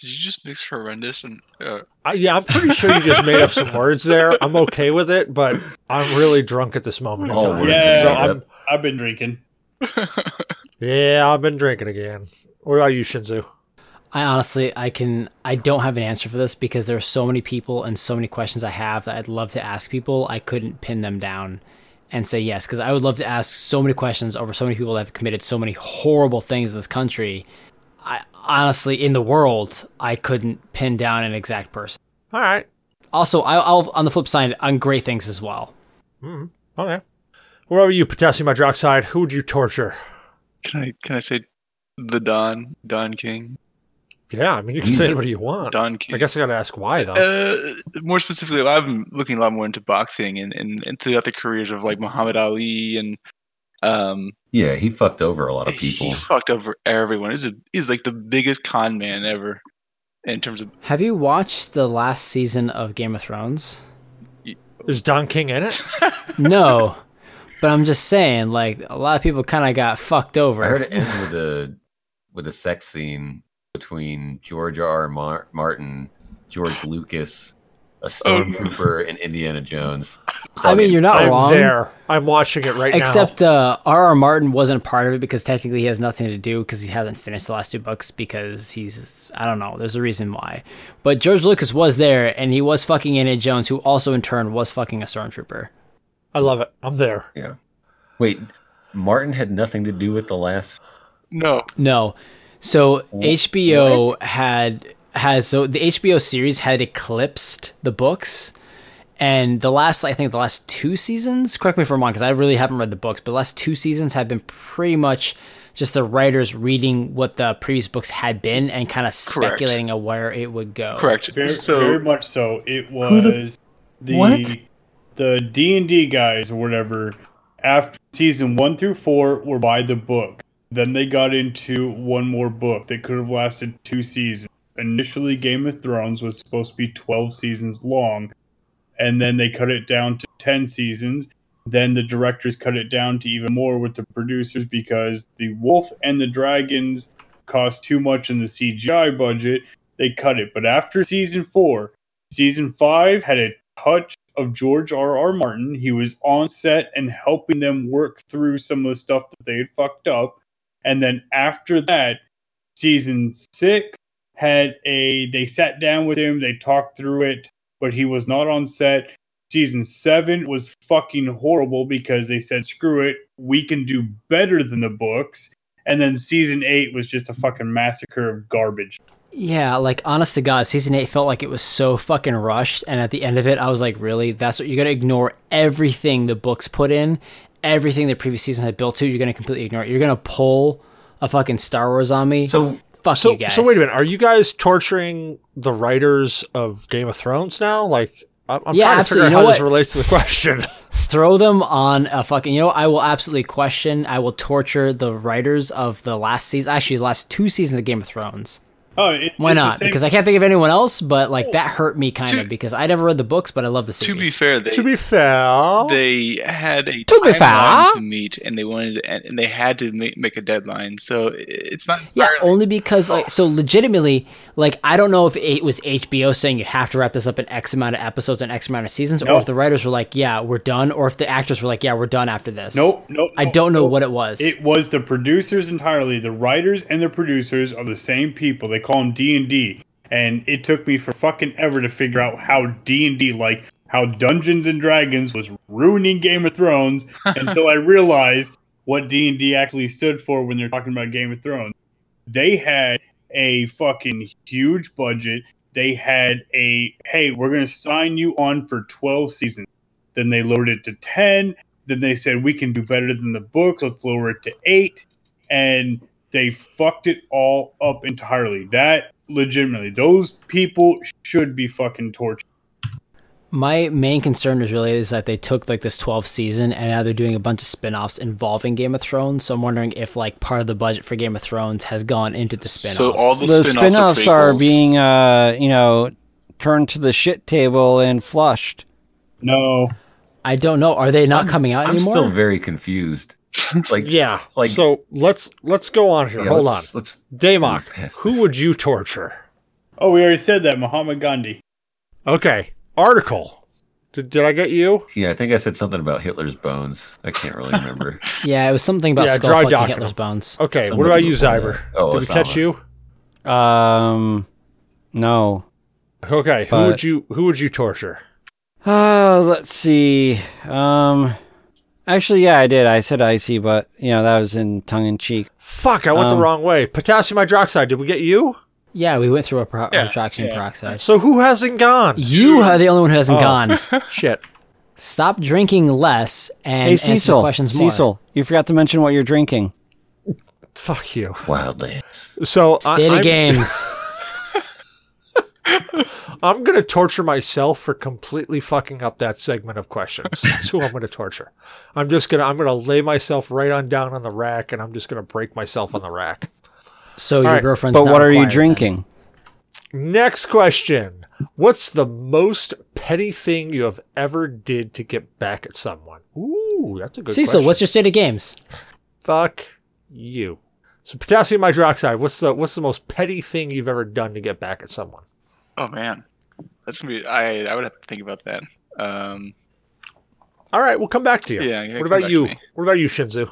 Did you just mix horrendous and uh, I, yeah, I'm pretty sure you just made up some words there. I'm okay with it, but I'm really drunk at this moment in All time. words Yeah. So I'm. I've been drinking. yeah, I've been drinking again. What about you, Shinzu? I honestly, I can, I don't have an answer for this because there are so many people and so many questions I have that I'd love to ask people. I couldn't pin them down and say yes because I would love to ask so many questions over so many people that have committed so many horrible things in this country. I honestly, in the world, I couldn't pin down an exact person. All right. Also, I, I'll on the flip side on great things as well. Hmm. Okay. What about you, potassium hydroxide? Who would you torture? can I can I say the Don Don King? Yeah, I mean, you can say whatever you want. Don King. I guess I got to ask why, though. Uh, more specifically, I've been looking a lot more into boxing and, and into the other careers of like Muhammad Ali and um Yeah, he fucked over a lot of people. he fucked over everyone. He's a, he's like the biggest con man ever in terms of Have you watched the last season of Game of Thrones? Is Don King in it? No, but I'm just saying, like a lot of people kind of got fucked over. I heard it ends with a with a sex scene between George R. R. Mar- Martin, George Lucas, a Oh, no. stormtrooper, and Indiana Jones. I mean, you're not I'm wrong. there. I'm watching it right now. Except uh, R. Martin wasn't a part of it because technically he has nothing to do because he hasn't finished the last two books because he's I don't know. There's a reason why. But George Lucas was there and he was fucking Indiana Jones, who also in turn was fucking a stormtrooper. now. I love it. I'm there. Yeah. Wait, Martin had nothing to do with the last. no. No, so oh, HBO had has so the HBO series had eclipsed the books. And the last, I think, the last two seasons. Correct me if I'm wrong, because I really haven't read the books. But the last two seasons have been pretty much just the writers reading what the previous books had been and kind of Correct. speculating of where it would go. Correct. Very, so very much so. It was the What? the D and D guys or whatever. After season one through four were by the book. Then they got into one more book that could have lasted two seasons. Initially, Game of Thrones was supposed to be twelve seasons long, and then they cut it down to ten seasons. Then the directors cut it down to even more with the producers because the Wolf and the Dragons cost too much in the CGI budget they cut it. But after season four, season five had a touch of George R. R. Martin. He was on set and helping them work through some of the stuff that they had fucked up. And then after that, season six had a they sat down with him, they talked through it, but he was not on set. Season seven was fucking horrible because they said, screw it, we can do better than the books. And then season eight was just a fucking massacre of garbage. Yeah, like honest to God, season eight felt like it was so fucking rushed, and at the end of it, I was like, really? That's what you're gonna ignore everything the books put in, everything the previous season had built to. You're gonna completely ignore it. You're gonna pull a fucking Star Wars on me. So Fuck So, you guys. so wait a minute. Are you guys torturing the writers of Game of Thrones now? Like, I'm, I'm Yeah, trying to figure out You how know this relates to the question. Throw them on a fucking. You know, I will absolutely question. I will torture the writers of the last season. Actually, the last two seasons of Game of Thrones. Oh, it's, Why it's not? Because I can't think of anyone else. But like oh, that hurt me kind To- of because I never read the books, but I love the series. To be fair, they to be fair, they had a To be timeline fair. to meet, and they wanted and and they had to make, make a deadline. So it's not Yeah, only because like oh. so legitimately, like I don't know if it was HBO saying you have to wrap this up in X amount of episodes and X amount of seasons, or if the writers were like, "Yeah, we're done," or if the actors were like, "Yeah, we're done after this." Nope, nope. I don't know nope. what it was. It was the producers entirely. The writers and the producers are the same people. They call them D and D, and it took me for fucking ever to figure out how D and D, like how Dungeons and Dragons, was ruining Game of Thrones until I realized what D and D actually stood for when they're talking about Game of Thrones. They had a fucking huge budget. They had a hey, we're gonna sign you on for twelve seasons. Then they lowered it to ten. Then they said we can do better than the books. Let's lower it to eight, and they fucked it all up entirely. That legitimately, those people should be fucking tortured. My main concern is really is that they took like this 12th season and now they're doing a bunch of spin-offs involving Game of Thrones. So I'm wondering if like part of the budget for Game of Thrones has gone into the spin-offs. So all the, the spin-offs, spin-offs are, are being, uh, you know, turned to the shit table and flushed. No, I don't know. Are they not coming out I'm anymore? still very confused. Like, yeah. like- so let's let's go on here. yeah, Hold on, let's, Let's Damok. Who this. would you torture? oh, we already said that. Muhammad Gandhi. Okay, article. Did, did I get you? Yeah, I think I said something about Hitler's bones. I can't really remember. yeah, it was something about Yeah, skull dry fucking docking Hitler's them. bones. Okay, what about you, before Zyber? Oh, Did we catch you? Um, no. Okay, who would you who would you torture? Uh, let's see. Um, actually, yeah, I did. I said icy, but you know that was in tongue in cheek. Fuck, I went Um, the wrong way. Potassium hydroxide. Did we get you? Yeah, we went through a pro- Yeah, retraction yeah. peroxide. So who hasn't gone? You are the only one who hasn't Oh. gone. Shit. Stop drinking less and hey, answer the questions more. Cecil, you forgot to mention what you're drinking. Fuck you. Wildlands. So I- State of I'm- games. I'm gonna torture myself for completely fucking up that segment of questions. That's who I'm gonna torture. I'm just gonna I'm gonna lay myself right on down on the rack, and I'm just gonna break myself on the rack. So your right, girlfriend's But not what are you required then. drinking? Next question: What's the most petty thing you have ever did to get back at someone? Ooh, that's a good Cecil, question. what's your state of games? Fuck you. So potassium hydroxide. What's the what's the most petty thing you've ever done to get back at someone? Oh man, that's gonna be. I I would have to think about that. Um, All right, we'll come back to you. Yeah, yeah, What about you? What about you, Shinzu?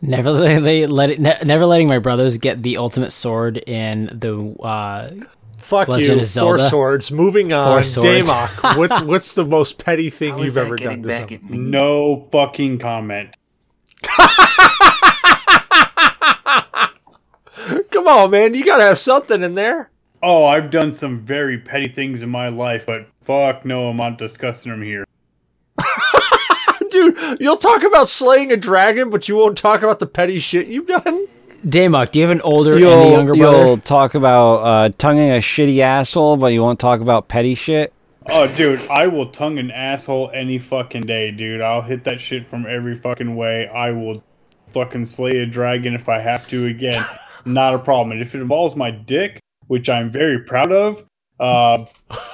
Never letting they let it, ne- never letting my brothers get the ultimate sword in the uh, Fuck Legend you. of Four Zelda. swords. Moving on. swords. Damok. what, what's the most petty thing you've ever done to someone? No fucking comment. Come on, man. You gotta have something in there. Oh, I've done some very petty things in my life, but fuck no, I'm not discussing them here. Dude, you'll talk about slaying a dragon, but you won't talk about the petty shit you've done. Damok. Do you have an older and a You'll, younger brother? you'll talk about uh, tonguing a shitty asshole, but you won't talk about petty shit. Oh, dude, I will tongue an asshole any fucking day, dude. I'll hit that shit from every fucking way. I will fucking slay a dragon if I have to again. Not a problem. And if it involves my dick, which I'm very proud of, uh,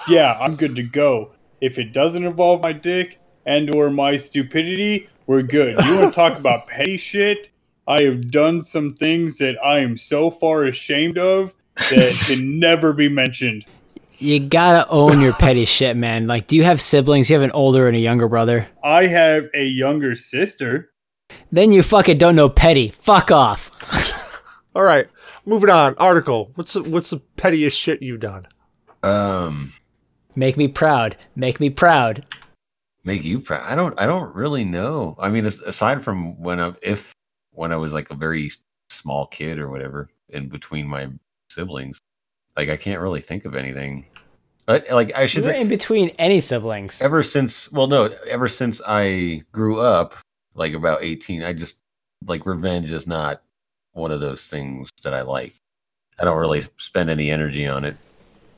yeah, I'm good to go. If it doesn't involve my dick and or my stupidity, we're good. You want to talk about petty shit? I have done some things that I am so far ashamed of that can never be mentioned. You gotta own your petty shit, man. Like, do you have siblings? You have an older and a younger brother. I have a younger sister. Then you fucking don't know petty. Fuck off. All right, moving on. Article. What's the, what's the pettiest shit you've done? Um, Make me proud. Make me proud. make you proud. I don't. I don't really know. I mean, aside from when I, if when I was like a very small kid or whatever, in between my siblings, Like I can't really think of anything. But like I should You're say, in between any siblings. ever since well no, ever since I grew up, like about 18, I just like revenge is not one of those things that I like. I don't really spend any energy on it.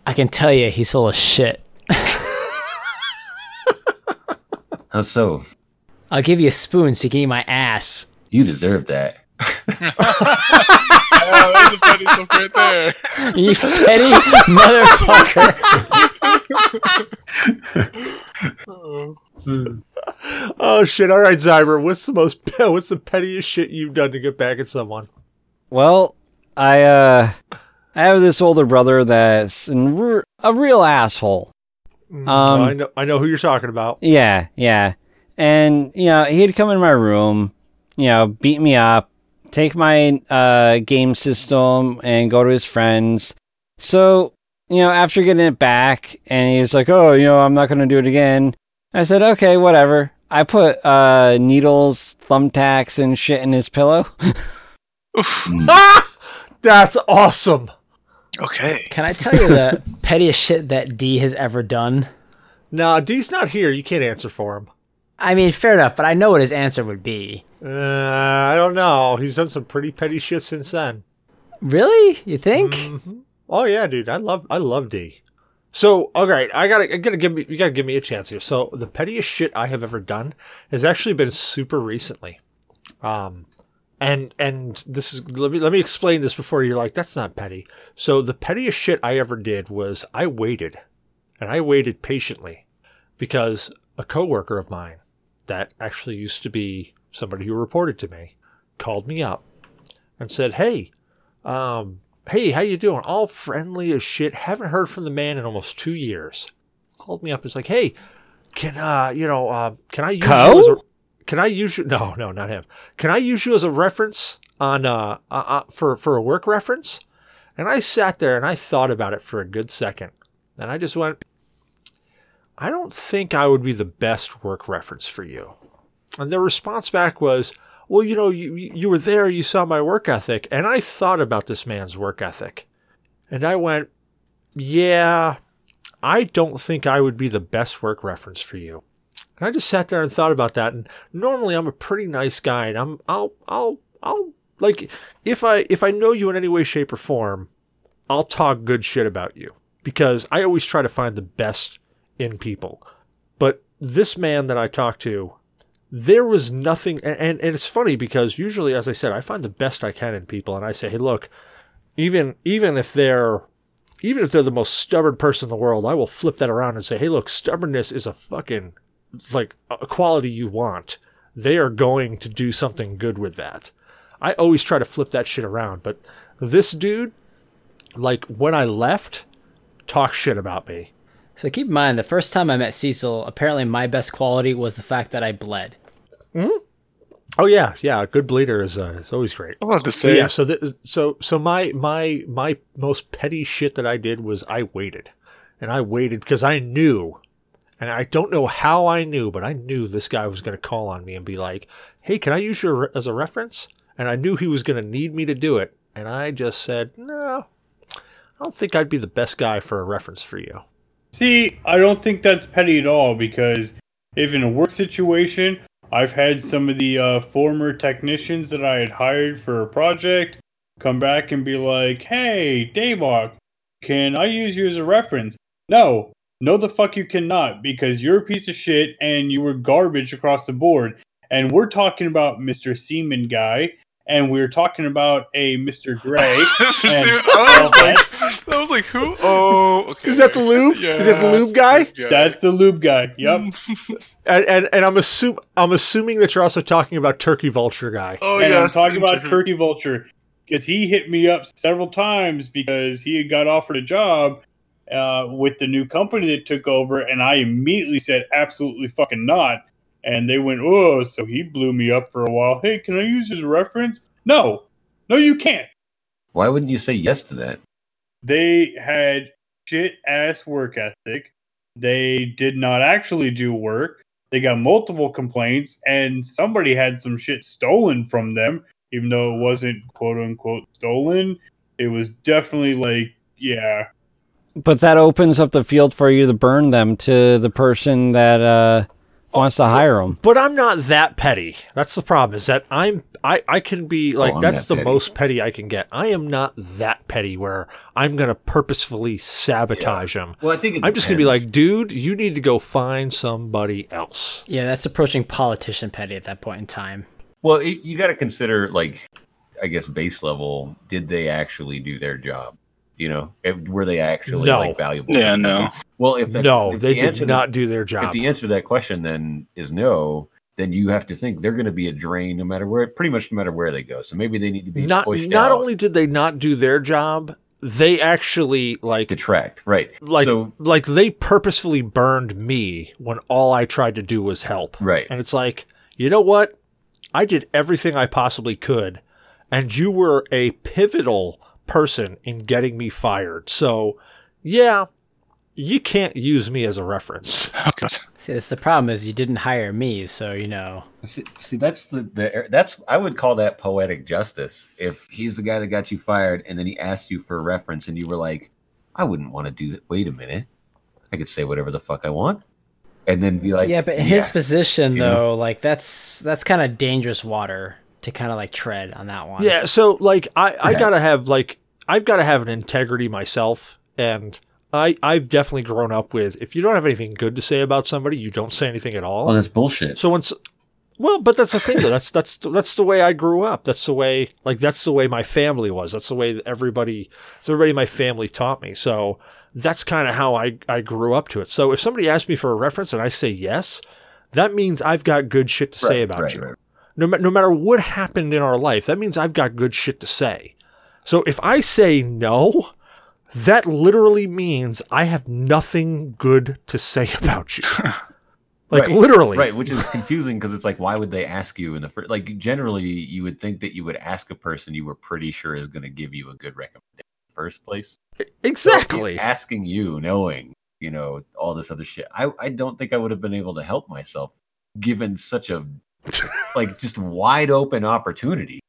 I can tell you, he's full of shit. How so? I'll give you a spoon so you can eat my ass. You deserve that. Oh, there's a petty stuff right there. You petty motherfucker. Oh shit! All right, Zyber, what's the most what's the pettiest shit you've done to get back at someone? Well, I uh, I have this older brother that's re- a real asshole. Oh, Um, I know I know who you're talking about. Yeah, yeah. And, you know, he'd come in my room, you know, beat me up, take my uh, game system and go to his friends. So, you know, after getting it back, and he's like, oh, you know, I'm not going to do it again. I said, okay, whatever. I put uh, needles, thumbtacks, and shit in his pillow. Ah! That's awesome. Okay. Can I tell you the pettiest shit that D has ever done? Nah, D's not here. You can't answer for him. I mean, fair enough, but I know what his answer would be. Uh, I don't know. He's done some pretty petty shit since then. Really? You think? Oh yeah, dude. I love I love D. So, all right, I gotta I gotta give me you gotta give me a chance here. So, the pettiest shit I have ever done has actually been super recently. Um, and and this is let me let me explain this before you're like that's not petty. So, the pettiest shit I ever did was I waited, and I waited patiently, because a coworker of mine that actually used to be somebody who reported to me called me up and said, "Hey, um, hey, how you doing? All friendly as shit. Haven't heard from the man in almost two years. Called me up. It's like, hey, can uh, you know, uh, can I use Co? you as a, can I use you? No, no, not him. Can I use you as a reference on uh, uh, uh for for a work reference? And I sat there and I thought about it for a good second, and I just went, I don't think I would be the best work reference for you. And their response back was, well, you know, you, you were there, you saw my work ethic. And I thought about this man's work ethic. And I went, yeah, I don't think I would be the best work reference for you. And I just sat there and thought about that. And normally I'm a pretty nice guy and I'm, I'll, I'll, I'll, like, if I, if I know you in any way, shape, or form, I'll talk good shit about you because I always try to find the best in people. But this man that I talked to, there was nothing and, and, and it's funny because usually as i said i find the best i can in people and i say hey look even even if they're even if they're the most stubborn person in the world i will flip that around and say hey look stubbornness is a fucking like a quality you want they are going to do something good with that. I always try to flip that shit around but this dude like when i left talk shit about me. So keep in mind, the first time I met Cecil, apparently my best quality was the fact that I bled. Hmm. oh yeah yeah a good bleeder is uh, is always great. I wanted to But say, yeah, so th- so so my my my most petty shit that I did was I waited, and I waited because I knew, and I don't know how I knew, but I knew this guy was going to call on me and be like, "Hey, can I use you as a reference?" And I knew he was going to need me to do it, and I just said, "No, I don't think I'd be the best guy for a reference for you." See, I don't think that's petty at all because if in a work situation, I've had some of the uh, former technicians that I had hired for a project come back and be like, hey, Damok, can I use you as a reference? No, no, the fuck you cannot because you're a piece of shit and you were garbage across the board. And we're talking about Mr. Seaman guy, and we're talking about a Mr. Gray. This is- and I was like, I was like, who? Oh, okay. Is that the lube? Is that the lube guy? That's the lube guy. Yep. And and, and I'm assume I'm assuming that you're also talking about Turkey Vulture guy. Oh, and yes. I'm talking about Turkey- Turkey Vulture because he hit me up several times because he had got offered a job uh, with the new company that took over, and I immediately said absolutely fucking not. And they went, oh, so he blew me up for a while. Hey, can I use his reference? No, no, you can't. Why wouldn't you say yes to that? They had shit ass work ethic. They did not actually do work. They got multiple complaints, and somebody had some shit stolen from them, even though it wasn't quote unquote stolen. It was definitely like yeah. But that opens up the field for you to burn them to the person that uh, wants to hire them. But I'm not that petty. That's the problem. Is that I'm I I can be like I'm that's that the petty. most petty I can get. I am not that petty where I'm gonna purposefully sabotage them. Well, I think it I'm just gonna be like, dude, you need to go find somebody else. Yeah, that's approaching politician petty at that point in time. Well, it, you got to consider, like, I guess base level. Did they actually do their job? You know, if, were they actually No. like valuable? Yeah, no. Well, if the, no, if they the did answer to- not do their job. If the answer to that question then is no, then you have to think they're going to be a drain no matter where, pretty much no matter where they go. So maybe they need to be not pushed not out, only did they not do their job, they actually like detract, right? like so like they purposefully burned me when all I tried to do was help. right, And it's like, you know what? I did everything I possibly could, and you were a pivotal person in getting me fired. So, yeah, you can't use me as a reference. Oh. See, that's the problem is you didn't hire me, so you know. See, see, that's the, the that's I would call that poetic justice. If he's the guy that got you fired, and then he asked you for a reference, and you were like, "I wouldn't want to do that." Wait a minute, I could say whatever the fuck I want, and then be like, yeah, but in his position you know? though, like that's that's kind of dangerous water to kind of like tread on that one. Yeah, so like I, I Yeah. gotta have like I've gotta have an integrity myself, and I I've definitely grown up with if you don't have anything good to say about somebody, you don't say anything at all. Well, that's bullshit. So once, well, but that's the thing though. That's that's that's the way I grew up. That's the way like that's the way my family was. That's the way that everybody, everybody in my family taught me. So that's kind of how I I grew up to it. So if somebody asks me for a reference and I say yes, that means I've got good shit to say about right, you. right. No, no matter what happened in our life, that means I've got good shit to say. So if I say no, that literally means I have nothing good to say about you. Like Right, literally. Right, which is confusing because it's like, why would they ask you in the first? Like, generally, you would think that you would ask a person you were pretty sure is going to give you a good recommendation in the first place. So Exactly. asking you, knowing you know all this other shit, I I don't think I would have been able to help myself given such a like just wide open opportunity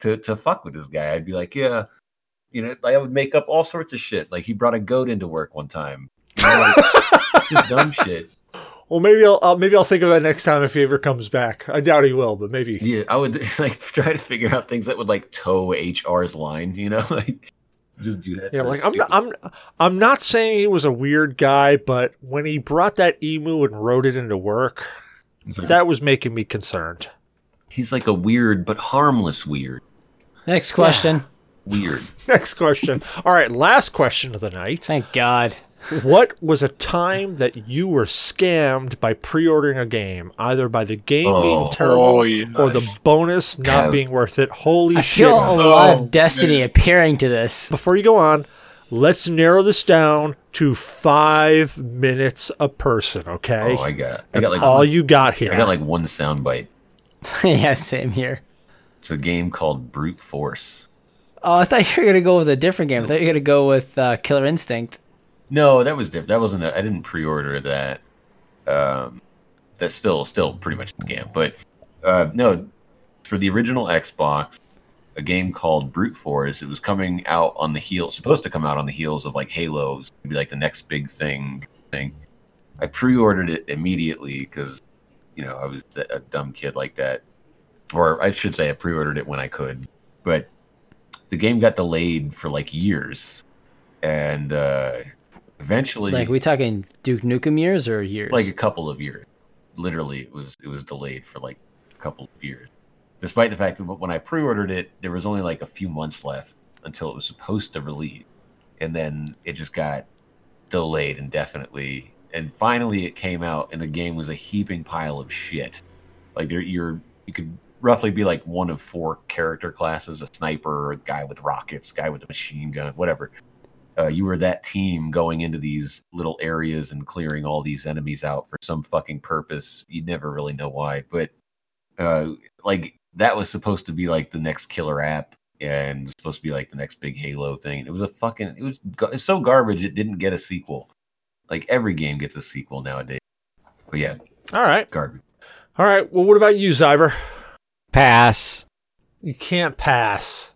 to to fuck with this guy. I'd be like, yeah, you know, like I would make up all sorts of shit. Like he brought a goat into work one time. You know, like, just dumb shit. Well, maybe I'll, I'll maybe I'll think of that next time if he ever comes back. I doubt he will, but maybe. Yeah, I would like try to figure out things that would like toe HR's line, you know, like just do that. Yeah, like I'm not, I'm I'm not saying he was a weird guy, but when he brought that emu and rode it into work, like- that was making me concerned. he's like a weird but harmless weird. Next question. Weird. Next question. All right, last question of the night. Thank God. What was a time that you were scammed by pre-ordering a game, either by the game Oh. being terrible Oh, yeah. or the bonus not Kev. being worth it? Holy I shit! feel a lot Oh, of destiny appearing to this. Before you go on, let's narrow this down to five minutes a person. Okay, Oh, I got I that's got like all you got here. I got like one sound bite. yeah, same here. It's a game called Brute Force. Oh, I thought you were gonna go with a different game. I thought you were gonna go with uh, Killer Instinct. No, that was different. That wasn't. A, I didn't pre-order that. Um, that's still still pretty much a scam. But uh, no, for the original Xbox, a game called Brute Force. It was coming out on the heels, supposed to come out on the heels of like Halo's, be like the next big thing. Thing. I pre-ordered it immediately because, you know, I was a dumb kid like that, or I should say, I pre-ordered it when I could. But the game got delayed for like years, and uh, eventually, Like, we talking Duke Nukem years or years? like a couple of years. Literally, it was it was delayed for like a couple of years, despite the fact that when I pre-ordered it, there was only like a few months left until it was supposed to release, and then it just got delayed indefinitely. And finally, it came out, and the game was a heaping pile of shit. Like there, you're you could roughly be like one of four character classes: a sniper, a guy with rockets, guy with a machine gun, whatever uh, you were that team going into these little areas and clearing all these enemies out for some fucking purpose. You never really know why, but uh, like that was supposed to be like the next killer app and supposed to be like the next big Halo thing. It was a fucking. It was, ga- it's so garbage. It didn't get a sequel. Like every game gets a sequel nowadays. But yeah, All right, garbage. all right. Well, what about you, Zyber? Pass. You can't pass.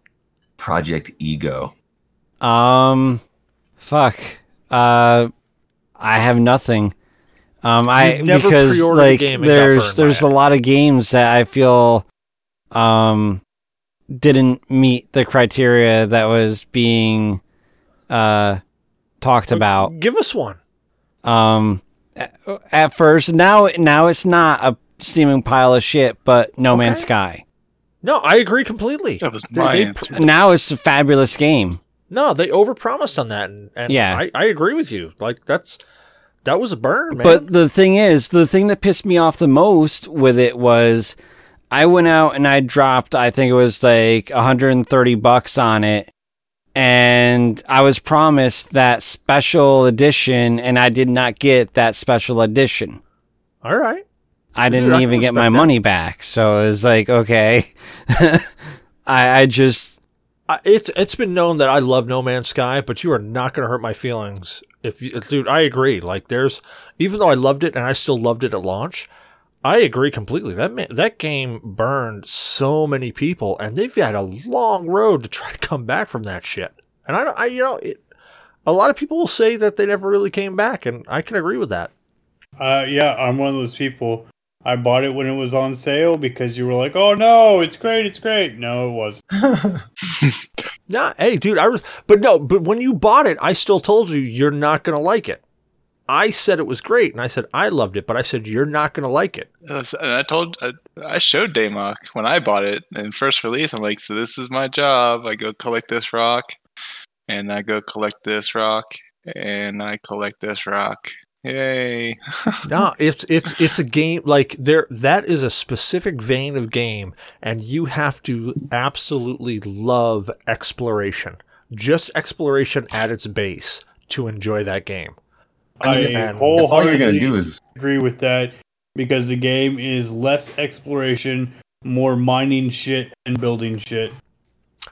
Project Ego. Um, Fuck. Uh, I have nothing. Um, I never because like game there's there's it. a lot of games that I feel um didn't meet the criteria that was being uh talked about. Give us one. Um, at, at first, now now it's not a steaming pile of shit, but No Man's Sky. No, I agree completely. That was They- my they- answer. Now it's a fabulous game. No, they overpromised on that, and, and Yeah. I, I agree with you. Like that's that was a burn, man. But the thing is, the thing that pissed me off the most with it was I went out and I dropped, I think it was like 130 bucks on it. And I was promised that special edition, and I did not get that special edition. all right, I Dude, didn't I even get my that. money back. So it was like, okay. I, I just, I, it's it's been known that I love No Man's Sky, but you are not going to hurt my feelings. If you, dude, I agree. Like there's even though I loved it and I still loved it at launch, I agree completely. That ma- that game burned so many people, and they've had a long road to try to come back from that shit. And I, don't- I you know, it, a lot of people will say that they never really came back, and I can agree with that. Uh, yeah, I'm one of those people. I bought it when it was on sale because you were like, "Oh no, it's great, it's great." No, it wasn't. Nah, hey, dude, I was, but no, but when you bought it, I still told you you're not gonna like it. I said it was great, and I said I loved it, but I said you're not gonna like it. Uh, and I told, I, I showed Damok when I bought it in first release. I'm like, so this is my job. I go collect this rock, and I go collect this rock, and I collect this rock. Yay! No, it's it's it's a game like there that is a specific vein of game and you have to absolutely love exploration. Just exploration at its base to enjoy that game. I mean, If all you're gonna do is agree with that because the game is less exploration, more mining shit and building shit.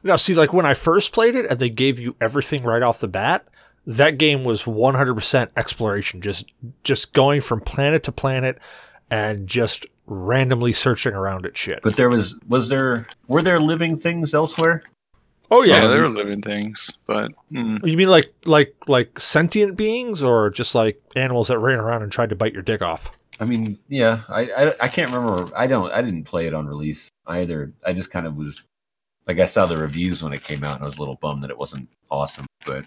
Now see like when I first played it and they gave you everything right off the bat, that game was 100% exploration, just just going from planet to planet and just randomly searching around at shit. But there was was there were there living things elsewhere? oh Yeah, yeah, they were living things, but mm, You mean like like like sentient beings, or just like animals that ran around and tried to bite your dick off? I mean, yeah, I, I I can't remember. I don't. I didn't play it on release either. I just kind of was like I saw the reviews when it came out, and I was a little bummed that it wasn't awesome. But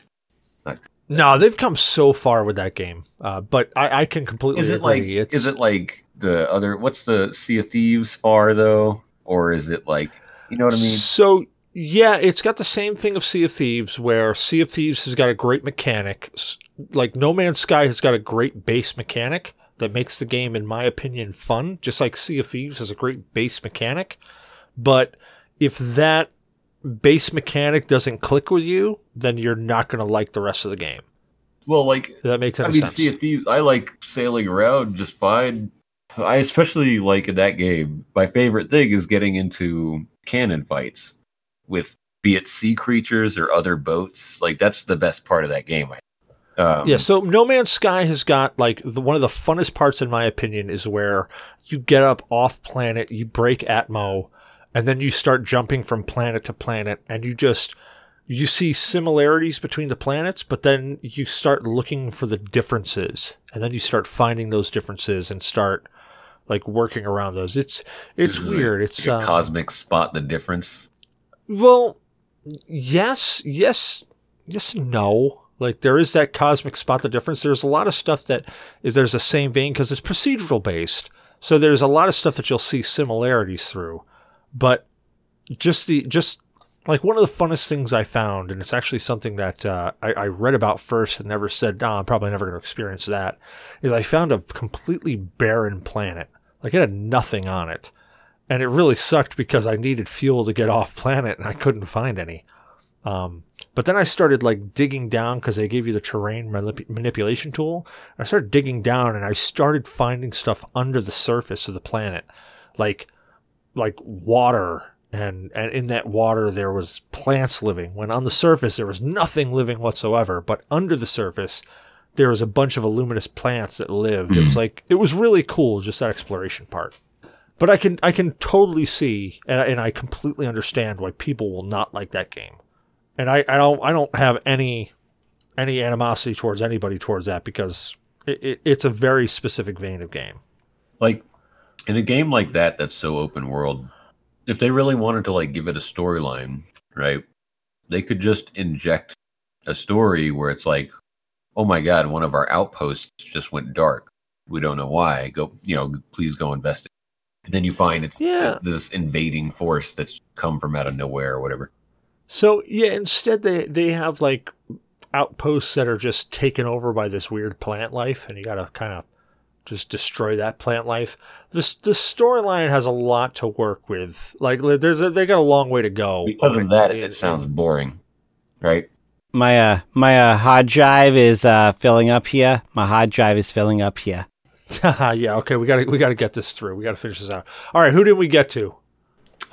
No, they've come so far with that game, uh, but I, I can completely is it agree. like it's, is it like the other? What's the Sea of Thieves far though, or is it like you know what I mean? So yeah, it's got the same thing of Sea of Thieves, where Sea of Thieves has got a great mechanic. Like No Man's Sky has got a great base mechanic that makes the game, in my opinion, fun. Just like Sea of Thieves has a great base mechanic, but if that base mechanic doesn't click with you, then you're not going to like the rest of the game. Well, like that makes sense. I mean, sense. Sea of Thieves. I like sailing around just fine. I especially like in that game. My favorite thing is getting into cannon fights with be it sea creatures or other boats. Like that's the best part of that game. Um, Yeah, so No Man's Sky has got like the, one of the funnest parts, in my opinion, is where you get up off planet, you break Atmo, and then you start jumping from planet to planet, and you just you see similarities between the planets, but then you start looking for the differences, and then you start finding those differences and start like working around those. It's it's is weird. It's uh, cosmic spot the difference. well, yes, yes, yes, no. Like there is that cosmic spot the difference. There's a lot of stuff that is there's the same vein because it's procedural based. So there's a lot of stuff that you'll see similarities through, but just the just like one of the funnest things I found, and it's actually something that uh, I, I read about first and never said, "No, I'm probably never going to experience that." Is I found a completely barren planet, like it had nothing on it, and it really sucked because I needed fuel to get off planet and I couldn't find any. Um, but then I started like digging down because they gave you the terrain manip- manipulation tool. I started digging down and I started finding stuff under the surface of the planet, like like water and and in that water there was plants living. When on the surface there was nothing living whatsoever, but under the surface there was a bunch of luminous plants that lived. It was hmm. like it was really cool, just that exploration part. But I can I can totally see and, and I completely understand why people will not like that game. And I, I don't I don't have any any animosity towards anybody towards that because it, it, it's a very specific vein of game. Like in a game like that that's so open world, if they really wanted to like give it a storyline, right? They could just inject a story where it's like, "Oh my god, one of our outposts just went dark. We don't know why. Go, you know, please go investigate." And then you find it's Yeah. this invading force that's come from out of nowhere or whatever. So yeah, instead they they have like outposts that are just taken over by this weird plant life, and you got to kind of just destroy that plant life. This the storyline has a lot to work with. Like there's a, they got a long way to go. Because of that, In- it sounds boring, right? My uh my uh hard drive is uh filling up here. My hard drive is filling up here. yeah, okay, we got to we got to get this through. We got to finish this out. All right, who did we get to?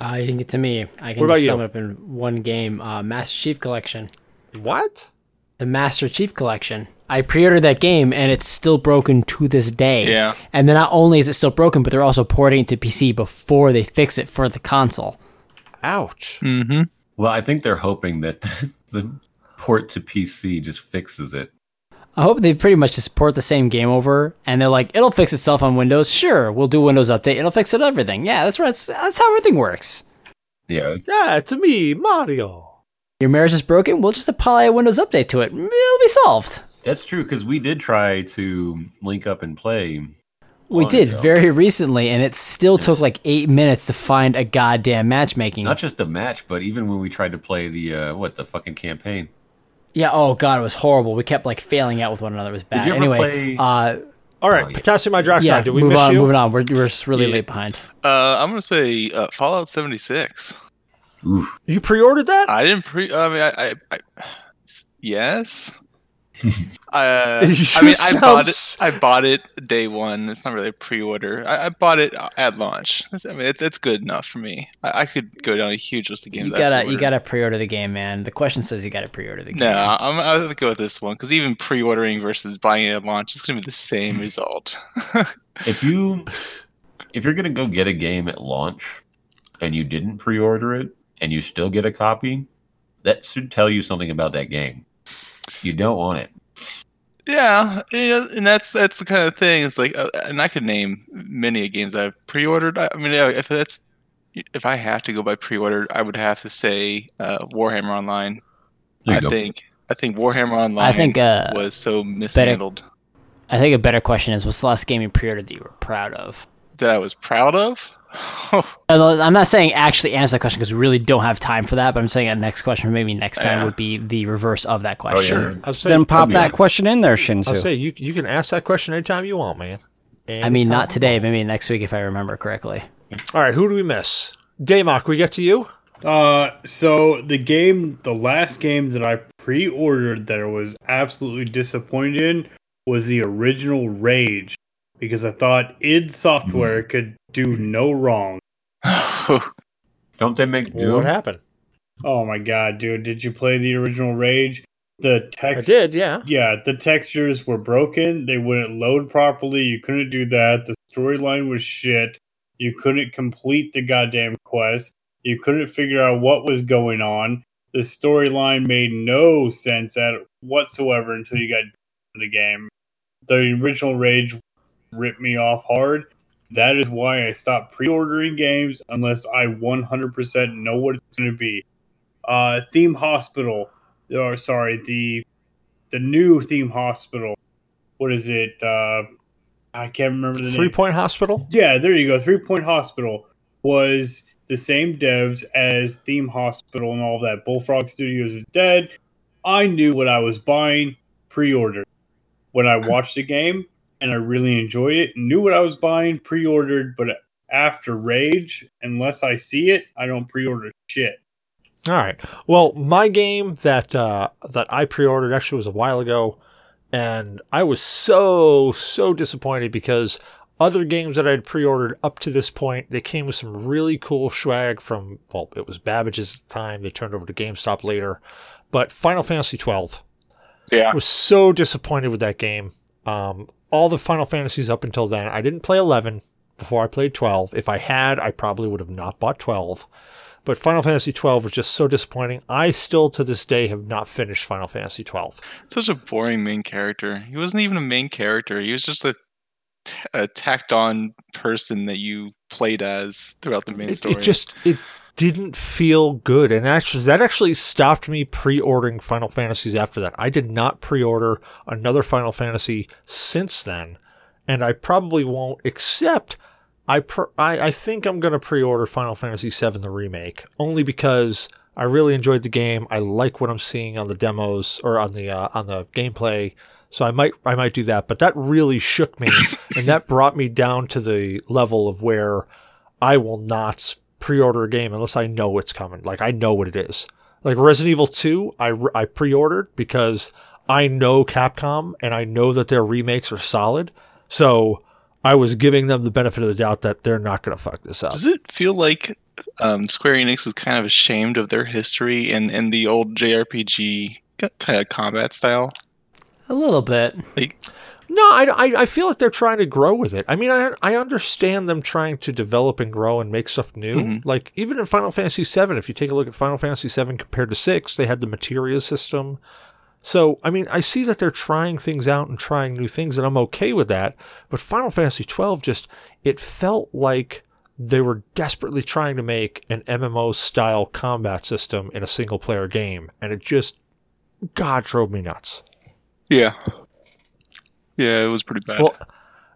Uh, you think it to me. I can What about just you? sum it up in one game. Uh, Master Chief Collection. What? The Master Chief Collection. I pre-ordered that game and it's still broken to this day. Yeah. And then not only is it still broken, but they're also porting it to PC before they fix it for the console. Ouch. Mm-hmm. Well, I think they're hoping that the port to PC just fixes it. I hope they pretty much just port the same game over, and they're like, it'll fix itself on Windows. Sure, we'll do a Windows update. It'll fix it everything. Yeah, that's right. That's, that's how everything works. Yeah, Yeah, to me, Mario. Your marriage is broken. We'll just apply a Windows update to it. It'll be solved. That's true because we did try to link up and play. We did ago. very recently, and it still took like eight minutes to find a goddamn matchmaking. Not just a match, but even when we tried to play the uh, what the fucking campaign. Yeah. Oh god, it was horrible. We kept like failing out with one another. It was bad. you ever anyway, play- uh, All right, Oh, yeah. potassium hydroxide. yeah. Did we move miss on. you? Moving on. We're we're just really Yeah. late behind. Uh, I'm gonna say uh, Fallout 76. Oof. You pre-ordered that? I didn't pre. I mean, i i yes. Uh, I mean, I bought it. I bought it day one. It's not really a pre-order. I, I bought it at launch. It's- I mean, it's, it's good enough for me. I, I could go down a huge list of games. You gotta you pre-ordered. gotta pre-order the game, man. The question says you gotta pre-order the game. No, I'm. I'll have to go with this one because even pre-ordering versus buying it at launch is gonna be the same result. If you if you're gonna go get a game at launch and you didn't pre-order it and you still get a copy, that should tell you something about that game. You don't want it. Yeah, and that's that's the kind of thing. It's like, uh, and I could name many games I've pre-ordered. I, I mean, if that's if I have to go by pre-order, I would have to say uh, Warhammer Online. I go. think I think Warhammer Online I think uh, was so mishandled I think a better question is, what's the last game you pre-ordered that you were proud of? that I was proud of. I'm not saying actually answer that question because we really don't have time for that, but I'm saying that next question, or maybe next time, Yeah. would be the reverse of that Oh, question. yeah. I was Then pop be that question in there, Shinzu. I'll say you you can ask that question anytime you want, man. I mean, not today, maybe next week if I remember correctly. All right, who do we miss? Damok, we get to you. Uh, so the game, the last game that I pre-ordered that I was absolutely disappointed in was the original Rage because I thought id Software mm-hmm. could do no wrong. Don't they make Well, Doom? what happened? Oh my god, dude! Did you play the original Rage? The text I text, did, yeah. yeah, the textures were broken. They wouldn't load properly. You couldn't do that. The storyline was shit. You couldn't complete the goddamn quest. You couldn't figure out what was going on. The storyline made no sense at whatsoever until you got to the game. The original Rage ripped me off hard. That is why I stopped pre-ordering games unless I 100% know what it's going to be. Uh, Theme Hospital, or sorry, the the new Theme Hospital. What is it? Uh, I can't remember the Three name. Point Hospital. Yeah, there you go. Three Point Hospital was the same devs as Theme Hospital and all that. Bullfrog Studios is dead. I knew what I was buying pre ordered. When I watched the game and I really enjoyed it, knew what I was buying pre ordered, but after Rage, unless I see it, I don't pre order shit. All right. Well, my game that uh, that I pre-ordered actually was a while ago, and I was so so disappointed because other games that I had pre-ordered up to this point, they came with some really cool swag from well, it was Babbage's at the time. They turned over to GameStop later, but Final Fantasy twelve. Yeah. I was so disappointed with that game. Um, all the Final Fantasies up until then, I didn't play 11 before I played 12. If I had, I probably would have not bought 12. But Final Fantasy 12 was just so disappointing. I still to this day have not finished Final Fantasy 12. Such a boring main character. He wasn't even a main character. He was just a, t- a tacked on person that you played as throughout the main It, story. it just it didn't feel good, and actually that actually stopped me pre-ordering Final Fantasies after that. I did not pre-order another Final Fantasy since then, and I probably won't. Except I pr- I, I think I'm going to pre-order Final Fantasy VII the remake only because I really enjoyed the game. I like what I'm seeing on the demos or on the uh, on the gameplay. So I might I might do that, but that really shook me, and that brought me down to the level of where I will not pre-order a game unless I know it's coming. Like I know what it is. Like Resident Evil 2, I, I pre-ordered because I know Capcom and I know that their remakes are solid. So I was giving them the benefit of the doubt that they're not going to fuck this up. Does it feel like um, Square Enix is kind of ashamed of their history and, and the old JRPG kind of combat style? A little bit. Like, No, I, I, I feel like they're trying to grow with it. I mean, I, I understand them trying to develop and grow and make stuff new. Mhm. Like, even in Final Fantasy VII, if you take a look at Final Fantasy VII compared to 6, they had the materia system. So, I mean, I see that they're trying things out and trying new things, and I'm okay with that. But Final Fantasy twelve just, it felt like they were desperately trying to make an MMO style combat system in a single player game. And it just, God, drove me nuts. yeah. Yeah, it was pretty bad. Well,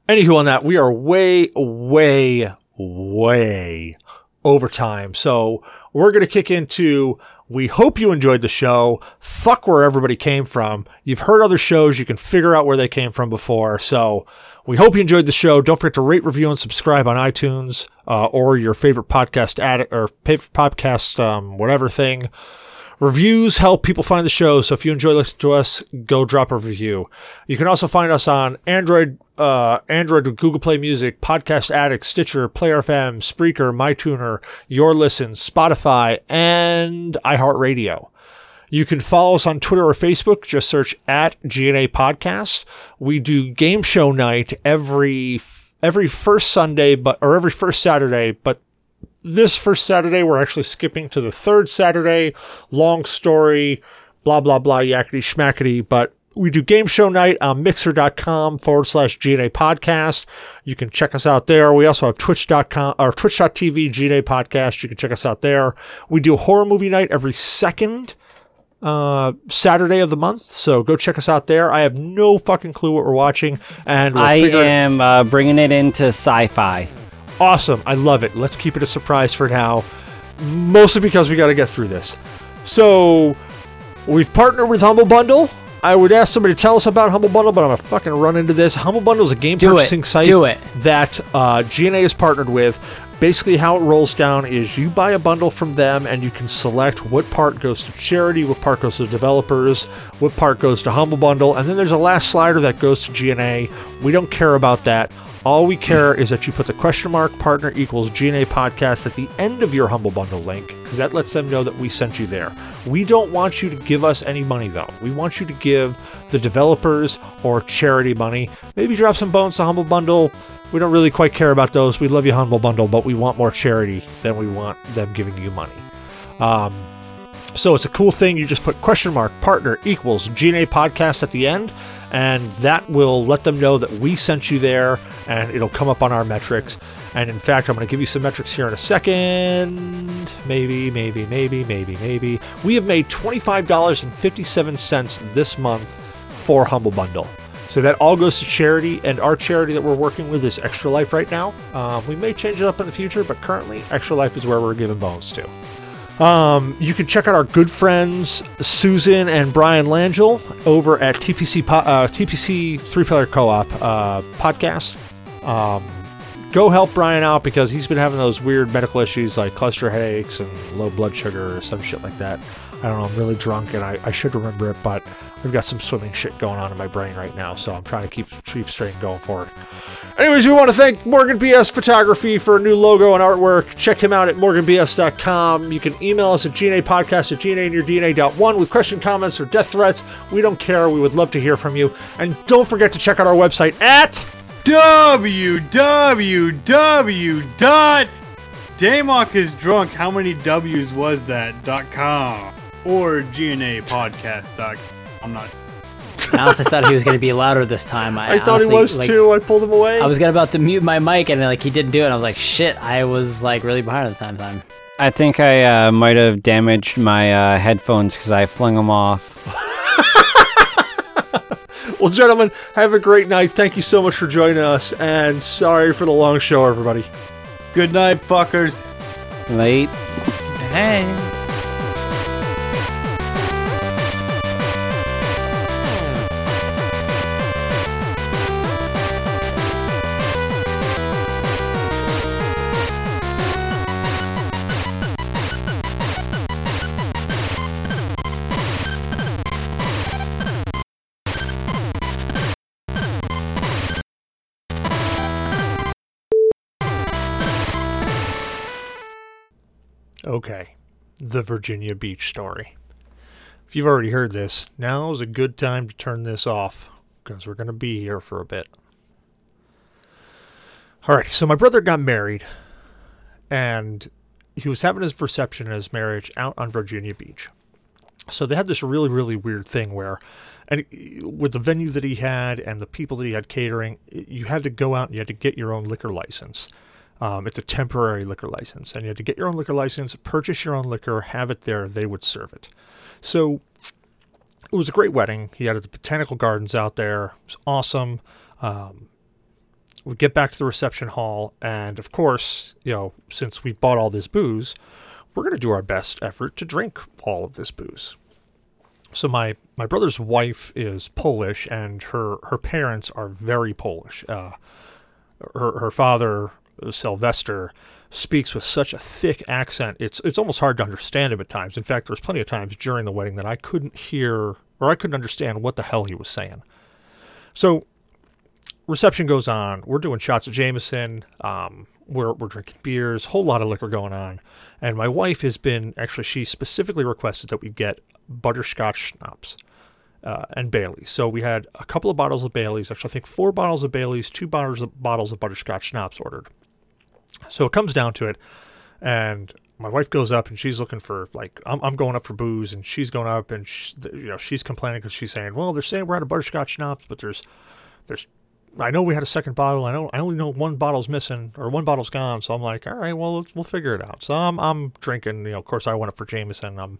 anywho, on that, we are way, way, way over time. So we're going to kick into. We hope you enjoyed the show. Fuck where everybody came from. You've heard other shows. You can figure out where they came from before. So we hope you enjoyed the show. Don't forget to rate, review, and subscribe on iTunes uh, or your favorite podcast addict or podcast um, whatever thing. Reviews help people find the show, so if you enjoy listening to us, go drop a review. You can also find us on Android, uh, Android Google Play Music, Podcast Addict, Stitcher, Player FM, Spreaker, MyTuner, Your Listen, Spotify, and iHeartRadio. You can follow us on Twitter or Facebook. Just search at GNA Podcast. We do game show night every every first Sunday, but or every first Saturday, but this first Saturday, we're actually skipping to the third Saturday. Long story, blah, blah, blah, yakety schmackety. But we do game show night on mixer.com forward slash GNA podcast. You can check us out there. We also have twitch.com or twitch.tv GNA podcast. You can check us out there. We do horror movie night every second uh, Saturday of the month. So go check us out there. I have no fucking clue what we're watching. And we'll I am uh, bringing it into sci-fi. Awesome. I love it. Let's keep it a surprise for now. Mostly because we got to get through this. So, we've partnered with Humble Bundle. I would ask somebody to tell us about Humble Bundle, but I'm to fucking run into this. Humble Bundle is a game Do it. purchasing site Do it. that uh, GNA is partnered with. Basically, how it rolls down is you buy a bundle from them and you can select what part goes to charity, what part goes to developers, what part goes to Humble Bundle, and then there's a last slider that goes to GNA. We don't care about that. All we care is that you put the question mark partner equals GNA podcast at the end of your Humble Bundle link because that lets them know that we sent you there. We don't want you to give us any money though. We want you to give the developers or charity money. Maybe drop some bones to Humble Bundle. We don't really quite care about those. We love you, Humble Bundle, but we want more charity than we want them giving you money. Um, so it's a cool thing. You just put question mark partner equals GNA podcast at the end, and that will let them know that we sent you there, and it'll come up on our metrics. And in fact, I'm going to give you some metrics here in a second. Maybe, maybe, maybe, maybe, maybe. We have made $25.57 this month for Humble Bundle. So that all goes to charity, and our charity that we're working with is Extra Life right now. Um, we may change it up in the future, but currently, Extra Life is where we're giving bones to. Um, you can check out our good friends Susan and Brian Langell over at TPC uh, TPC Three Player Co-op uh, podcast. Um, go help Brian out because he's been having those weird medical issues like cluster headaches and low blood sugar or some shit like that. I don't know. I'm really drunk and I, I should remember it, but I've got some swimming shit going on in my brain right now, so I'm trying to keep keep straight and going forward. Anyways, we want to thank Morgan BS Photography for a new logo and artwork. Check him out at morganbs.com. You can email us at gnapodcast at gnaandyourdna.one with question, comments, or death threats. We don't care. We would love to hear from you. And don't forget to check out our website at www dot Damok is drunk. How many W's was that? Com or GNA podcast. Dot. I'm not. I honestly thought he was going to be louder this time. I, I thought he was like, too. I pulled him away. I was gonna about to mute my mic and like he didn't do it. I was like, shit. I was like really behind at the time. Time. I think I uh, might have damaged my uh, headphones because I flung them off. well, gentlemen, have a great night. Thank you so much for joining us, and sorry for the long show, everybody. Good night, fuckers. Lates. Hey. The Virginia Beach story. If you've already heard this, now is a good time to turn this off because we're going to be here for a bit. All right, so my brother got married and he was having his reception at his marriage out on Virginia Beach. So they had this really, really weird thing where, and with the venue that he had and the people that he had catering, you had to go out and you had to get your own liquor license. Um, it's a temporary liquor license, and you had to get your own liquor license, purchase your own liquor, have it there. They would serve it. So it was a great wedding. He had the botanical gardens out there. It was awesome. Um, we get back to the reception hall, and of course, you know, since we bought all this booze, we're going to do our best effort to drink all of this booze. So my my brother's wife is Polish, and her her parents are very Polish. Uh, her her father Sylvester speaks with such a thick accent. It's it's almost hard to understand him at times. In fact, there was plenty of times during the wedding that I couldn't hear or I couldn't understand what the hell he was saying. So reception goes on. We're doing shots of Jameson. Um, we're we're drinking beers. Whole lot of liquor going on. And my wife has been actually she specifically requested that we get butterscotch schnapps. Uh, and Bailey's. So we had a couple of bottles of Bailey's. Actually, I think four bottles of Bailey's, two bottles of bottles of butterscotch schnapps ordered. So it comes down to it, and my wife goes up and she's looking for like I'm, I'm going up for booze, and she's going up and she, you know she's complaining because she's saying, well, they're saying we're out of butterscotch schnapps, but there's there's I know we had a second bottle. I know I only know one bottle's missing or one bottle's gone. So I'm like, all right, well, we'll figure it out. So I'm I'm drinking. You know, of course, I went up for Jameson. I'm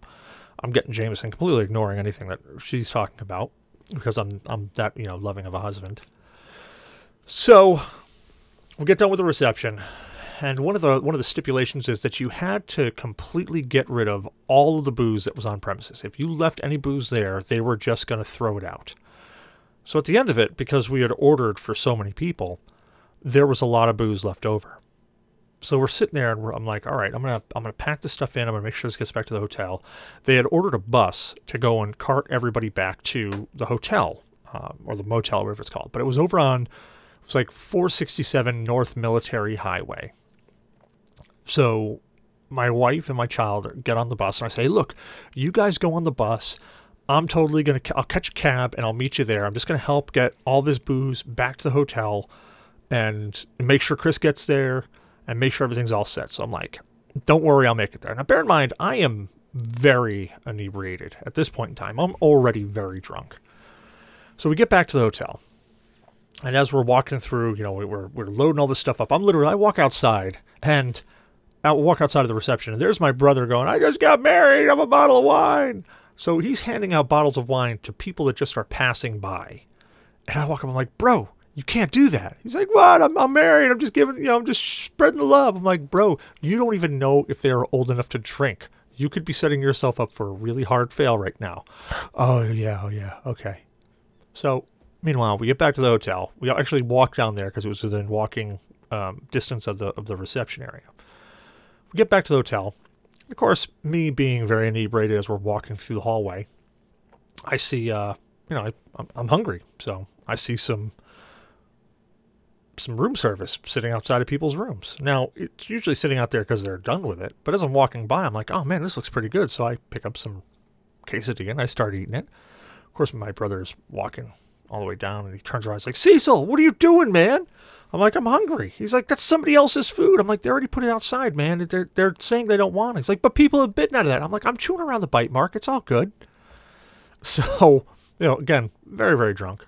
I'm getting Jameson, completely ignoring anything that she's talking about because I'm I'm that you know loving of a husband. So we get done with the reception, and one of the one of the stipulations is that you had to completely get rid of all of the booze that was on premises. If you left any booze there, they were just going to throw it out. So at the end of it, because we had ordered for so many people, there was a lot of booze left over. So we're sitting there, and I'm like, all right, I'm gonna I'm gonna pack this stuff in. I'm gonna make sure this gets back to the hotel. They had ordered a bus to go and cart everybody back to the hotel um, or the motel, whatever it's called. But it was over on it was like 467 North Military Highway. So my wife and my child get on the bus, and I say, look, you guys go on the bus. I'm totally gonna. I'll catch a cab and I'll meet you there. I'm just gonna help get all this booze back to the hotel, and make sure Chris gets there and make sure everything's all set. So I'm like, don't worry, I'll make it there. Now, bear in mind, I am very inebriated at this point in time. I'm already very drunk. So we get back to the hotel. And as we're walking through, you know, we're, we're loading all this stuff up. I'm literally, I walk outside and I walk outside of the reception, and there's my brother going, I just got married. I'm a bottle of wine. So he's handing out bottles of wine to people that just are passing by. And I walk up, and I'm like, bro, you can't do that. He's like, what? I'm, I'm married. I'm just giving, you know, I'm just spreading the love. I'm like, bro, you don't even know if they're old enough to drink. You could be setting yourself up for a really hard fail right now. Oh, yeah, oh, yeah, okay. So, meanwhile, we get back to the hotel. We actually walk down there because it was within walking um, distance of the of the reception area. We get back to the hotel. Of course, me being very inebriated as we're walking through the hallway, I see, uh, you know, I, I'm, hungry, so I see some some room service sitting outside of people's rooms. Now, it's usually sitting out there because they're done with it. But as I'm walking by, I'm like, oh man, this looks pretty good. So I pick up some quesadilla and I start eating it. Of course, my brother's walking all the way down, and he turns around. He's like, Cecil, what are you doing, man? I'm like, I'm hungry. He's like, that's somebody else's food. I'm like, they already put it outside, man. They're they're saying they don't want it. He's like, but people have bitten out of that. I'm like, I'm chewing around the bite mark. It's all good. So, you know, again, very very drunk.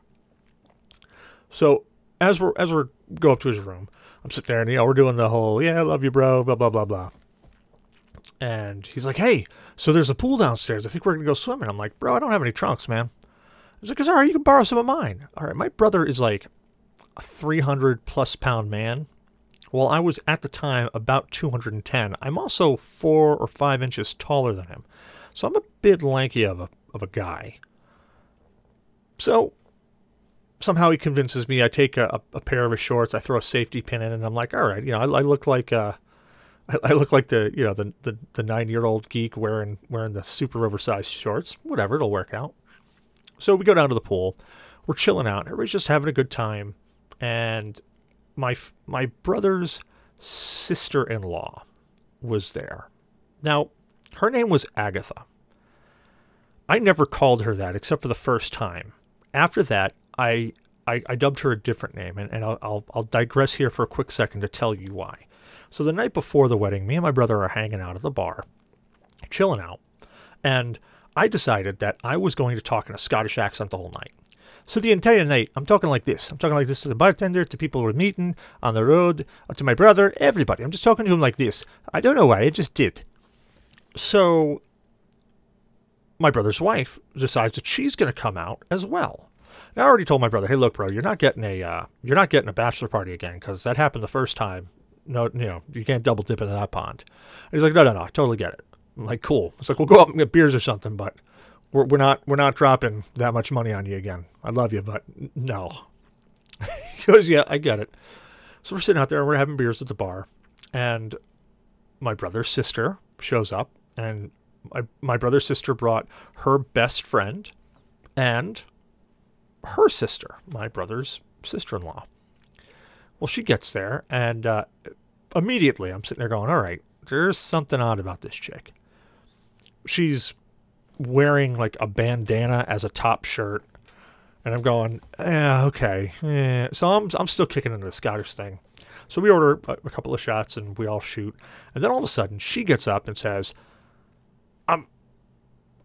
So as we're as we're go up to his room, I'm sitting there and you know we're doing the whole yeah I love you bro blah blah blah blah. And he's like, hey, so there's a pool downstairs. I think we're gonna go swimming. I'm like, bro, I don't have any trunks, man. He's like, all right, you can borrow some of mine. All right, my brother is like a 300 plus pound man. Well, I was at the time about 210. I'm also four or five inches taller than him, so I'm a bit lanky of a of a guy. So somehow he convinces me. I take a, a, pair of his shorts, I throw a safety pin in, and I'm like, all right, you know, I, I look like uh, I, I, look like the you know the the, the nine year old geek wearing wearing the super oversized shorts. Whatever, it'll work out. So we go down to the pool. We're chilling out. Everybody's just having a good time, and my my brother's sister in law was there. Now, her name was Agatha. I never called her that except for the first time. After that, I I, I dubbed her a different name, and, and I'll, I'll, I'll digress here for a quick second to tell you why. So the night before the wedding, me and my brother are hanging out at the bar, chilling out, and I decided that I was going to talk in a Scottish accent the whole night. So the entire night, I'm talking like this. I'm talking like this to the bartender, to people we're meeting on the road, uh, to my brother, everybody. I'm just talking to him like this. I don't know why, I just did. So my brother's wife decides that she's going to come out as well. Now, I already told my brother, "Hey, look, bro, you're not getting a uh, you're not getting a bachelor party again because that happened the first time. No, you know, you can't double dip into that pond." And he's like, "No, no, no, I totally get it." I'm like, "Cool." It's like, "We'll go out and get beers or something, but we're we're not we're not dropping that much money on you again. I love you, but no." he goes, "Yeah, I get it." So we're sitting out there and we're having beers at the bar, and my brother's sister shows up, and my my brother's sister brought her best friend and her sister, my brother's sister in law. Well, she gets there, and uh, immediately I'm sitting there going, all right, there's something odd about this chick. She's wearing like a bandana as a top shirt. And I'm going, yeah, okay. Yeah. So I'm, I'm still kicking into the Scottish thing. So we order a, a couple of shots and we all shoot. And then all of a sudden, she gets up and says, I'm,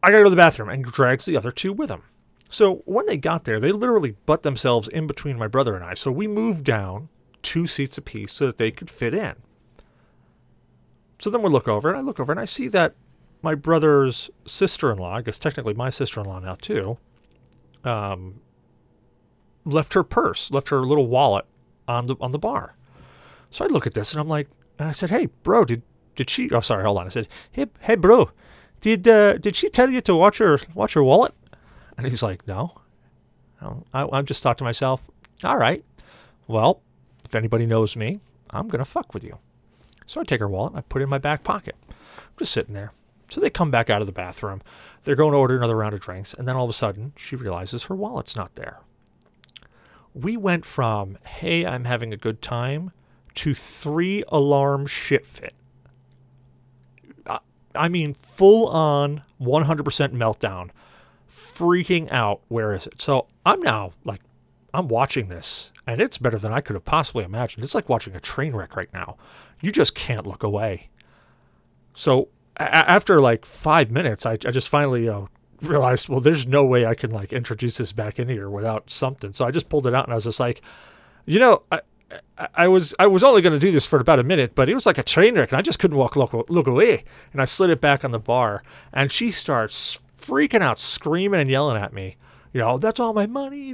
I gotta go to the bathroom, and drags the other two with him. So when they got there, they literally butt themselves in between my brother and I. So we moved down two seats apiece so that they could fit in. So then we look over, and I look over, and I see that my brother's sister-in-law, I guess technically my sister-in-law now too, um, left her purse, left her little wallet on the on the bar. So I look at this, and I'm like, and I said, "Hey, bro, did did she? Oh, sorry, hold on." I said, "Hey, hey, bro, did uh, did she tell you to watch her watch her wallet?" And he's like, no. I, I just thought to myself, all right, well, if anybody knows me, I'm to fuck with you. So I take her wallet and I put it in my back pocket. I'm just sitting there. So they come back out of the bathroom. They're going to order another round of drinks. And then all of a sudden, she realizes her wallet's not there. We went from, hey, I'm having a good time, to three alarm shit fit. I mean, full on 100% meltdown freaking out. Where is it? So I'm now like, I'm watching this, and it's better than I could have possibly imagined. It's like watching a train wreck right now. You just can't look away. So a- after like five minutes, I, I just finally you know, realized, well, there's no way I can like introduce this back in here without something. So I just pulled it out, and I was just like, you know, I, I was I was only going to do this for about a minute, but it was like a train wreck, and I just couldn't walk look, look away. And I slid it back on the bar, and she starts freaking out, screaming and yelling at me. You know, that's all my money.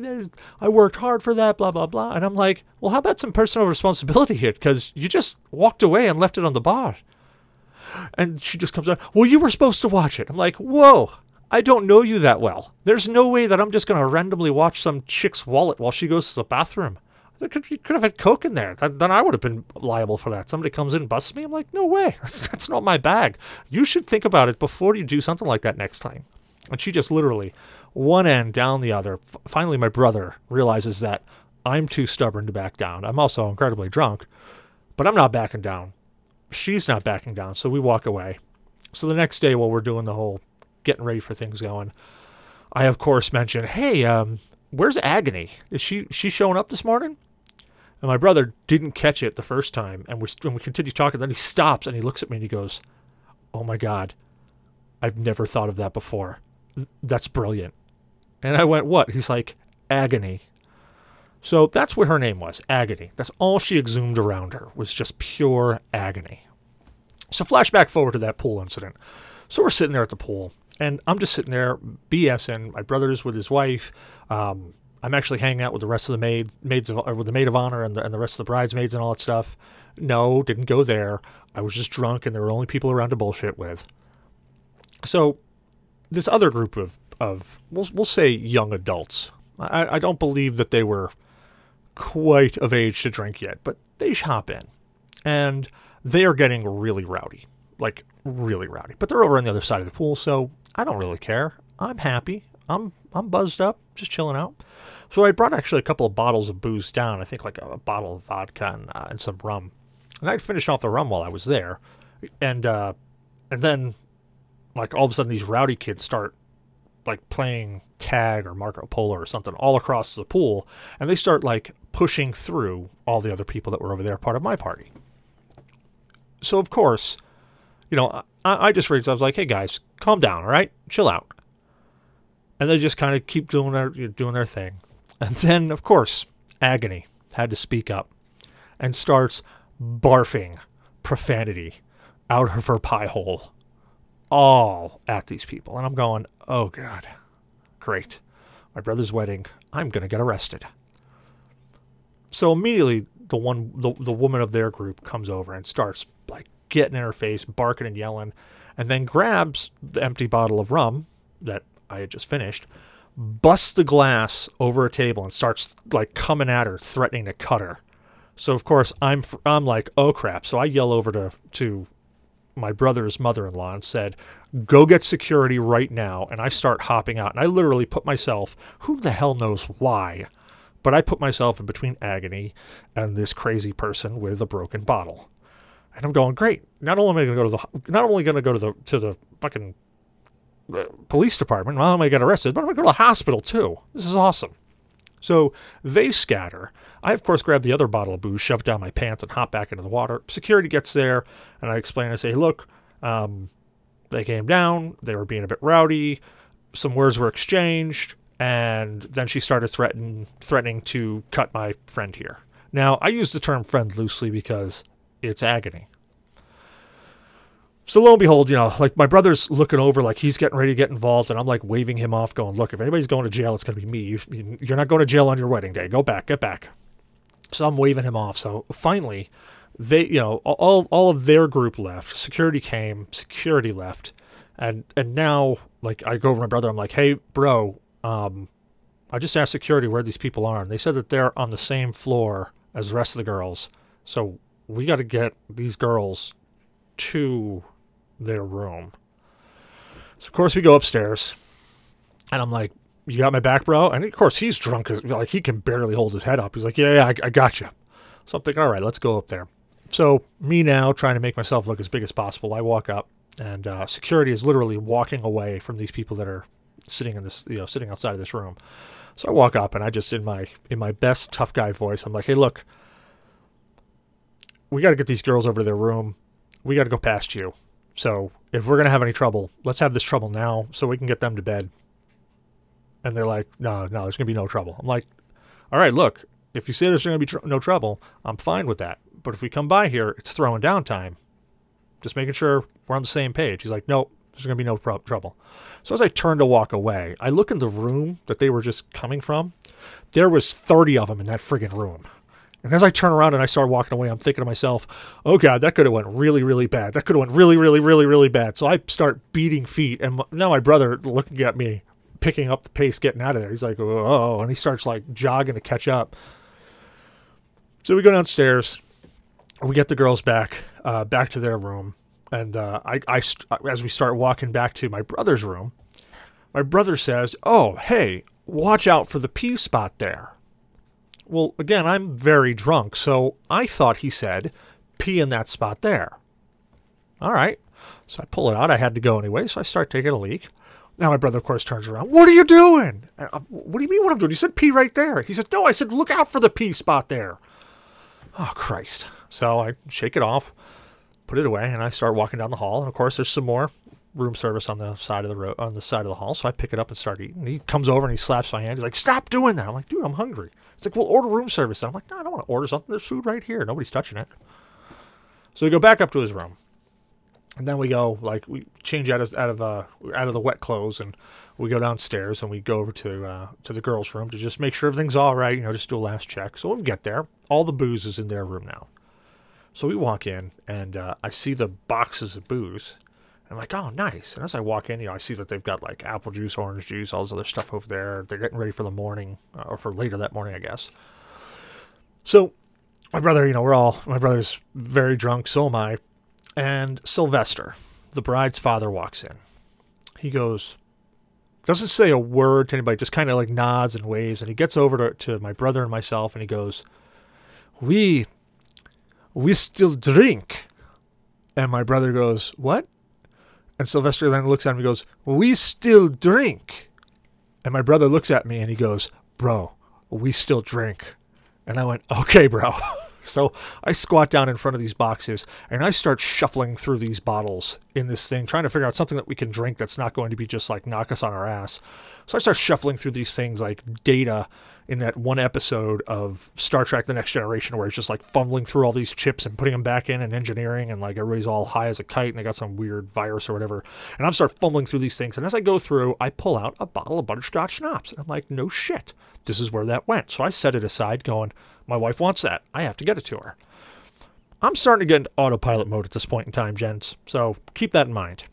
I worked hard for that, blah, blah, blah. And I'm like, well, how about some personal responsibility here? Because you just walked away and left it on the bar. And she just comes out, well, you were supposed to watch it. I'm like, whoa, I don't know you that well. There's no way that I'm just going to randomly watch some chick's wallet while she goes to the bathroom. There could, you could have had coke in there. Then I would have been liable for that. Somebody comes in and busts me. I'm like, no way. That's, that's not my bag. You should think about it before you do something like that next time. And she just literally, one end down the other. Finally, my brother realizes that I'm too stubborn to back down. I'm also incredibly drunk, but I'm not backing down. She's not backing down. So we walk away. So the next day, while we're doing the whole getting ready for things going, I, of course, mention, hey, um, where's Agony? Is she she showing up this morning?" And my brother didn't catch it the first time, and we and we continue talking. Then he stops and he looks at me and he goes, "Oh my god, I've never thought of that before. That's brilliant." And I went, "What?" He's like, "Agony." So that's what her name was, Agony. That's all she exhumed around her was just pure agony. So flashback forward to that pool incident. So we're sitting there at the pool, and I'm just sitting there BSing. My brother's with his wife. Um, I'm actually hanging out with the rest of the maid, maids of, with the maid of honor and the, and the rest of the bridesmaids and all that stuff. No, didn't go there. I was just drunk, and there were only people around to bullshit with. So this other group of of we'll we'll say young adults. I, I don't believe that they were quite of age to drink yet, but they hop in, and they are getting really rowdy, like really rowdy. But they're over on the other side of the pool, so I don't really care. I'm happy. I'm I'm buzzed up, just chilling out. So I brought actually a couple of bottles of booze down. I think like a, bottle of vodka and, uh, and some rum, and I'd finished off the rum while I was there, and uh, and then like all of a sudden these rowdy kids start like playing tag or Marco Polo or something all across the pool, and they start like pushing through all the other people that were over there, part of my party. So of course, you know, I, I just raised. I was like, "Hey guys, calm down, all right, chill out." And they just kind of keep doing their doing their thing, and then of course, agony had to speak up, and starts barfing profanity out of her pie hole all at these people. And I'm going, oh God, great. My brother's wedding. I'm going to get arrested. So immediately, the one, the, the woman of their group comes over and starts like getting in her face, barking and yelling, and then grabs the empty bottle of rum that I had just finished, busts the glass over a table and starts like coming at her, threatening to cut her. So of course I'm I'm like, oh crap. So I yell over to to my brother's mother-in-law and said, "Go get security right now." And I start hopping out, and I literally put myself, who the hell knows why, but I put myself in between agony and this crazy person with a broken bottle. And I'm going, great. Not only am I going to go to the, not only going to go to the to the fucking uh, police department, not only am I get arrested, but I'm going to go to the hospital too. This is awesome. So they scatter. I, of course, grab the other bottle of booze, shove it down my pants, and hop back into the water. Security gets there, and I explain. I say, look, um, they came down. They were being a bit rowdy. Some words were exchanged, and then she started threatening threatening to cut my friend here. Now, I use the term friend loosely because it's agony. So lo and behold, you know, like my brother's looking over, like he's getting ready to get involved, and I'm like waving him off, going, "Look, if anybody's going to jail, it's going to be me. You, you're not going to jail on your wedding day. Go back, get back." So I'm waving him off. So finally, they, you know, all all of their group left. Security came. Security left, and and now, like, I go over to my brother. I'm like, "Hey, bro, um, I just asked security where these people are, and they said that they're on the same floor as the rest of the girls. So we got to get these girls to their room. So of course we go upstairs, and I'm like, "You got my back, bro?" And of course he's drunk, like he can barely hold his head up. He's like, "Yeah, yeah, I, I got you." So I'm thinking, "All right, let's go up there." So me now trying to make myself look as big as possible, I walk up, and uh, security is literally walking away from these people that are sitting in this, you know, sitting outside of this room. So I walk up and I just in my in my best tough guy voice, I'm like, "Hey, look, we got to get these girls over to their room. We got to go past you. So if we're gonna have any trouble, let's have this trouble now, so we can get them to bed." And they're like, "No, no, there's gonna be no trouble." I'm like, "All right, look, if you say there's gonna be tr- no trouble, I'm fine with that. But if we come by here, it's throwing down time. Just making sure we're on the same page." He's like, "Nope, there's gonna be no trouble." So as I turn to walk away, I look in the room that they were just coming from. There was 30 of them in that friggin' room. And as I turn around and I start walking away, I'm thinking to myself, "Oh God, that could have went really, really bad. That could have went really, really, really, really bad." So I start beating feet, and now my brother looking at me, picking up the pace, getting out of there. He's like, "Oh," and he starts like jogging to catch up. So we go downstairs. We get the girls back, uh, back to their room, and uh, I, I, st- as we start walking back to my brother's room, my brother says, "Oh, hey, watch out for the pee spot there." Well, again, I'm very drunk, so I thought he said, pee in that spot there. All right. So I pull it out. I had to go anyway, so I start taking a leak. Now my brother, of course, turns around. What are you doing? What do you mean what I'm doing? You said pee right there. He said, no, I said look out for the pee spot there. Oh, Christ. So I shake it off, put it away, and I start walking down the hall. And of course, there's some more room service on the side of the road, on the side of the hall. So I pick it up and start eating. He comes over and he slaps my hand. He's like, "Stop doing that!" I'm like, "Dude, I'm hungry." He's like, "Well, order room service." And I'm like, "No, I don't want to order something. There's food right here. Nobody's touching it." So we go back up to his room, and then we go like we change out of out of uh, out of the wet clothes, and we go downstairs and we go over to uh, to the girls' room to just make sure everything's all right. You know, just do a last check. So we get there, all the booze is in their room now. So we walk in, and uh, I see the boxes of booze. I'm like, oh, nice. And as I walk in, you know, I see that they've got like apple juice, orange juice, all this other stuff over there. They're getting ready for the morning, uh, or for later that morning, I guess. So my brother, you know, we're all, my brother's very drunk, so am I. And Sylvester, the bride's father, walks in. He goes, doesn't say a word to anybody, just kind of like nods and waves. And he gets over to, to my brother and myself and he goes, We, we still drink. And my brother goes, What? And Sylvester then looks at me and goes, We still drink. And my brother looks at me and he goes, Bro, we still drink. And I went, Okay, bro. so I squat down in front of these boxes and I start shuffling through these bottles in this thing, trying to figure out something that we can drink that's not going to be just like knock us on our ass. So I start shuffling through these things like data in that one episode of Star Trek The Next Generation where it's just like fumbling through all these chips and putting them back in and engineering and like everybody's all high as a kite and they got some weird virus or whatever. And I'm start fumbling through these things. And as I go through, I pull out a bottle of butterscotch schnapps. And I'm like, no shit. This is where that went. So I set it aside going, my wife wants that. I have to get it to her. I'm starting to get into autopilot mode at this point in time, gents. So keep that in mind.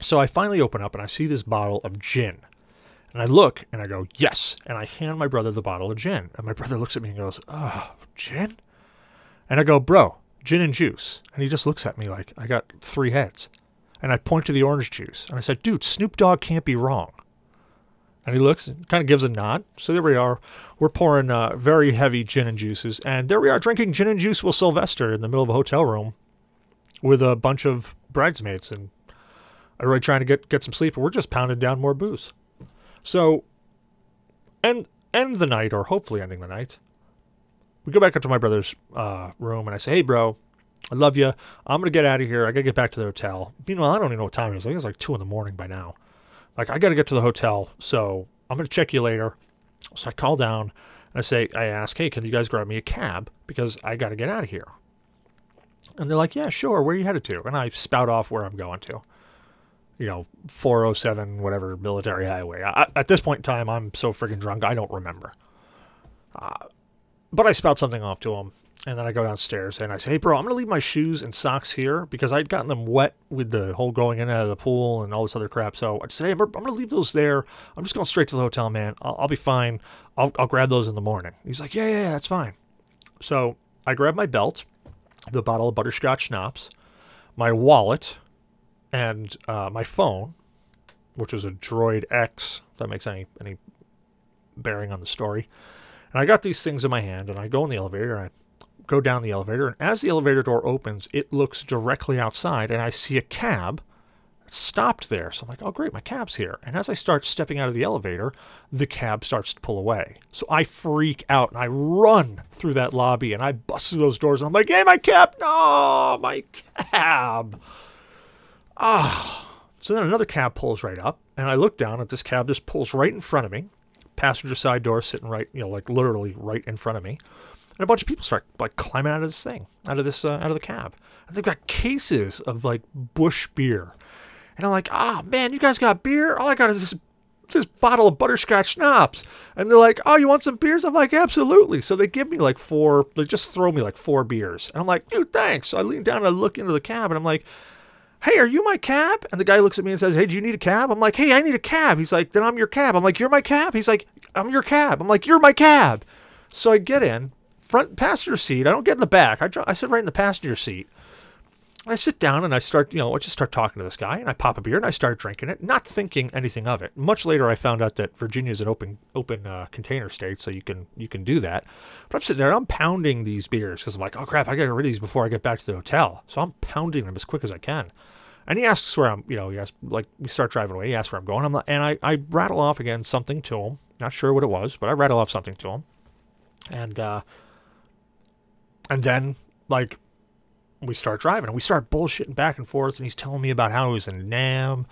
So I finally open up and I see this bottle of gin. And I look and I go, yes. And I hand my brother the bottle of gin. And my brother looks at me and goes, oh, gin? And I go, bro, gin and juice. And he just looks at me like, I got three heads. And I point to the orange juice. And I said, dude, Snoop Dogg can't be wrong. And he looks and kind of gives a nod. So there we are. We're pouring uh, very heavy gin and juices. And there we are drinking gin and juice with Sylvester in the middle of a hotel room with a bunch of bridesmaids and everybody trying to get, get some sleep. And we're just pounding down more booze. So, end end the night, or hopefully ending the night. We go back up to my brother's uh, room, and I say, "Hey, bro, I love you. I'm gonna get out of here. I gotta get back to the hotel." Meanwhile, I don't even know what time it is. I think it's like two in the morning by now. Like, I gotta get to the hotel, so I'm gonna check you later. So I call down and I say, I ask, "Hey, can you guys grab me a cab because I gotta get out of here?" And they're like, "Yeah, sure. Where are you headed to?" And I spout off where I'm going to you know, 407, whatever, military highway. I, at this point in time, I'm so freaking drunk, I don't remember. Uh, but I spout something off to him, and then I go downstairs and I say, hey, bro, I'm to leave my shoes and socks here because I'd gotten them wet with the whole going in and out of the pool and all this other crap. So I just said, hey, I'm to leave those there. I'm just going straight to the hotel, man. I'll, I'll be fine. I'll, I'll grab those in the morning. He's like, yeah, yeah, yeah, that's fine. So I grab my belt, the bottle of butterscotch schnapps, my wallet, and uh, my phone, which was a Droid X, if that makes any any bearing on the story. And I got these things in my hand, and I go in the elevator, and I go down the elevator, and as the elevator door opens, it looks directly outside, and I see a cab stopped there. So I'm like, oh, great, my cab's here. And as I start stepping out of the elevator, the cab starts to pull away. So I freak out and I run through that lobby and I bust through those doors. And I'm like, hey, my cab, no, my cab. Ah. So then another cab pulls right up, and I look down at this cab just pulls right in front of me. Passenger side door sitting right, you know, like literally right in front of me. And a bunch of people start like climbing out of this thing, out of this, uh, out of the cab. And they've got cases of like Busch beer. And I'm like, ah, oh, man, you guys got beer? All I got is this, this bottle of butterscotch schnapps. And they're like, oh, you want some beers? I'm like, absolutely. So they give me like four, they just throw me like four beers. And I'm like, dude, thanks. So I lean down and I look into the cab and I'm like, hey, are you my cab? And the guy looks at me and says, hey, do you need a cab? I'm like, hey, I need a cab. He's like, then I'm your cab. I'm like, you're my cab? He's like, I'm your cab. I'm like, you're my cab. So I get in, front passenger seat. I don't get in the back. I, I sit right in the passenger seat. I sit down and I start, you know, I just start talking to this guy and I pop a beer and I start drinking it, not thinking anything of it. Much later, I found out that Virginia is an open open uh, container state, so you can you can do that. But I'm sitting there, I'm pounding these beers because I'm like, oh crap, I got to get rid of these before I get back to the hotel. So I'm pounding them as quick as I can. And he asks where I'm, you know, he asks, like, we start driving away. He asks where I'm going. I'm like, and I, I rattle off again something to him. Not sure what it was, but I rattle off something to him. And, uh, and then, like, we start driving and we start bullshitting back and forth. And he's telling me about how he was in Nam.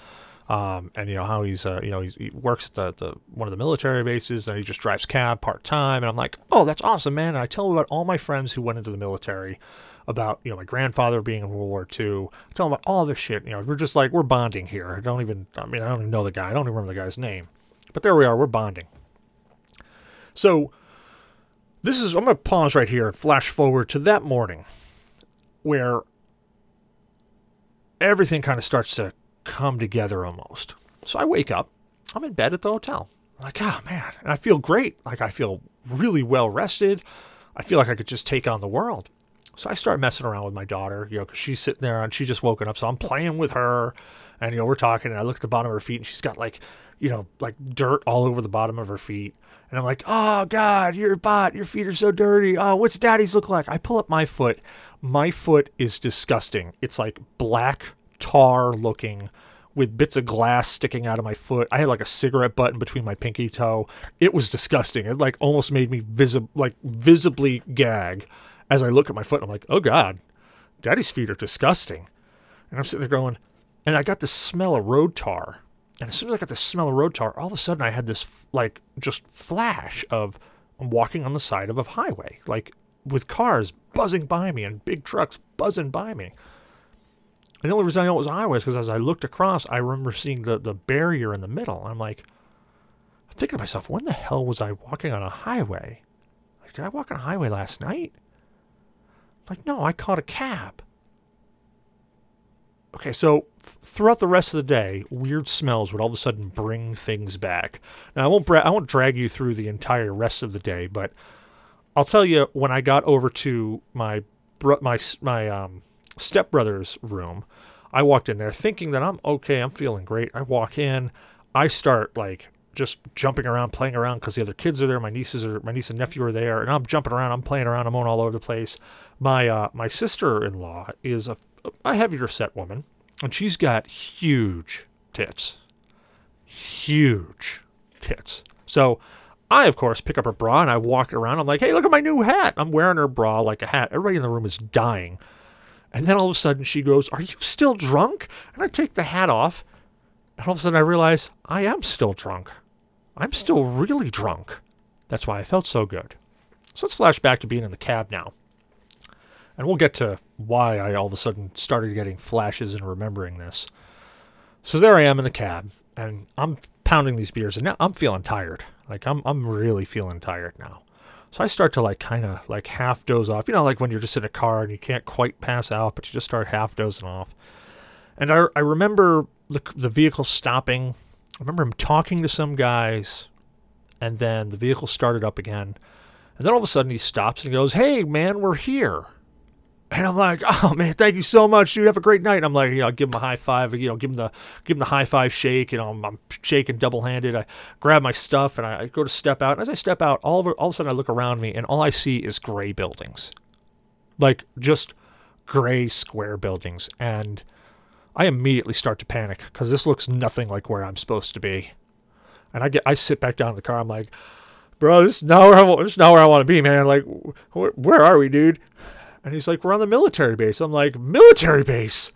Um, and you know how he's uh, you know he's, he works at the, the one of the military bases and he just drives cab part time and I'm like oh that's awesome man. And I tell him about all my friends who went into the military about you know my grandfather being in World War II I tell him about all this shit. You know we're just like we're bonding here. I don't even I mean I don't even know the guy. I don't even remember the guy's name. But there we are. We're bonding. So this is I'm gonna pause right here and flash forward to that morning where everything kind of starts to come together almost. So I wake up, I'm in bed at the hotel. I'm like, oh man, and I feel great. Like I feel really well rested. I feel like I could just take on the world. So I start messing around with my daughter, you know, because she's sitting there and she's just woken up. So I'm playing with her, and you know, we're talking. And I look at the bottom of her feet, and she's got like, you know, like dirt all over the bottom of her feet. And I'm like, oh God, your bot, your feet are so dirty. Oh, what's daddy's look like? I pull up my foot. My foot is disgusting. It's like black tar looking with bits of glass sticking out of my foot. I had like a cigarette button between my pinky toe. It was disgusting. It like almost made me visib- like visibly gag as I look at my foot. I'm like, oh God, daddy's feet are disgusting. And I'm sitting there going, and I got the smell of road tar. And as soon as I got the smell of road tar, all of a sudden I had this like just flash of I'm walking on the side of a highway, like with cars buzzing by me and big trucks buzzing by me. And the only reason I know it was highway is because as I looked across, I remember seeing the, the barrier in the middle. I'm like, I'm thinking to myself, when the hell was I walking on a highway? Like, did I walk on a highway last night? I'm like, no, I caught a cab. Okay, so throughout the rest of the day, weird smells would all of a sudden bring things back. Now I won't bra- I won't drag you through the entire rest of the day, but I'll tell you when I got over to my bro- my my um, stepbrother's room, I walked in there thinking that I'm okay, I'm feeling great. I walk in, I start like just jumping around, playing around because the other kids are there. My nieces are, my niece and nephew are there, and I'm jumping around. I'm playing around. I'm going all over the place. My uh, my sister-in-law is a, a heavier set woman, and she's got huge tits, huge tits. So I, of course, pick up her bra and I walk around. I'm like, hey, look at my new hat. I'm wearing her bra like a hat. Everybody in the room is dying. And then all of a sudden she goes, Are you still drunk? And I take the hat off. And all of a sudden I realize I am still drunk. I'm still really drunk. That's why I felt so good. So let's flash back to being in the cab now. And we'll get to why I all of a sudden started getting flashes and remembering this. So there I am in the cab, and I'm pounding these beers, and now I'm feeling tired. Like I'm I'm really feeling tired now. So I start to like kind of like half doze off. You know, like when you're just in a car and you can't quite pass out, but you just start half dozing off. And I, I remember the, the vehicle stopping. I remember him talking to some guys, and then the vehicle started up again. And then all of a sudden he stops and goes, Hey, man, we're here. And I'm like, oh man, thank you so much, dude. Have a great night. And I'm like, you know, give him a high five, you know, give him the give him the high five shake. Know, I'm, I'm shaking double handed. I grab my stuff and I, I go to step out. And as I step out, all of, all of a sudden I look around me and all I see is gray buildings, like just gray square buildings. And I immediately start to panic because this looks nothing like where I'm supposed to be. And I get I sit back down in the car. I'm like, bro, this is not where I. This is not where I want to be, man. Like, wh- where are we, dude? And he's like, we're on the military base. I'm like, military base?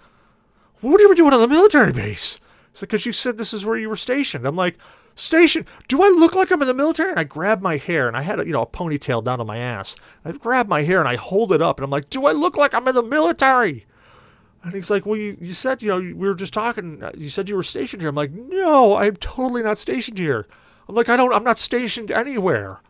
What are we doing on the military base? It's like, because you said this is where you were stationed. I'm like, station? Do I look like I'm in the military? And I grab my hair, and I had, a, you know, a ponytail down to my ass. I grab my hair, and I hold it up, and I'm like, do I look like I'm in the military? And he's like, well, you, you said, you know, we were just talking. Uh, you said you were stationed here. I'm like, no, I'm totally not stationed here. I'm like, I don't, I'm not stationed anywhere.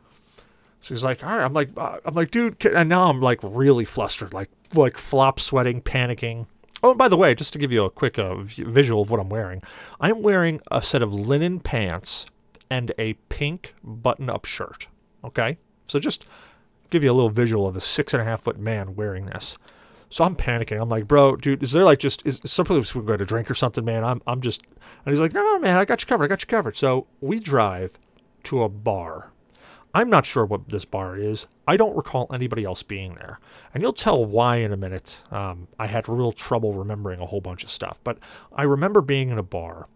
So he's like, all right. I'm like, uh, I'm like, dude, and now I'm like really flustered, like, like flop sweating, panicking. Oh, and by the way, just to give you a quick uh, visual of what I'm wearing, I'm wearing a set of linen pants and a pink button-up shirt. Okay, so just give you a little visual of a six and a half foot man wearing this. So I'm panicking. I'm like, bro, dude, is there like just is someplace we can go to drink or something, man? I'm I'm just and he's like, no, no, man, I got you covered. I got you covered. So we drive to a bar. I'm not sure what this bar is. I don't recall anybody else being there. And you'll tell why in a minute. Um, I had real trouble remembering a whole bunch of stuff. But I remember being in a bar,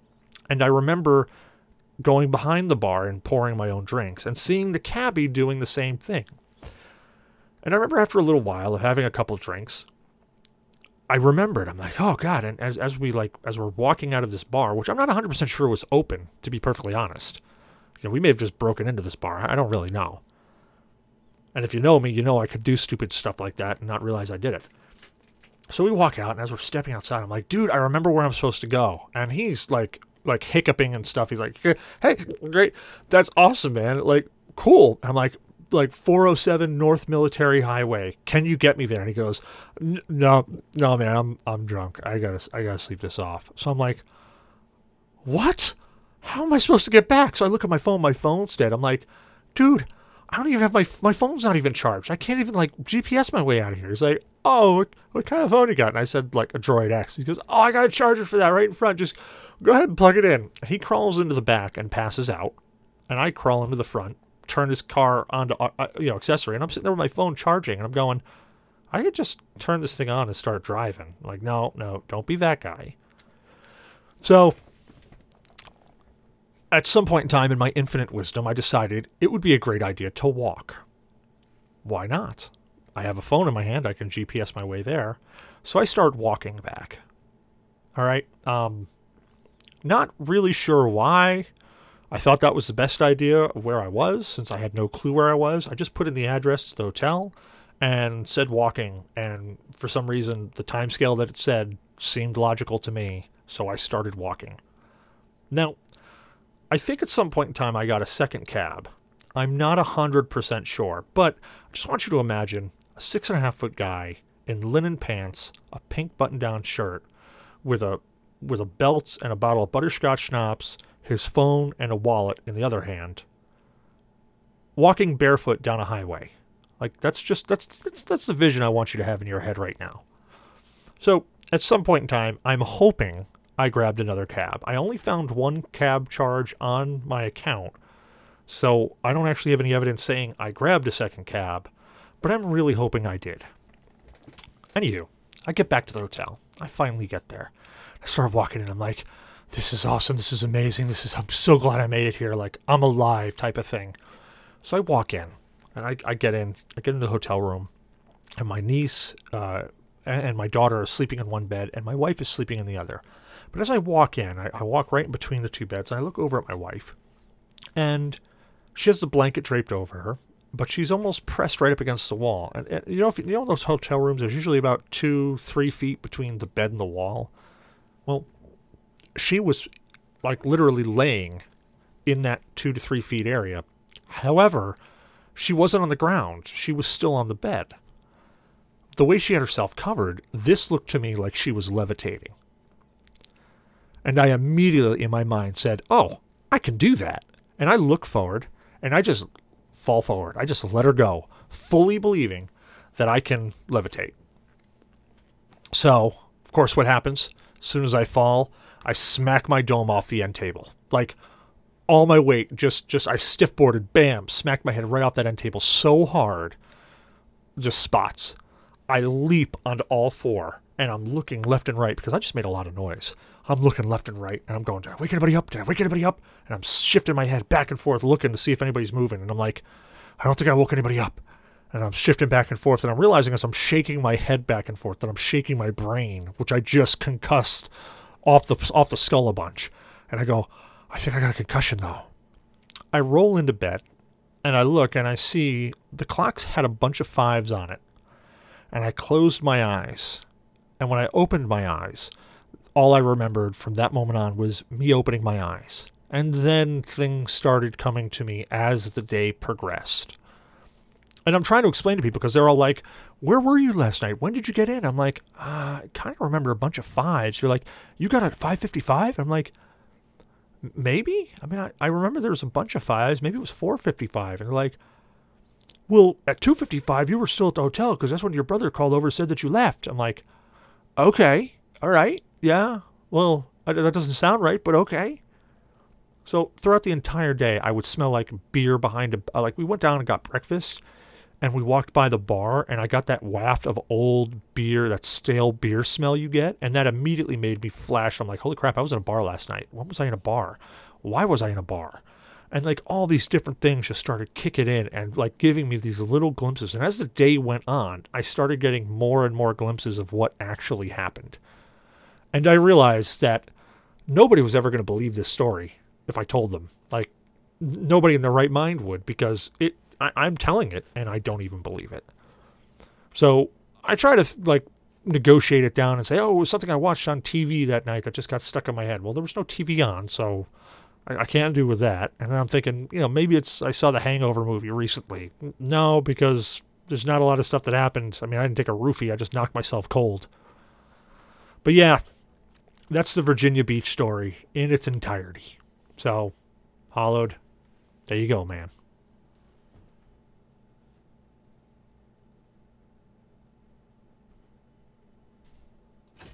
and I remember going behind the bar and pouring my own drinks and seeing the cabbie doing the same thing. And I remember after a little while of having a couple of drinks, I remembered. I'm like, oh god! And as as we like as we're walking out of this bar, which I'm not 100 percent sure was open, to be perfectly honest. Know, we may have just broken into this bar. I don't really know. And if you know me, you know I could do stupid stuff like that and not realize I did it. So we walk out, and as we're stepping outside, I'm like, dude, I remember where I'm supposed to go. And he's like, like hiccuping and stuff. He's like, hey, great, that's awesome, man. Like, cool. And I'm like, like 407 North Military Highway. Can you get me there? And he goes, no, no, man, I'm I'm drunk. I gotta I gotta sleep this off. So I'm like, what? How am I supposed to get back? So I look at my phone. My phone's dead. I'm like, dude, I don't even have my my phone's not even charged. I can't even like GPS my way out of here. He's like, oh, what, what kind of phone you got? And I said like a Droid X. He goes, oh, I got a charger for that right in front. Just go ahead and plug it in. He crawls into the back and passes out, and I crawl into the front, turn his car onto uh, uh, you know accessory, and I'm sitting there with my phone charging, and I'm going, I could just turn this thing on and start driving. like, no, no, don't be that guy. So at some point in time, in my infinite wisdom, I decided it would be a great idea to walk. Why not? I have a phone in my hand. I can GPS my way there. So I start walking back. All right. Um, not really sure why. I thought that was the best idea of where I was since I had no clue where I was. I just put in the address to the hotel and said walking. And for some reason, the time scale that it said seemed logical to me. So I started walking. Now, I think at some point in time I got a second cab. I'm not 100% sure, but I just want you to imagine a six and a half foot guy in linen pants, a pink button down shirt, with a with a belt and a bottle of butterscotch schnapps, his phone and a wallet in the other hand, walking barefoot down a highway. Like that's just that's that's that's the vision I want you to have in your head right now. So at some point in time, I'm hoping I grabbed another cab. I only found one cab charge on my account, so I don't actually have any evidence saying I grabbed a second cab, but I'm really hoping I did. Anywho, I get back to the hotel. I finally get there. I start walking in. I'm like, this is awesome. This is amazing. This is, I'm so glad I made it here. Like, I'm alive type of thing. So I walk in and I, I get in, I get into the hotel room and my niece uh, and my daughter are sleeping in one bed and my wife is sleeping in the other. But as I walk in, I, I walk right in between the two beds and I look over at my wife and she has the blanket draped over her but she's almost pressed right up against the wall. And, and you know, if you, you know those hotel rooms, there's usually about two, three feet between the bed and the wall. Well, she was like literally laying in that two to three feet area. However, she wasn't on the ground; she was still on the bed. The way she had herself covered, this looked to me like she was levitating. And I immediately, in my mind, said, "Oh, I can do that." And I look forward, and I just fall forward. I just let her go, fully believing that I can levitate. So, of course, what happens? As soon as I fall, I smack my dome off the end table. Like all my weight, just just I stiff boarded, bam, smack my head right off that end table so hard, just spots. I leap onto all four and I'm looking left and right because I just made a lot of noise. I'm looking left and right and I'm going, Did I wake anybody up? Did I wake anybody up? And I'm shifting my head back and forth looking to see if anybody's moving. And I'm like, I don't think I woke anybody up. And I'm shifting back and forth and I'm realizing as I'm shaking my head back and forth that I'm shaking my brain, which I just concussed off the off the skull a bunch. And I go, I think I got a concussion though. I roll into bed and I look and I see the clock had a bunch of fives on it. And I closed my eyes. And when I opened my eyes, all I remembered from that moment on was me opening my eyes. And then things started coming to me as the day progressed. And I'm trying to explain to people because they're all like, Where were you last night? When did you get in? I'm like, uh, I kind of remember a bunch of fives. You're like, You got at 555? I'm like, Maybe? I mean, I, I remember there was a bunch of fives. Maybe it was 455. And they're like, Well, at 255, you were still at the hotel because that's when your brother called over and said that you left. I'm like, Okay, all right yeah, well, that doesn't sound right, but okay. So throughout the entire day, I would smell like beer behind a uh, like we went down and got breakfast, and we walked by the bar, and I got that waft of old beer, that stale beer smell you get, and that immediately made me flash. I'm like, holy crap! I was in a bar last night. When was I in a bar? Why was I in a bar? And like all these different things just started kicking in and like giving me these little glimpses. And as the day went on, I started getting more and more glimpses of what actually happened. And I realized that nobody was ever going to believe this story if I told them. Like nobody in their right mind would because it. I, I'm telling it and I don't even believe it. So I try to like negotiate it down and say, oh, it was something I watched on TV that night that just got stuck in my head. Well, there was no TV on, so I, I can't do with that. And then I'm thinking, you know, maybe it's I saw the Hangover movie recently. No, because there's not a lot of stuff that happened. I mean, I didn't take a roofie. I just knocked myself cold. But yeah, that's the Virginia Beach story in its entirety. So, hollowed. There you go, man.